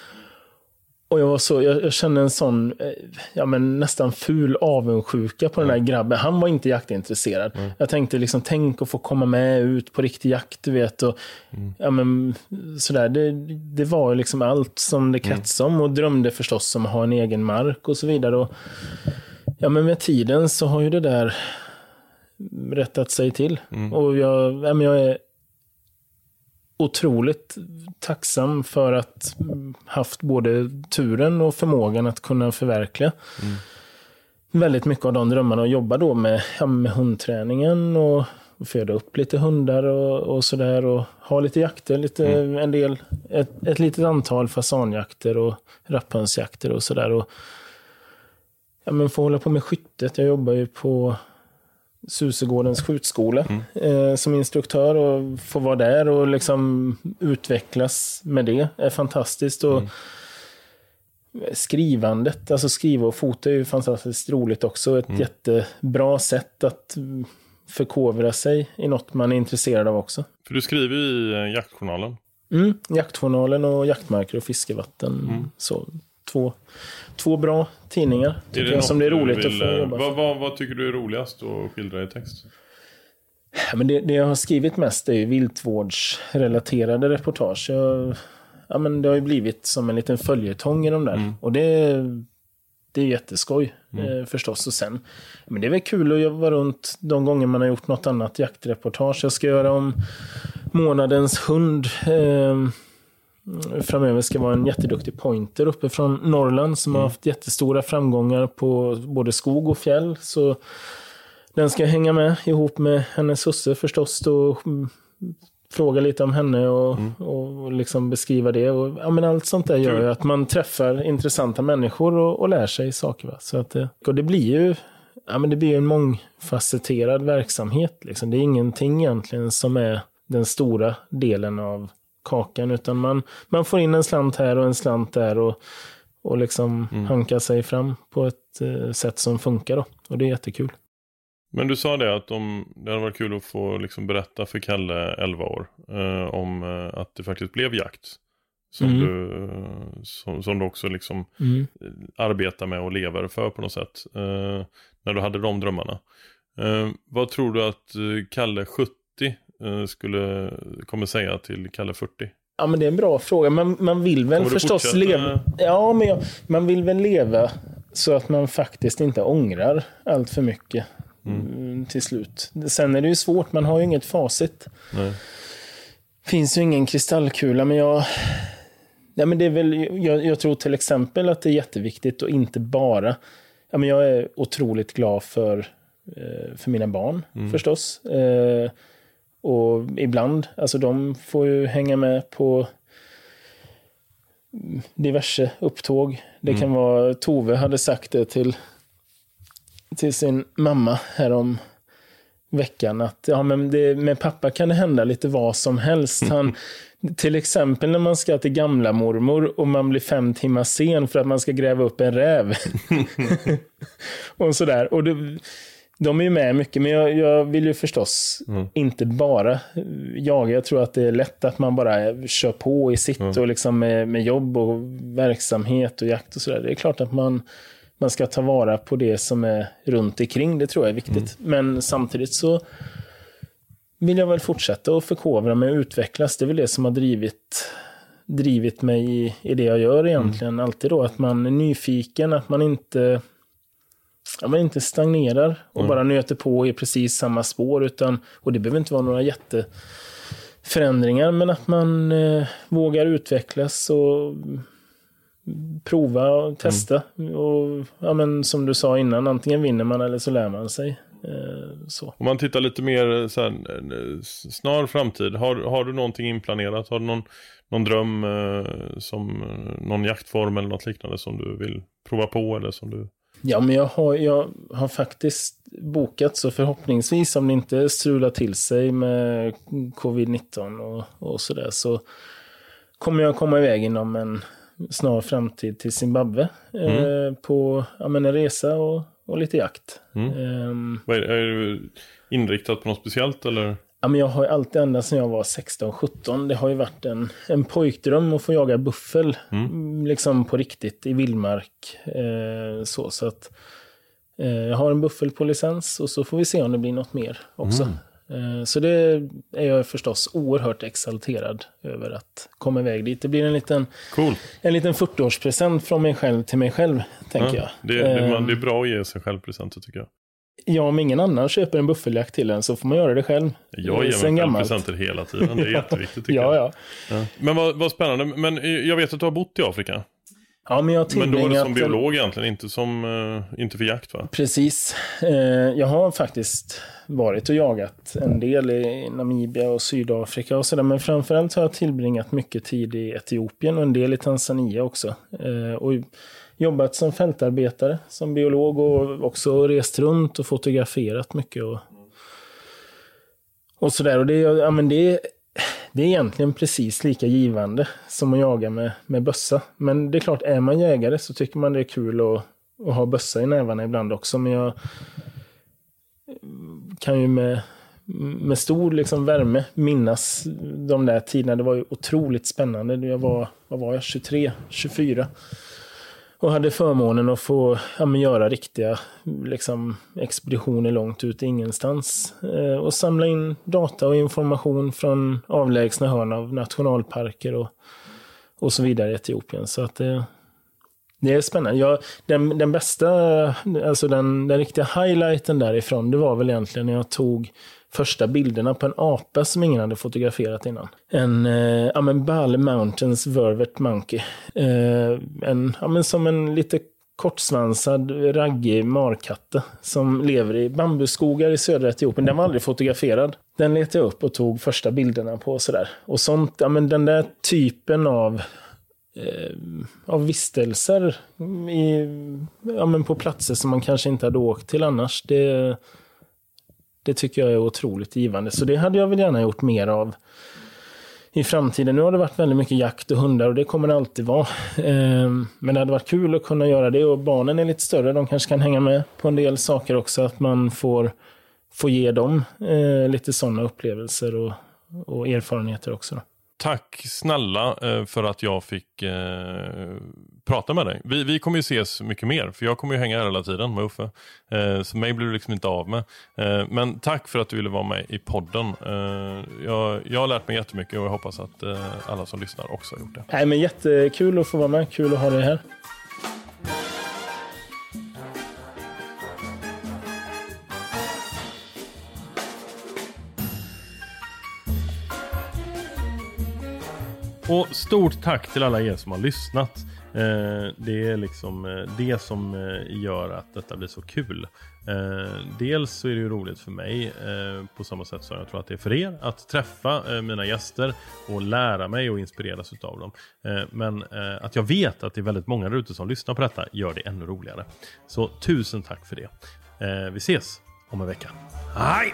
Och jag, var så, jag, jag kände en sån, eh, ja men nästan ful avundsjuka på den där grabben. Han var inte jaktintresserad. Jag tänkte liksom, tänk att få komma med ut på riktig jakt, du vet. Och, ja, men, sådär. Det, det var liksom allt som det kretsade om och drömde förstås om att ha en egen mark och så vidare. Och, ja, men med tiden så har ju det där rättat sig till. Och jag, ja, men jag är otroligt tacksam för att mm, haft både turen och förmågan att kunna förverkliga väldigt mycket av de drömmarna och jobba då med, ja, med hundträningen och, och föda upp lite hundar och, och sådär och ha lite jakter, lite, en del, ett, ett litet antal fasanjakter och rapphönsjakter och sådär. Och, ja, men få hålla på med skyttet. Jag jobbar ju på Susegårdens skjutskola eh, som instruktör och få vara där och liksom utvecklas med det är fantastiskt. Och Skrivandet, alltså skriva och fota är ju fantastiskt roligt också. Ett jättebra sätt att mm, förkovra sig i något man är intresserad av också. För du skriver i eh, jaktjournalen. Mm, jaktjournalen och jaktmarker och fiskevatten. Så, två, två bra tidningar tycker jag, som det är roligt att vill, få eh, jobba vad, vad, vad tycker du är roligast att skildra i text? Ja, men det, det jag har skrivit mest är ju viltvårdsrelaterade reportage. Jag, ja, men det har ju blivit som en liten följetong i de där. Och det, det är jätteskoj eh, förstås. Och sen, men det är väl kul att vara runt de gånger man har gjort något annat jaktreportage. Jag ska göra om månadens hund. Eh, framöver ska vara en jätteduktig pointer uppe från Norrland som har haft jättestora framgångar på både skog och fjäll. Så den ska hänga med ihop med hennes husse förstås. Då, mm, fråga lite om henne och, och liksom beskriva det. Och, ja, men allt sånt där gör ju att man träffar intressanta människor och, och lär sig saker. Va? Så att, det- och det blir ju ja, men det blir en mångfacetterad verksamhet. Liksom. Det är ingenting egentligen som är den stora delen av kakan, utan man, man får in en slant här och en slant där och, och liksom hankar sig fram på ett eh, sätt som funkar. Då. Och det är jättekul. Men du sa det att de, det hade varit kul att få liksom berätta för Kalle, 11 år, eh, om eh, att det faktiskt blev jakt. Som, Mm. du, eh, som, som du också liksom eh, arbetar med och lever för på något sätt. Eh, när du hade de drömmarna. Vad tror du att Kalle 70 eh, skulle, kommer säga till Kalle 40? Ja, men det är en bra fråga. Man, man vill väl förstås leva... Ja, men jag, man vill väl leva så att man faktiskt inte ångrar allt för mycket mm, till slut. Sen är det ju svårt, man har ju inget facit. Nej. finns ju ingen kristallkula, men jag... Ja, men det är väl, jag, jag tror till exempel att det är jätteviktigt och inte bara... Ja, men jag är otroligt glad för, eh, för mina barn förstås. Eh, och ibland, alltså de får ju hänga med på diverse upptåg. Det kan vara, Tove hade sagt det till, till sin mamma härom veckan att ja, men det, med pappa kan det hända lite vad som helst. Han, till exempel när man ska till gamla mormor och man blir fem timmar sen för att man ska gräva upp en räv. och sådär. Och det, de är ju med mycket, men jag, jag vill ju förstås inte bara jaga. Jag tror att det är lätt att man bara kör på i sitt och liksom med, med jobb och verksamhet och jakt och sådär. Det är klart att man, man ska ta vara på det som är runt omkring. Det tror jag är viktigt. Men samtidigt så vill jag väl fortsätta att förkovra mig och utvecklas. Det är väl det som har drivit, drivit mig i, i det jag gör egentligen. Alltid då att man är nyfiken, att man inte, ja, man inte stagnerar och bara nöter på i precis samma spår. Utan, och det behöver inte vara några jätteförändringar, men att man eh, vågar utvecklas och prova och testa. Och ja, men som du sa innan, antingen vinner man eller så lär man sig. Eh, så. Om man tittar lite mer så här, eh, snar framtid, har, har du någonting inplanerat? Har du någon, någon dröm eh, som eh, någon jaktform eller något liknande som du vill prova på eller som du... Ja, men jag har, jag har faktiskt bokat så förhoppningsvis om det inte strular till sig med covid-19 och, och sådär så kommer jag komma iväg inom en snar framtid till Zimbabwe eh, på ja, men en resa och, och lite jakt. Ehm, Vad är, är du inriktat på något speciellt eller? Ja, men jag har ju alltid, ända sedan jag var 16-17, det har ju varit en, en pojkdröm att få jaga buffel. Mm, Liksom på riktigt i vildmark. Eh, så, så att eh, jag har en buffel på licens och så får vi se om det blir något mer också. Eh, så det är jag förstås oerhört exalterad över att komma iväg dit. Det blir en liten, Cool. en liten 40-årspresent från mig själv till mig själv, tänker Ja, jag. det, det, man, Ehm, det är bra att ge sig själv presenter tycker jag. Ja, om ingen annan köper en buffeljakt till en så får man göra det själv. Jag ger mig själv presenter hela tiden. Det är jätteviktigt tycker Ja, jag. ja. Men vad, vad spännande. Men eh, jag vet att du har bott i Afrika. Ja, men jag Men då är det som biolog egentligen, inte, som, eh, inte för jakt va? Precis. Eh, jag har faktiskt varit och jagat en del i Namibia och Sydafrika och sådär. Men framförallt har jag tillbringat mycket tid i Etiopien och en del i Tanzania också. Och jobbat som fältarbetare, som biolog och också rest runt och fotograferat mycket. Och, och sådär. Och det, ja, men det, det är egentligen precis lika givande som att jaga med, med bössa. Men det är klart, är man jägare så tycker man det är kul att, att ha bössa i nävarna ibland också. Men jag kan ju med, med stor liksom värme minnas de där tiderna. Det var ju otroligt spännande. Jag var, vad var jag, 23, 24. Och hade förmånen att få ja, men göra riktiga liksom, expeditioner långt ut i ingenstans. Eh, och samla in data och information från avlägsna hörn av nationalparker och, och så vidare i Etiopien. Så att det, Det är spännande. Jag, den, den bästa, alltså den, den riktiga highlighten därifrån, det var väl egentligen när jag tog första bilderna på en apa som ingen hade fotograferat innan. En eh, ja, men Bali Mountains Vervet Monkey. Eh, en, ja, men som en lite kortsvansad, raggig markatte som lever i bambuskogar i södra Etiopien. Den var aldrig fotograferad. Den letade jag upp och tog första bilderna på sådär. Och sånt, ja men den där typen av eh, av vistelser i, ja, men på platser som man kanske inte hade åkt till annars. Det, det tycker jag är otroligt givande. Så det hade jag väl gärna gjort mer av i framtiden. Nu har det varit väldigt mycket jakt och hundar och det kommer det alltid vara. Ehm, men det hade varit kul att kunna göra det och barnen är lite större. De kanske kan hänga med på en del saker också. Att man får, får ge dem eh, lite sådana upplevelser och, och erfarenheter också. Då. Tack snälla eh, för att jag fick eh, prata med dig. Vi, vi kommer ju ses mycket mer, för jag kommer ju hänga här hela tiden med Uffe. Eh, så mig blir du liksom inte av med. Eh, men tack för att du ville vara med i podden. Eh, jag, jag har lärt mig jättemycket och jag hoppas att eh, alla som lyssnar också har gjort det. Nej, men jättekul att få vara med. Kul att ha dig här. Och stort tack till alla er som har lyssnat. Eh, det är liksom eh, det som eh, gör att detta blir så kul. dels så är det ju roligt för mig på samma sätt som jag tror att det är för er att träffa mina gäster och lära mig och inspireras utav dem. men att jag vet att det är väldigt många där ute som lyssnar på detta gör det ännu roligare. Så tusen tack för det. vi ses om en vecka. Hej!